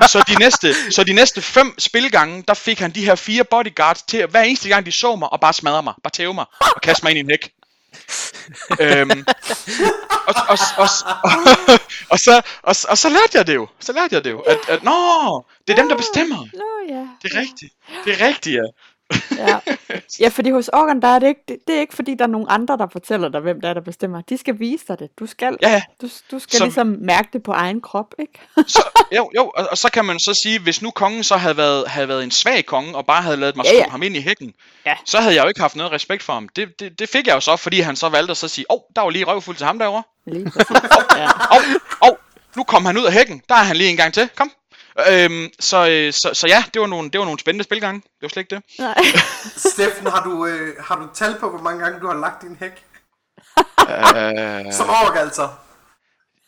Så de næste, så de næste fem spilgange, der fik han de her fire bodyguards til, hver eneste gang de så mig, og bare smadre mig, bare tæve mig, og kaste mig ind i en hæk. øhm, og, og, og, og, og, så, og, og så lærte jeg det jo. Så lærte jeg det jo. At, at nå, det er dem, der bestemmer. Nå, ja. Det er rigtigt. Det er rigtigt, ja ja. ja, fordi hos Organ, der er det ikke, det, det er ikke fordi, der er nogen andre, der fortæller dig, hvem der er, der bestemmer. De skal vise dig det. Du skal, ja, du, du skal så, ligesom mærke det på egen krop, ikke? så, jo, jo, og, og, så kan man så sige, hvis nu kongen så havde været, havde været en svag konge, og bare havde lavet mig ja, ja. ham ind i hækken, ja. så havde jeg jo ikke haft noget respekt for ham. Det, det, det fik jeg jo så, fordi han så valgte at så sige, åh, oh, der var lige røvfuld til ham derovre. Lige Åh, ja. oh, oh, nu kom han ud af hækken. Der er han lige en gang til. Kom. Øhm, så, øh, så, så ja, det var, nogle, det var nogle spændende spilgange. Det var slet ikke det. Nej. Steffen, har du, øh, har du tal på, hvor mange gange du har lagt din hæk? øh... Som ork, altså.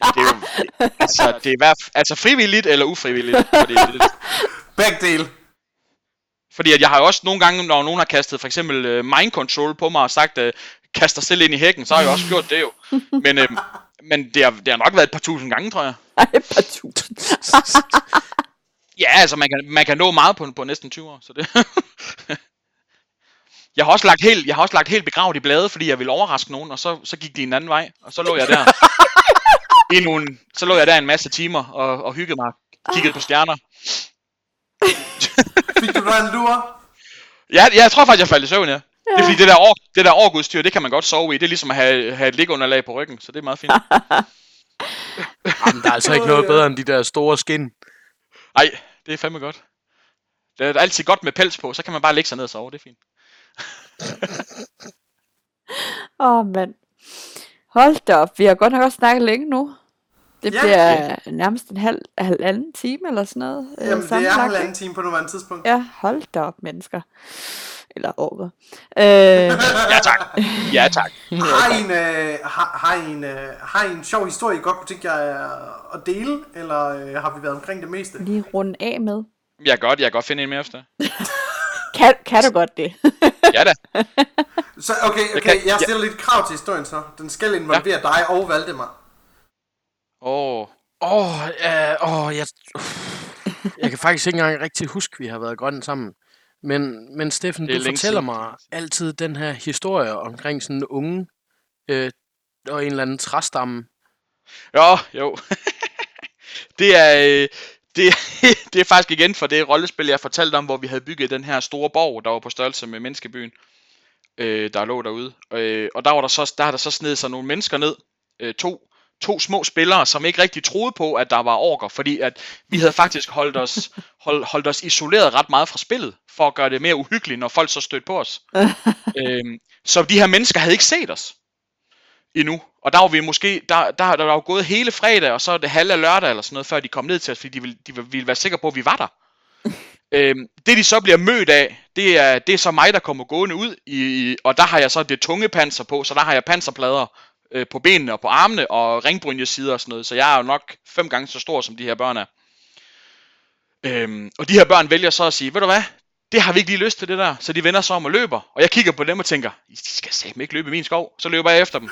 Det er jo, altså, det er hvert, altså frivilligt eller ufrivilligt. Fordi, det, Begge dele. Fordi at jeg har jo også nogle gange, når nogen har kastet for eksempel uh, mind control på mig og sagt, uh, kast dig selv ind i hækken, så har jeg også gjort det jo. Men, uh, men det, har, det har nok været et par tusind gange, tror jeg. Ej, et par tusind. Ja, altså man kan, man kan nå meget på, på næsten 20 år, så det... jeg har også lagt helt, jeg har også lagt helt begravet i bladet, fordi jeg ville overraske nogen, og så, så gik de en anden vej, og så lå jeg der. I nogle, så lå jeg der en masse timer og, og hyggede mig, kiggede på stjerner. Fik du da en lur? Ja, jeg tror faktisk, jeg faldt i søvn, ja. Det er fordi, det der, år, det der årgudstyr, det kan man godt sove i. Det er ligesom at have, have et ligunderlag på ryggen, så det er meget fint. Jamen, der er altså ikke noget bedre end de der store skin. Nej, det er fandme godt. Det er altid godt med pels på, så kan man bare lægge sig ned og sove, det er fint. Åh, oh, mand. Hold da op, vi har godt nok også snakket længe nu. Det ja, bliver ja. nærmest en halv, halvanden time eller sådan noget. Øh, Jamen, det er halvanden time på nuværende tidspunkt. Ja, hold da op, mennesker. Eller orker. Øh... ja tak. Ja tak. Har I en, øh, har, har, I en, øh, har I en sjov historie, I godt kunne tænke jer at dele? Eller øh, har vi været omkring det meste? Lige runde af med. Jeg kan godt, jeg kan godt finde en mere efter. kan, kan du godt det? ja da. Så okay, okay, jeg stiller lidt krav til historien så. Den skal involvere ja. dig og Valdemar. Åh. Oh. Åh, oh, uh, oh, jeg, uh, jeg kan faktisk ikke engang rigtig huske, at vi har været grønne sammen. Men, men Steffen, du fortæller siden. mig altid den her historie omkring sådan en unge øh, og en eller anden træstamme. Ja, jo. det er... Øh, det, det er faktisk igen for det rollespil, jeg fortalte om, hvor vi havde bygget den her store borg, der var på størrelse med menneskebyen, øh, der lå derude. Øh, og der, var der, så, der har der så snedet sig nogle mennesker ned, øh, to to små spillere, som ikke rigtig troede på, at der var orker, fordi at vi havde faktisk holdt os, hold, holdt os isoleret ret meget fra spillet, for at gøre det mere uhyggeligt, når folk så stødte på os. øhm, så de her mennesker havde ikke set os endnu. Og der var vi måske, der, der, der var jo gået hele fredag, og så det halve lørdag eller sådan noget, før de kom ned til os, fordi de ville, de ville være sikre på, at vi var der. øhm, det de så bliver mødt af, det er, det er så mig, der kommer gående ud, i, og der har jeg så det tunge panser på, så der har jeg panserplader øh, på benene og på armene og ringbrynjesider og sådan noget, så jeg er jo nok fem gange så stor, som de her børn er. Øhm, og de her børn vælger så at sige, ved du hvad, det har vi ikke lige lyst til det der, så de vender sig om og løber. Og jeg kigger på dem og tænker, de skal simpelthen ikke løbe i min skov, så løber jeg efter dem.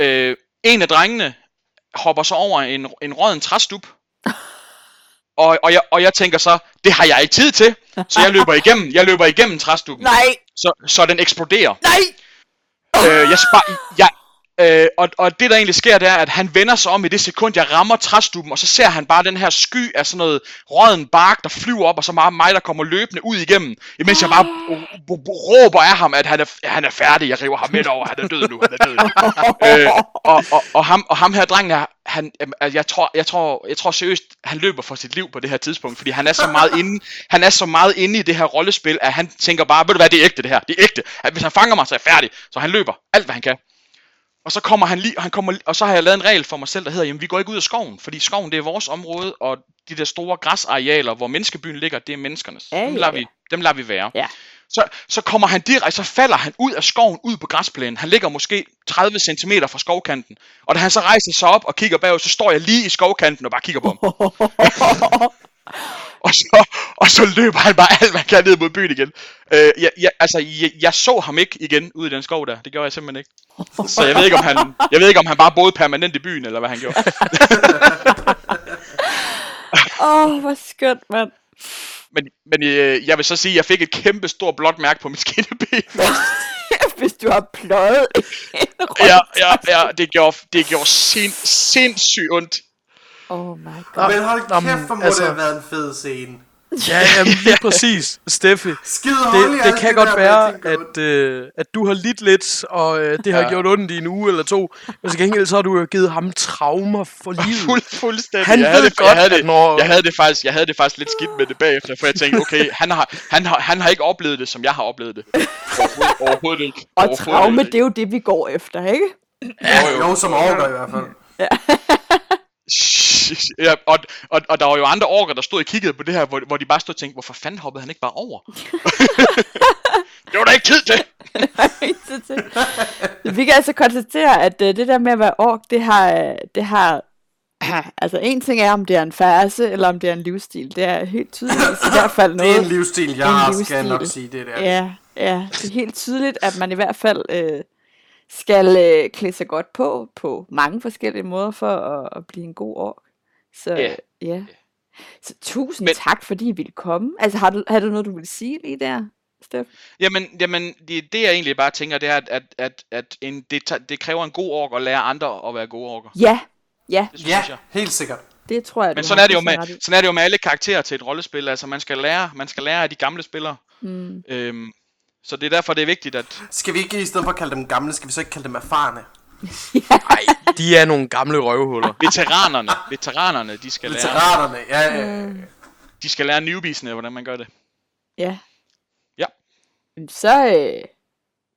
Øh, en af drengene hopper så over en, en råden træstup, og, og, jeg, og jeg tænker så, det har jeg ikke tid til, så jeg løber igennem, jeg løber igennem træstuppen, Nej, så, så den eksploderer. nej! Øh, jeg spar, jeg, øh, og, og det der egentlig sker, det er, at han vender sig om i det sekund, jeg rammer træstuppen, og så ser han bare den her sky af sådan noget råden bark, der flyver op, og så meget mig, der kommer løbende ud igennem, imens jeg bare b- råber af ham, at han er, han er færdig, jeg river ham midt over, han er død nu, han er død nu. øh, og, og, og, ham, og ham her drengen her, han, altså, jeg, tror, jeg, tror, jeg tror seriøst, han løber for sit liv på det her tidspunkt, fordi han er så meget inde, han er så meget inde i det her rollespil, at han tænker bare, ved du hvad, det er ægte det her, det er ægte. At hvis han fanger mig, så er jeg færdig. Så han løber alt, hvad han kan. Og så kommer han lige, han kommer, og så har jeg lavet en regel for mig selv, der hedder, jamen vi går ikke ud af skoven, fordi skoven det er vores område, og de der store græsarealer, hvor menneskebyen ligger, det er menneskernes. Ja, dem, lader ja. vi, dem lader vi være. Ja. Så, så kommer han direkte, så falder han ud af skoven, ud på græsplænen. Han ligger måske 30 cm fra skovkanten. Og da han så rejser sig op og kigger bagud, så står jeg lige i skovkanten og bare kigger på ham. og, så, og så løber han bare alt, hvad han kan ned mod byen igen. Øh, jeg, jeg, altså, jeg, jeg, så ham ikke igen ude i den skov der. Det gjorde jeg simpelthen ikke. Så jeg ved ikke, om han, jeg ved ikke, om han bare boede permanent i byen, eller hvad han gjorde. Åh, oh, hvor skønt, mand. Men, men øh, jeg vil så sige, at jeg fik et kæmpe stort blåt mærke på mit skinneben. Hvis du har pløjet ja, ja, ja, det gjorde, det gjorde sind, sindssygt ondt. Oh my god. Men hold kæft, hvor må altså- det have været en fed scene. Ja, jamen, lige præcis, Steffi. Skide Det, det kan godt være, at, øh, at du har lidt lidt, og øh, det har Ja. gjort ondt i en uge eller to. Men til gengæld så har du jo givet ham traumer for livet. Fuld, fuldstændig. Han jeg havde ved det, godt, jeg havde at det, når- jeg havde det faktisk, jeg havde det faktisk lidt skidt med det bagefter, for jeg tænkte, okay, han har, han har, han har ikke oplevet det, som jeg har oplevet det. Overhovedet, overhovedet ikke. Og traume, ikke. det er jo det, vi går efter, ikke? Jo, jo. Jo, som overgår i hvert fald. Ja, og, og, og der var jo andre orker, der stod og kiggede på det her, hvor, hvor de bare stod og tænkte, hvorfor fanden hoppede han ikke bare over? det var der ikke tid til! Så til- vi kan altså konstatere, at øh, det der med at være ork, det har, øh, det har altså en ting er, om det er en fase, eller om det er en livsstil. Det er helt tydeligt i hvert fald Det er noget. en livsstil, jeg En livsstil. skal nok sige det der. Ja, ja, det er helt tydeligt, at man i hvert fald øh, skal øh, klæde sig godt på, på mange forskellige måder for at, at blive en god ork. Så Ja. ja. Så tusind Men- tak, fordi I ville komme. Altså, har du, har du noget, du vil sige lige der, Steff? Jamen, jamen det, det jeg egentlig bare tænker, det er, at, at, at, at en, det, det kræver en god ork at lære andre at være gode orker. Ja, ja, Det synes Ja, jeg. helt sikkert. det tror jeg, Men sådan er, det jo med, ret sådan er det jo med alle karakterer til et rollespil. Altså, man skal lære, man skal lære af de gamle spillere. Mm. Øhm, så det er derfor, det er vigtigt, at... Skal vi ikke i stedet for at kalde dem gamle, skal vi så ikke kalde dem erfarne? Nej, de er nogle gamle røvhuller. Veteranerne, veteranerne, de skal lære, Veteranerne, ja, ja. Mm. de skal lære newbiesene, hvordan man gør det. Ja. Ja. Men Så øh,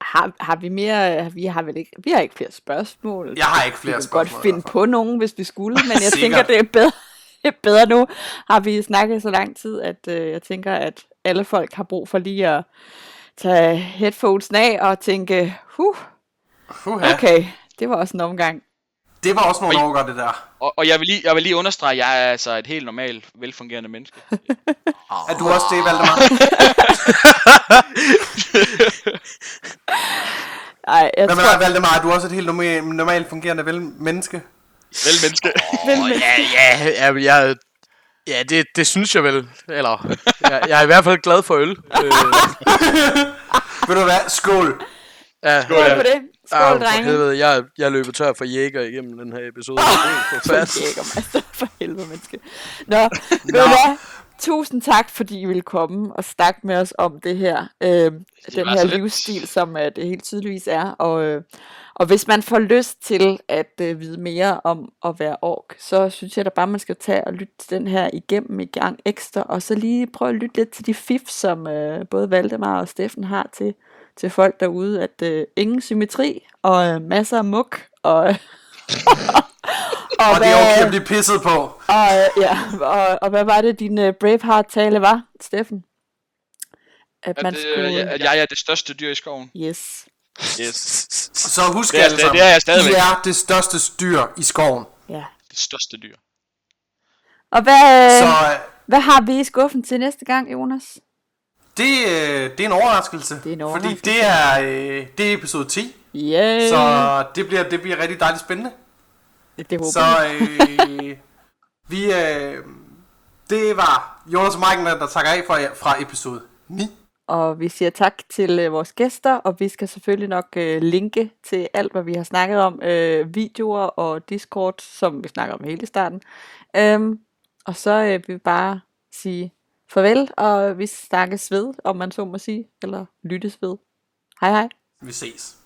har, har vi mere, vi har vel ikke, vi har ikke flere spørgsmål. Jeg har ikke vi flere kunne spørgsmål. godt finde på nogen, hvis vi skulle, men jeg tænker, det er bedre, er bedre nu. Har vi snakket så lang tid, at øh, jeg tænker, at alle folk har brug for lige at tage headphones af og tænke, huh, Uha. okay, det var også en omgang. Det var også nogle Og- overgår, det der. Og, og jeg, vil lige, jeg vil lige understrege, at jeg er altså et helt normalt, velfungerende menneske. Er du også det, Valdemar? Ej, jeg Hvad med tror, dig, Valdemar? Er du også et helt normalt, normalt fungerende vel menneske? Vel menneske. Oh, ja, ja, ja, jeg, ja det, det synes jeg vel. Eller, jeg, jeg er i hvert fald glad for øl. Øh, Ved du hvad? Skål! ja, Skål, skål ja. på det. Skål, Ah, for helvede, jeg, jeg er løbet tør for jæger igennem den her episode. Det er forfærdeligt. Jægermeister for helvede, menneske. Nå, du hvad? Tusind tak, fordi I ville komme og snakke med os om det her. Øh, den var her lidt. livsstil, som øh, det helt tydeligvis er. Og, øh, og hvis man får lyst til at øh, vide mere om at være ork, så synes jeg da bare, man skal tage og lytte den her igennem i gang ekstra. Og så lige prøve at lytte lidt til de fif, som øh, både Valdemar og Steffen har til, til folk derude. At øh, ingen symmetri og øh, masser af muk. Og, og, Og det er at blive pisset på. og, øh, ja, og, og hvad var det, din uh, Braveheart-tale var, Steffen? At At, man øh, skulle... jeg, at jeg er det største dyr i skoven. Yes. Yes. Så husk Det er- alle det- er jeg stadigvæk. I er det største dyr i skoven. Ja. Det største dyr. Og hvad... Så Så... øh, Hvad har vi i skuffen til næste gang, Jonas? Det, øh, det er en overraskelse. Det er en Fordi overraskelse. det er, øh, det er episode 10. Yeah. Så det bliver, det bliver rigtig dejligt spændende. det håber Så øh, vi, øh, det var Jonas Maiken, der takker af fra, fra episode 9. Og vi siger tak til øh, vores gæster, og vi skal selvfølgelig nok øh, linke til alt, hvad vi har snakket om. Øh, videoer og Discord, som vi snakker om hele starten. Øhm, og så øh, vil vi bare sige farvel, og vi snakkes ved, om man så må sige, eller lyttes ved. Hej hej. Vi ses.